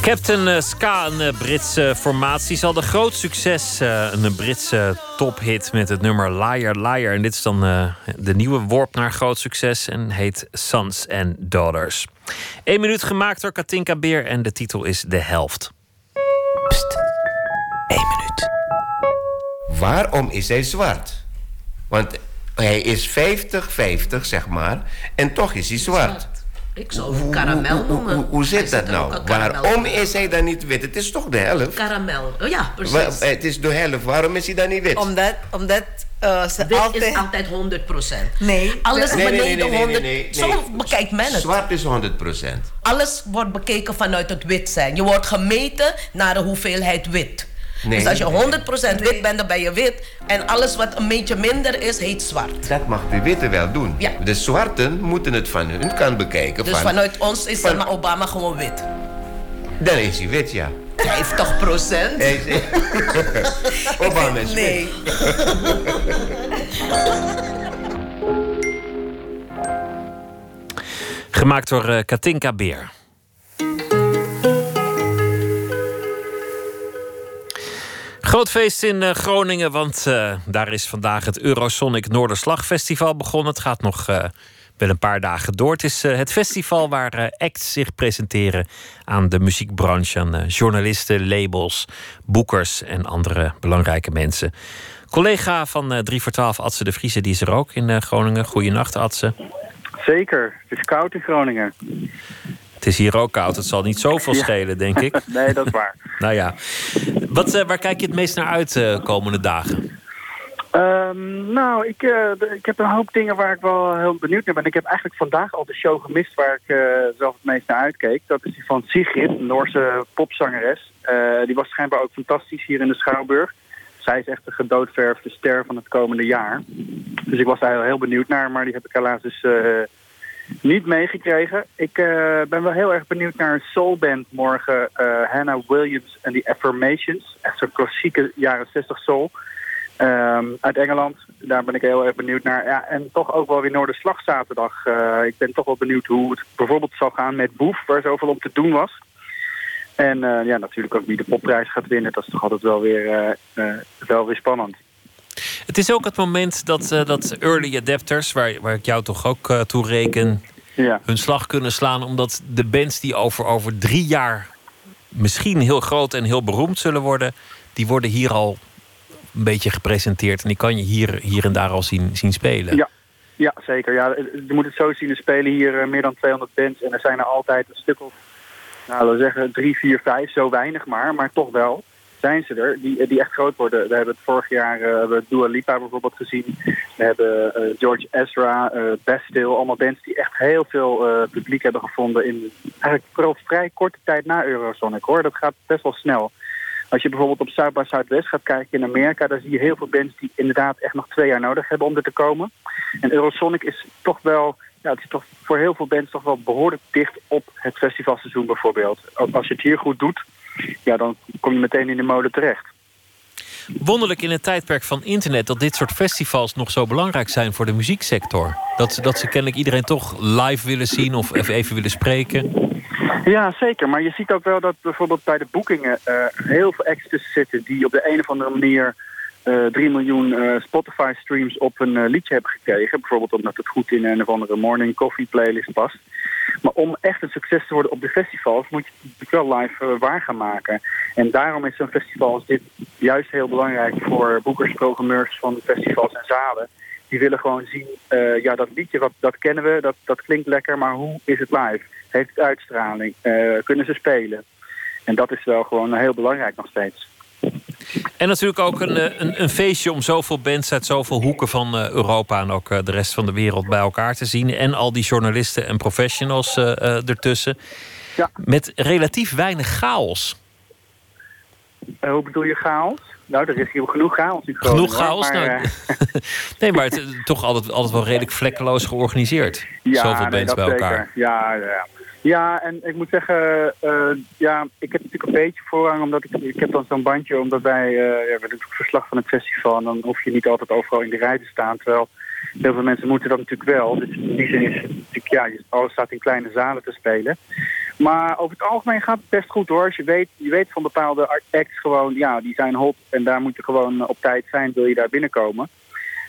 Captain eh, Ska, een eh, Britse formatie, zal de groot succes. eh, een Britse tophit met het nummer Liar Liar. En dit is dan eh, de nieuwe worp naar groot succes en heet Sons and Daughters. Eén minuut gemaakt door Katinka Beer en de titel is De Helft. Eén minuut. Waarom is hij zwart? Want hij is 50-50, zeg maar. En toch is hij zwart. Ik zou het karamel Hoe, noemen. hoe, zit dat nou? Waarom is hij dan niet wit? Het is toch de helft? Karamel. Oh ja, precies. Wa- het is de helft. Waarom is hij dan niet wit? Omdat, omdat eh, ze Wit altijd... is altijd 100% Nee. Alles Nee, nee, nee, beneden nee, nee, 100. nee, nee. Zo bekijkt men het. Zwart is 100% Alles wordt bekeken vanuit het wit zijn. Je wordt gemeten naar de hoeveelheid wit. Nee. dus als je 100% wit bent, dan ben je wit. En alles wat een beetje minder is, heet zwart. Dat mag de witte wel doen. Ja. De zwarten moeten het van hun kant bekijken. Dus van, vanuit ons is van- Obama gewoon wit. Dan is hij wit, ja. 50 procent? Obama is wit. Nee. Gemaakt door eh, Katinka Beer. Groot feest in eh, Groningen, want eh, daar is vandaag het Eurosonic Noorderslag-festival begonnen. Het gaat nog eh, wel een paar dagen door. Het is het festival waar acts zich presenteren aan de muziekbranche, aan journalisten, labels, boekers en andere belangrijke mensen. Collega van eh 3 voor 12, Adse de Vriese, die is er ook in eh, Groningen. Goedenacht, Adse. Zeker, het is koud in Groningen. Het is hier ook koud. Het zal niet zoveel schelen, denk ik. Nee, dat is waar. Nou ja. Wat, eh, waar kijk je het meest naar uit de komende dagen? Ehm, nou, ik, eh, ik heb een hoop dingen waar ik wel heel benieuwd naar ben. Ik heb eigenlijk vandaag al de show gemist waar ik eh, zelf het meest naar uitkeek. Dat is die van Sigrid, een Noorse popzangeres. Eh, die was schijnbaar ook fantastisch hier in de Schouwburg. Zij is echt de gedoodverfde ster van het komende jaar. Dus ik was daar heel benieuwd naar, maar die heb ik helaas dus eh, niet meegekregen. Ik eh, ben wel heel erg benieuwd naar een soulband morgen. eh, Hannah Williams en die Affirmations. Echt zo'n klassieke jaren 60 soul. Ehm, uit Engeland. Daar ben ik heel erg benieuwd naar. Ja, en toch ook wel weer Noorderslag zaterdag. Eh, ik ben toch wel benieuwd hoe het bijvoorbeeld zal gaan met Boef, waar zoveel om te doen was. En ja, natuurlijk ook wie de popprijs gaat winnen. Dat is toch altijd wel weer, wel weer spannend. Het is ook het moment dat, eh, dat early adapters, waar, waar ik jou toch ook eh, toe reken, Ja. hun slag kunnen slaan. Omdat de bands die over, over drie jaar misschien heel groot en heel beroemd zullen worden, die worden hier al een beetje gepresenteerd. En die kan je hier, hier en daar al zien, zien spelen. Ja, ja zeker. Ja, je moet het zo zien. Er spelen hier eh, meer dan 200 bands. En er zijn er altijd een stuk of, nou, laten we zeggen, drie, vier, vijf. Zo weinig maar, maar toch wel zijn ze er. Die, die echt groot worden. We hebben het vorig jaar eh, we Dua Lipa bijvoorbeeld gezien. We hebben eh, George Ezra, eh Bastille. Allemaal bands die echt heel veel publiek hebben gevonden. In eigenlijk vooral vrij korte tijd na Eurosonic hoor. Dat gaat best wel snel. Als je bijvoorbeeld op Zuid bij Zuidwest gaat kijken in Amerika, dan zie je heel veel bands die inderdaad echt nog twee jaar nodig hebben om er te komen. En Eurosonic is toch wel, ja, het is toch voor heel veel bands toch wel behoorlijk dicht op het festivalseizoen bijvoorbeeld. Als je het hier goed doet, ja, dan kom je meteen in de mode terecht. Wonderlijk in het tijdperk van internet dat dit soort festivals nog zo belangrijk zijn voor de muzieksector. Dat ze, dat ze kennelijk iedereen toch live willen zien of even willen spreken. Ja, zeker. Maar je ziet ook wel dat bijvoorbeeld bij de boekingen eh, heel veel acts tussen zitten die op de een of andere manier eh 3 miljoen eh, Spotify-streams op een liedje hebben gekregen. Bijvoorbeeld omdat het goed in een of andere morning coffee playlist past. Maar om echt een succes te worden op de festivals moet je het natuurlijk wel live eh, waar gaan maken. En daarom is zo'n festival als dit juist heel belangrijk voor boekers, programmeurs van festivals en zalen. Die willen gewoon zien, eh, ja, dat liedje, wat, dat kennen we, dat, dat klinkt lekker, maar hoe is het live? Heeft het uitstraling? Eh, kunnen ze spelen? En dat is wel gewoon heel belangrijk nog steeds. En natuurlijk ook een, eh, een, een feestje om zoveel bands uit zoveel hoeken van eh, Europa en ook eh, de rest van de wereld bij elkaar te zien. En al die journalisten en professionals ertussen. Ja. Met relatief weinig chaos. Hoe bedoel je chaos? Nou, er is hier genoeg chaos in Groningen. Genoeg chaos? maar, Nou, nee, maar het, toch altijd, altijd wel redelijk vlekkeloos georganiseerd. Zoveel nee, bands bij zeker. elkaar. Ja, ja, ja. En ik moet zeggen, eh, ja, ik heb natuurlijk een beetje voorrang, omdat ik, ik heb dan zo'n bandje, omdat wij, eh ja, we doen ook verslag van het festival en dan hoef je niet altijd overal in de rij te staan, terwijl heel veel mensen moeten dat natuurlijk wel. Dus in die zin is natuurlijk, ja, alles staat in kleine zalen te spelen. Maar over het algemeen gaat het best goed hoor. Je weet, je weet van bepaalde acts gewoon, ja, die zijn hot. En daar moet je gewoon op tijd zijn, wil je daar binnenkomen.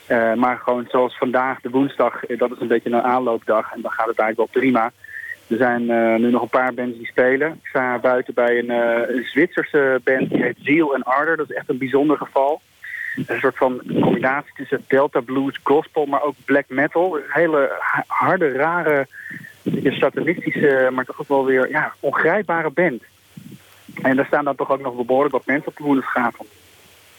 Eh, maar gewoon zoals vandaag, de woensdag, dat is een beetje een aanloopdag. En dan gaat het eigenlijk wel prima. Er zijn eh, nu nog een paar bands die spelen. Ik sta buiten bij een, eh, een Zwitserse band die heet Zeal and Ardor. Dat is echt een bijzonder geval. Een soort van combinatie tussen delta blues, gospel, maar ook black metal. Een hele ha- harde, rare, satanistische, maar toch ook wel weer ja, ongrijpbare band. En daar staan dan toch ook nog behoorlijk wat mensen op de woensdagavond.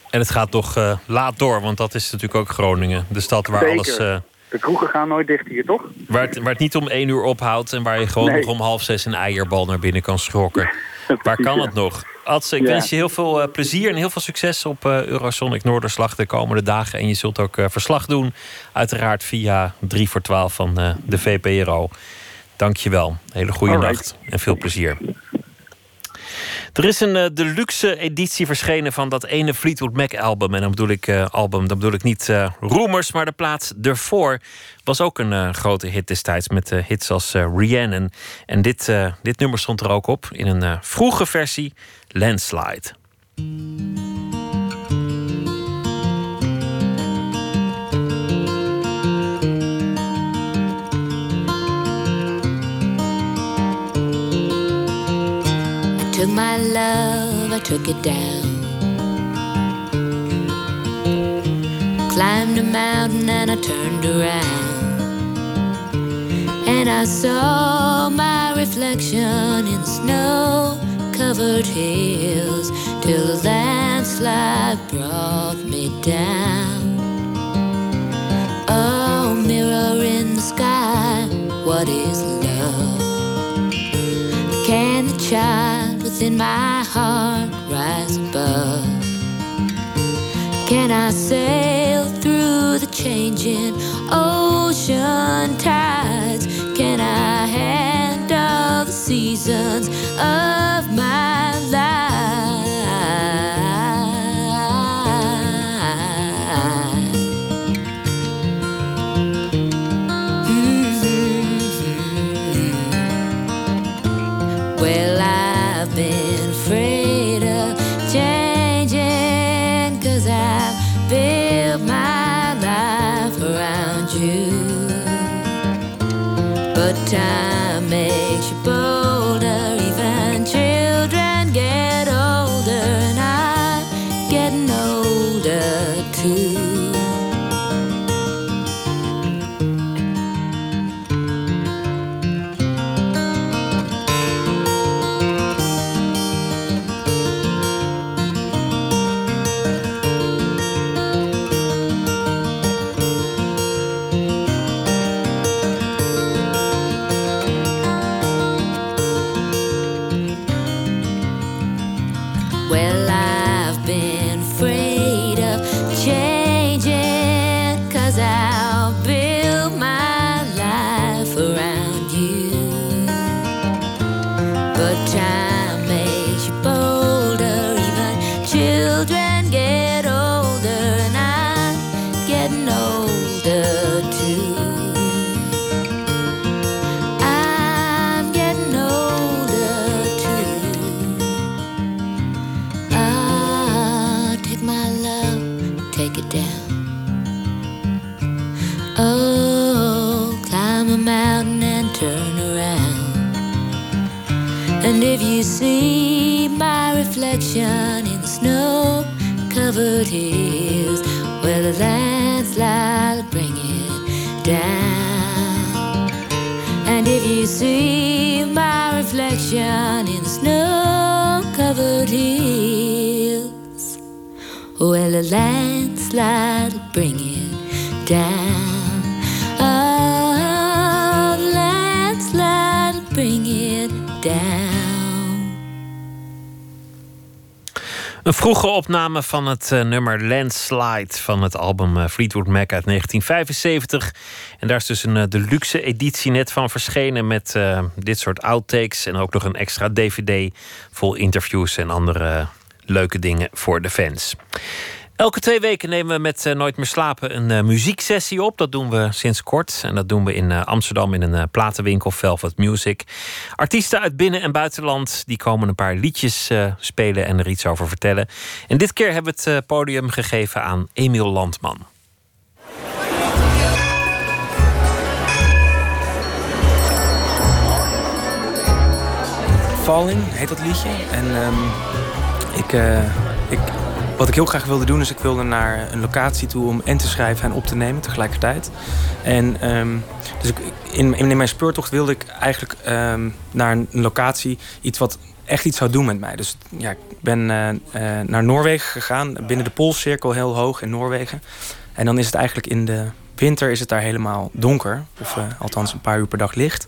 En het gaat toch eh, laat door, want dat is natuurlijk ook Groningen. De stad waar Zeker. alles. De kroegen gaan nooit dicht hier, toch? waar, het, waar het niet om één uur ophoudt en waar je gewoon Nee. nog om half zes een eierbal naar binnen kan schrokken. waar kan het nog? Adse, ik Ja. wens je heel veel eh, plezier en heel veel succes op eh, Eurosonic Noorderslag de komende dagen. En je zult ook eh, verslag doen, uiteraard via 3 voor 12 van de VPRO. Dank je wel. Hele goede Alright. nacht en veel plezier. Er is een eh, deluxe editie verschenen van dat ene Fleetwood Mac album. En dan bedoel ik eh, album, dan bedoel ik niet eh Rumors, maar de plaats ervoor was ook een grote hit destijds met hits als Rhiannon. En dit, dit nummer stond er ook op in een vroege versie, Landslide. Took my love, I took it down. Climbed a mountain and I turned around. And I saw my reflection in snow covered hills till the landslide brought me down. Oh, mirror in the sky, what is love? Can the child within my heart rise above? Can I sail through the changing ocean tides? Can I handle the seasons of my see my reflection in the snow covered hills, well, a landslide bring Een vroege opname van het eh, nummer Landslide van het album eh, Fleetwood Mac uit 1975. En daar is dus een eh, deluxe editie net van verschenen met dit soort outtakes en ook nog een extra DVD vol interviews en andere leuke dingen voor de fans. Elke twee weken nemen we met eh, Nooit meer slapen een eh, muzieksessie op. Dat doen we sinds kort. En dat doen we in eh, Amsterdam in een platenwinkel, Velvet Music. Artiesten uit binnen- en buitenland die komen een paar liedjes spelen en er iets over vertellen. En dit keer hebben we het podium gegeven aan Emiel Landman. Falling heet dat liedje. En ehm, ik, ik, wat ik heel graag wilde doen, is ik wilde naar een locatie toe om en te schrijven en op te nemen tegelijkertijd. En ehm, dus in, in mijn speurtocht wilde ik eigenlijk ehm, naar een locatie iets wat echt iets zou doen met mij. Dus ja, ik ben eh, eh, naar Noorwegen gegaan, binnen de Poolcirkel heel hoog in Noorwegen. En dan is het eigenlijk in de winter is het daar helemaal donker. Of eh, althans een paar uur per dag licht.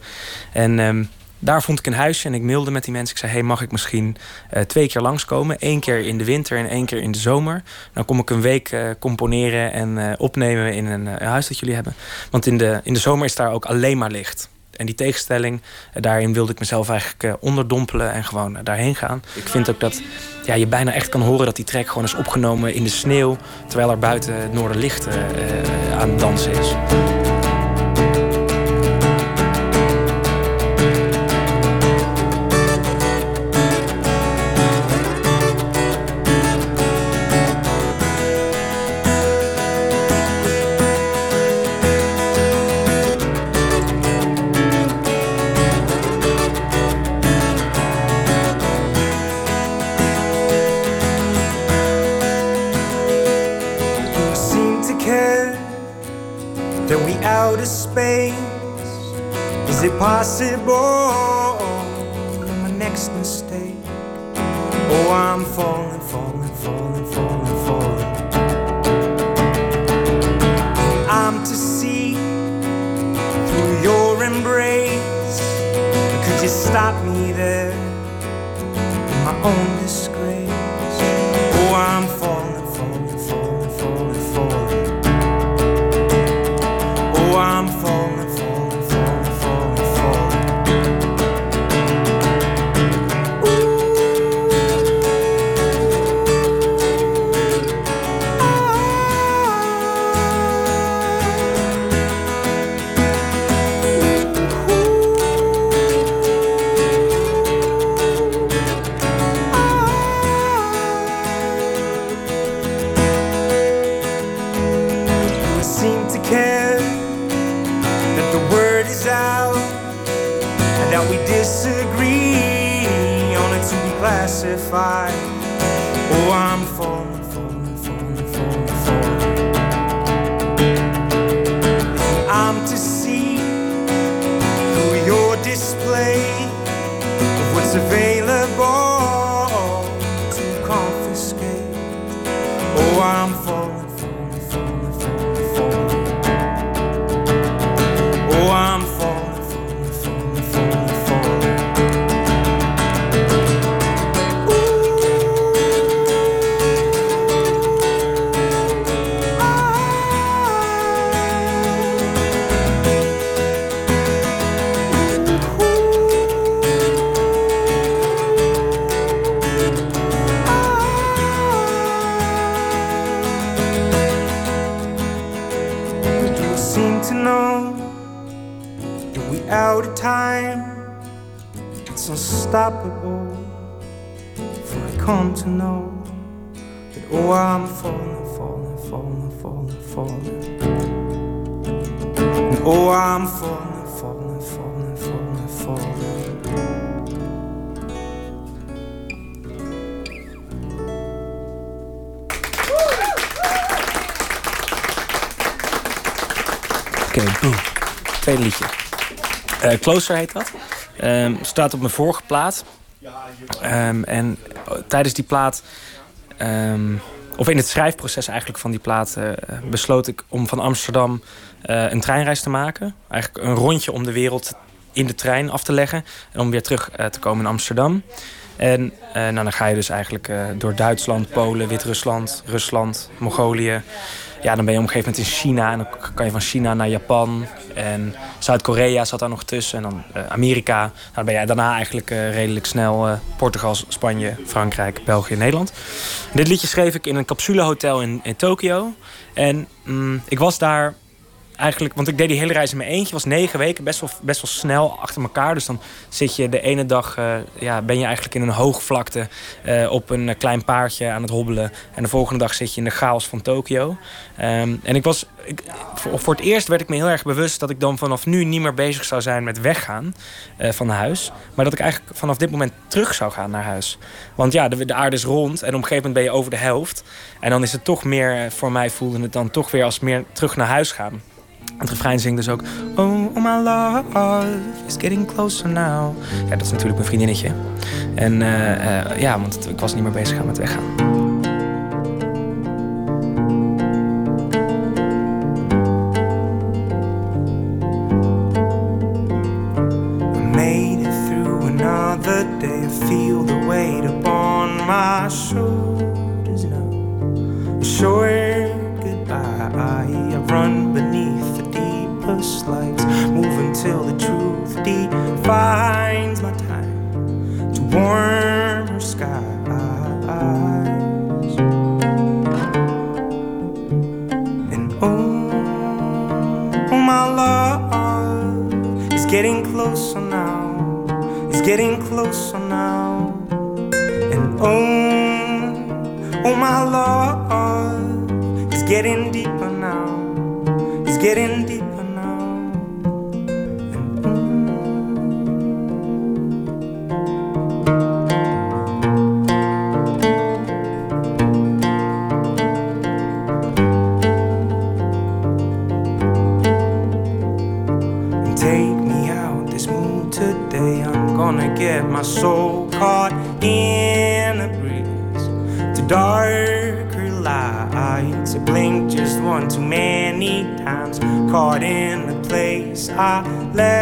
En ehm, daar vond ik een huisje en ik mailde met die mensen. Ik zei, hey, mag ik misschien eh, twee keer langskomen? Eén keer in de winter en één keer in de zomer. Dan kom ik een week eh, componeren en eh, opnemen in een huis dat jullie hebben. Want in de, in de zomer is daar ook alleen maar licht. En die tegenstelling, daarin wilde ik mezelf eigenlijk onderdompelen en gewoon daarheen gaan. Ik vind ook dat ja, je bijna echt kan horen dat die track gewoon is opgenomen in de sneeuw. Terwijl er buiten het noorderlicht eh, eh, aan het dansen is. Is it possible? My next mistake. Oh, I'm falling, falling, falling, falling, falling. I'm to see through your embrace. Could you stop me there my own fight. Closer heet dat. Ehm, staat op mijn vorige plaat. Ehm, en eh, tijdens die plaat... ehm, of in het schrijfproces eigenlijk van die plaat... eh, besloot ik om van Amsterdam eh, een treinreis te maken. Eigenlijk een rondje om de wereld in de trein af te leggen. En om weer terug eh, te komen in Amsterdam. En nou, dan ga je dus eigenlijk door Duitsland, Polen, Wit-Rusland, Rusland, Mongolië. Ja, dan ben je op een gegeven moment in China. En dan kan je van China naar Japan, En Zuid-Korea zat daar nog tussen. En dan eh, Amerika. Nou, dan ben jij daarna eigenlijk eh, redelijk snel eh, Portugal, Spanje, Frankrijk, België, Nederland. Dit liedje schreef ik in een capsulehotel in, in Tokio. En mm, ik was daar eigenlijk, want ik deed die hele reis in mijn eentje. was negen weken, best wel, best wel snel achter elkaar. Dus dan zit je de ene dag, eh, ja, ben je eigenlijk in een hoogvlakte uh, op een eh, klein paardje aan het hobbelen. En de volgende dag zit je in de chaos van Tokio. Um, en ik was, ik, voor, het eerst werd ik me heel erg bewust dat ik dan vanaf nu niet meer bezig zou zijn met weggaan van huis. Maar dat ik eigenlijk vanaf dit moment terug zou gaan naar huis. Want ja, de, de aarde is rond en op een gegeven moment ben je over de helft. En dan is het toch meer, voor mij voelde het dan toch weer als meer terug naar huis gaan. Het refrein zingt dus ook... Oh, my love is getting closer now. Ja, dat is natuurlijk mijn vriendinnetje. En uh, uh, ja, want ik was niet meer bezig aan met weggaan. I feel the weight upon my shoulders getting closer now. And oh, oh, my love it's getting deeper now. It's getting deeper. I left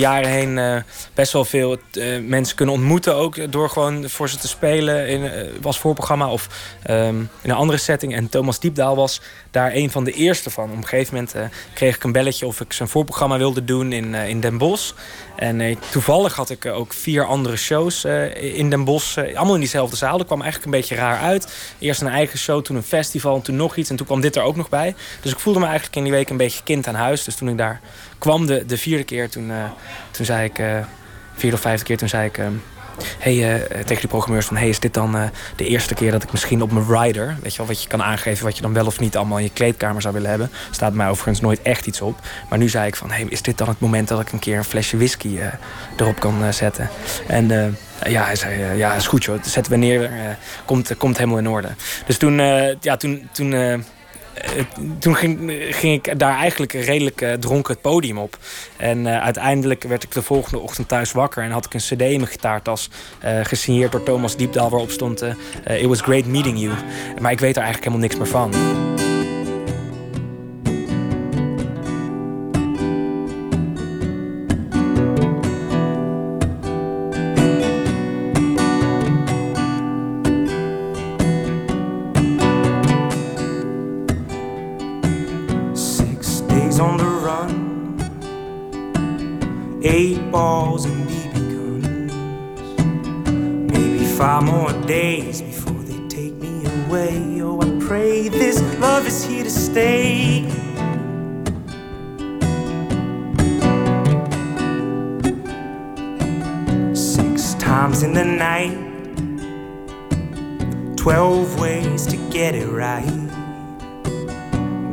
jaren heen uh, best wel veel uh, mensen kunnen ontmoeten. Ook door gewoon voor ze te spelen in was voorprogramma of um, in een andere setting. En Thomas Diepdaal was daar een van de eerste van. Op een gegeven moment kreeg ik een belletje of ik zijn voorprogramma wilde doen in, in Den Bosch. En toevallig had ik ook vier andere shows in Den Bosch. allemaal in diezelfde zaal. Dat kwam eigenlijk een beetje raar uit. Eerst een eigen show, toen een festival en toen nog iets. En toen kwam dit er ook nog bij. Dus ik voelde me eigenlijk in die week een beetje kind aan huis. Dus toen ik daar kwam de, de vierde keer, toen, uh, toen zei ik, uh, vierde of vijfde keer, toen zei ik uh, hey, tegen die programmeurs van, hey, is dit dan de eerste keer dat ik misschien op mijn rider, weet je wel, wat je kan aangeven wat je dan wel of niet allemaal in je kleedkamer zou willen hebben, staat mij overigens nooit echt iets op. Maar nu zei ik van, hey, is dit dan het moment dat ik een keer een flesje whisky erop kan zetten? En ja, hij zei, ja, is goed joh, zetten we neer, komt, komt helemaal in orde. Dus toen, ja, toen, toen toen ging, ik daar eigenlijk redelijk uh, dronken het podium op. En uh, uiteindelijk werd ik de volgende ochtend thuis wakker en had ik een cd in mijn gitaartas gesigneerd door Thomas Diepdaal waarop stond It was great meeting you. Maar ik weet er eigenlijk helemaal niks meer van.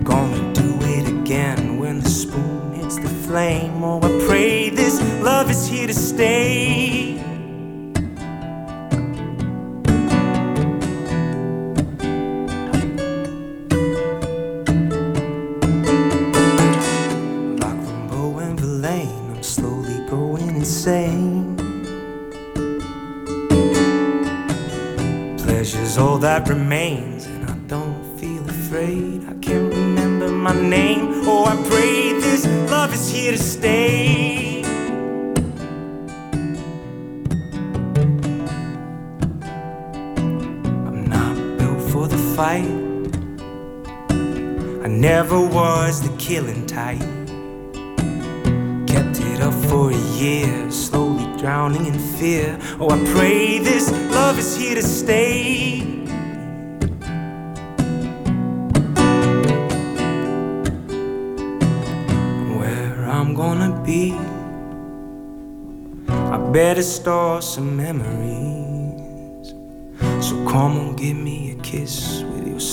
Gonna do it again when the spoon hits the flame. Oh, I pray this love is here to stay.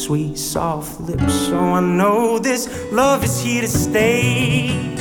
Sweet, soft lips. So I know this love is here to stay.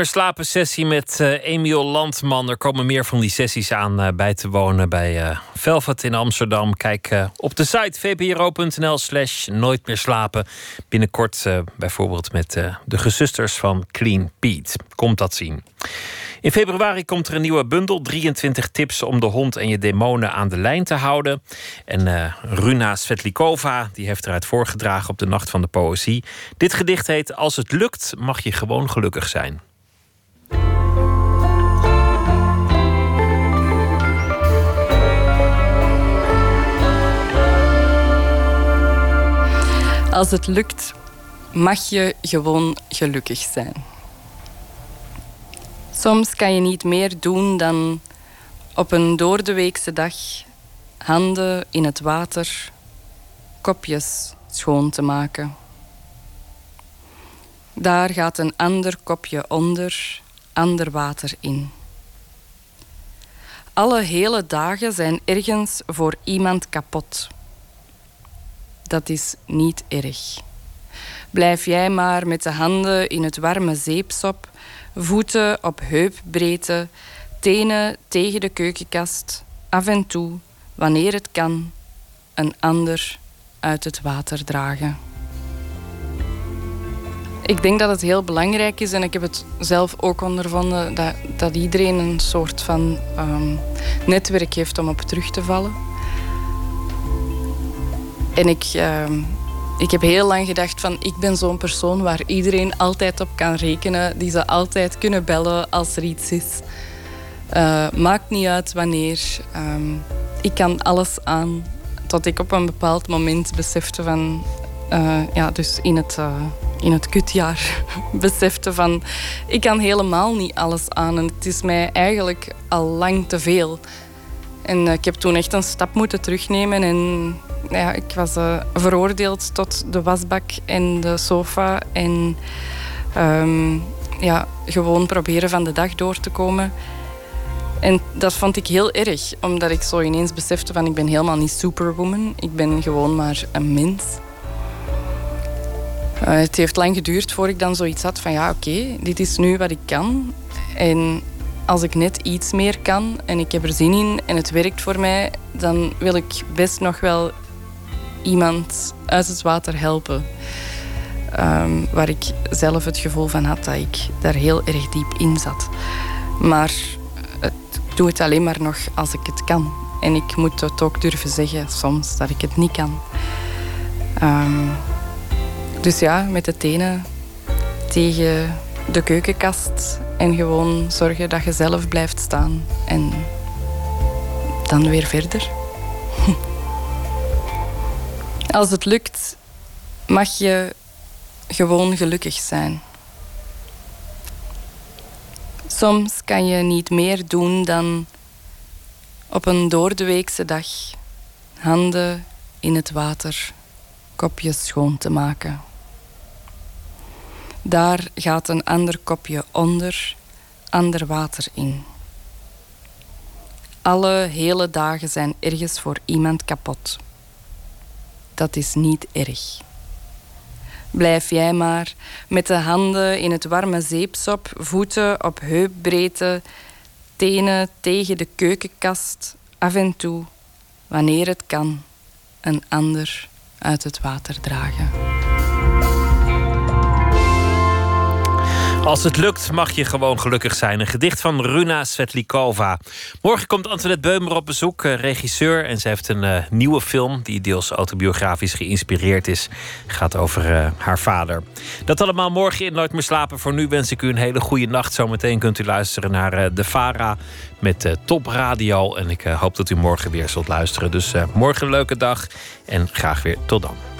Meer sessie met eh, Emiel Landman. Er komen meer van die sessies aan eh, bij te wonen bij eh Velvet in Amsterdam. Kijk op de site vpro.nl slash nooit meer slapen. Binnenkort bijvoorbeeld met de gezusters van Clean Pete. Komt dat zien. In februari komt er een nieuwe bundel. 23 tips om de hond en je demonen aan de lijn te houden. En Runa Svetlikova die heeft eruit voorgedragen op de Nacht van de Poëzie. Dit gedicht heet Als het lukt mag je gewoon gelukkig zijn. Als het lukt, mag je gewoon gelukkig zijn. Soms kan je niet meer doen dan op een doordeweekse dag handen in het water, kopjes schoon te maken. Daar gaat een ander kopje onder, ander water in. Alle hele dagen zijn ergens voor iemand kapot. Dat is niet erg. Blijf jij maar met de handen in het warme zeepsop, voeten op heupbreedte, tenen tegen de keukenkast, af en toe, wanneer het kan, een ander uit het water dragen. Ik denk dat het heel belangrijk is en ik heb het zelf ook ondervonden dat, dat iedereen een soort van ehm, netwerk heeft om op terug te vallen. En ik, ehm, ik heb heel lang gedacht van ik ben zo'n persoon waar iedereen altijd op kan rekenen, die ze altijd kunnen bellen als er iets is. Eh, maakt niet uit wanneer. Ehm, ik kan alles aan. Tot ik op een bepaald moment besefte van... eh, ja, dus in het, eh, in het kutjaar besefte van... Ik kan helemaal niet alles aan. En het is mij eigenlijk al lang te veel. En eh, ik heb toen echt een stap moeten terugnemen. En ja, ik was eh, veroordeeld tot de wasbak en de sofa. En ehm, ja, gewoon proberen van de dag door te komen. En dat vond ik heel erg, omdat ik zo ineens besefte van ik ben helemaal niet superwoman. Ik ben gewoon maar een mens. Eh, het heeft lang geduurd voor ik dan zoiets had van ja, oké, dit is nu wat ik kan. En als ik net iets meer kan en ik heb er zin in en het werkt voor mij, dan wil ik best nog wel iemand uit het water helpen. Ehm, waar ik zelf het gevoel van had dat ik daar heel erg diep in zat. Maar ik doe het alleen maar nog als ik het kan. En ik moet het ook durven zeggen soms dat ik het niet kan. Ehm, dus ja, met de tenen tegen de keukenkast en gewoon zorgen dat je zelf blijft staan. En dan weer verder. Als het lukt, mag je gewoon gelukkig zijn. Soms kan je niet meer doen dan op een doordeweekse dag handen in het water, kopjes schoon te maken. Daar gaat een ander kopje onder, ander water in. Alle hele dagen zijn ergens voor iemand kapot. Dat is niet erg. Blijf jij maar met de handen in het warme zeepsop, voeten op heupbreedte, tenen tegen de keukenkast, af en toe, wanneer het kan, een ander uit het water dragen. Als het lukt, mag je gewoon gelukkig zijn. Een gedicht van Runa Svetlikova. Morgen komt Antoinette Beumer op bezoek, eh, regisseur. En ze heeft een eh, nieuwe film die deels autobiografisch geïnspireerd is. Gaat over eh, haar vader. Dat allemaal morgen in Nooit meer slapen. Voor nu wens ik u een hele goede nacht. Zometeen kunt u luisteren naar eh, De Vara met Top Radio. En ik hoop dat u morgen weer zult luisteren. Dus morgen een leuke dag en graag weer tot dan.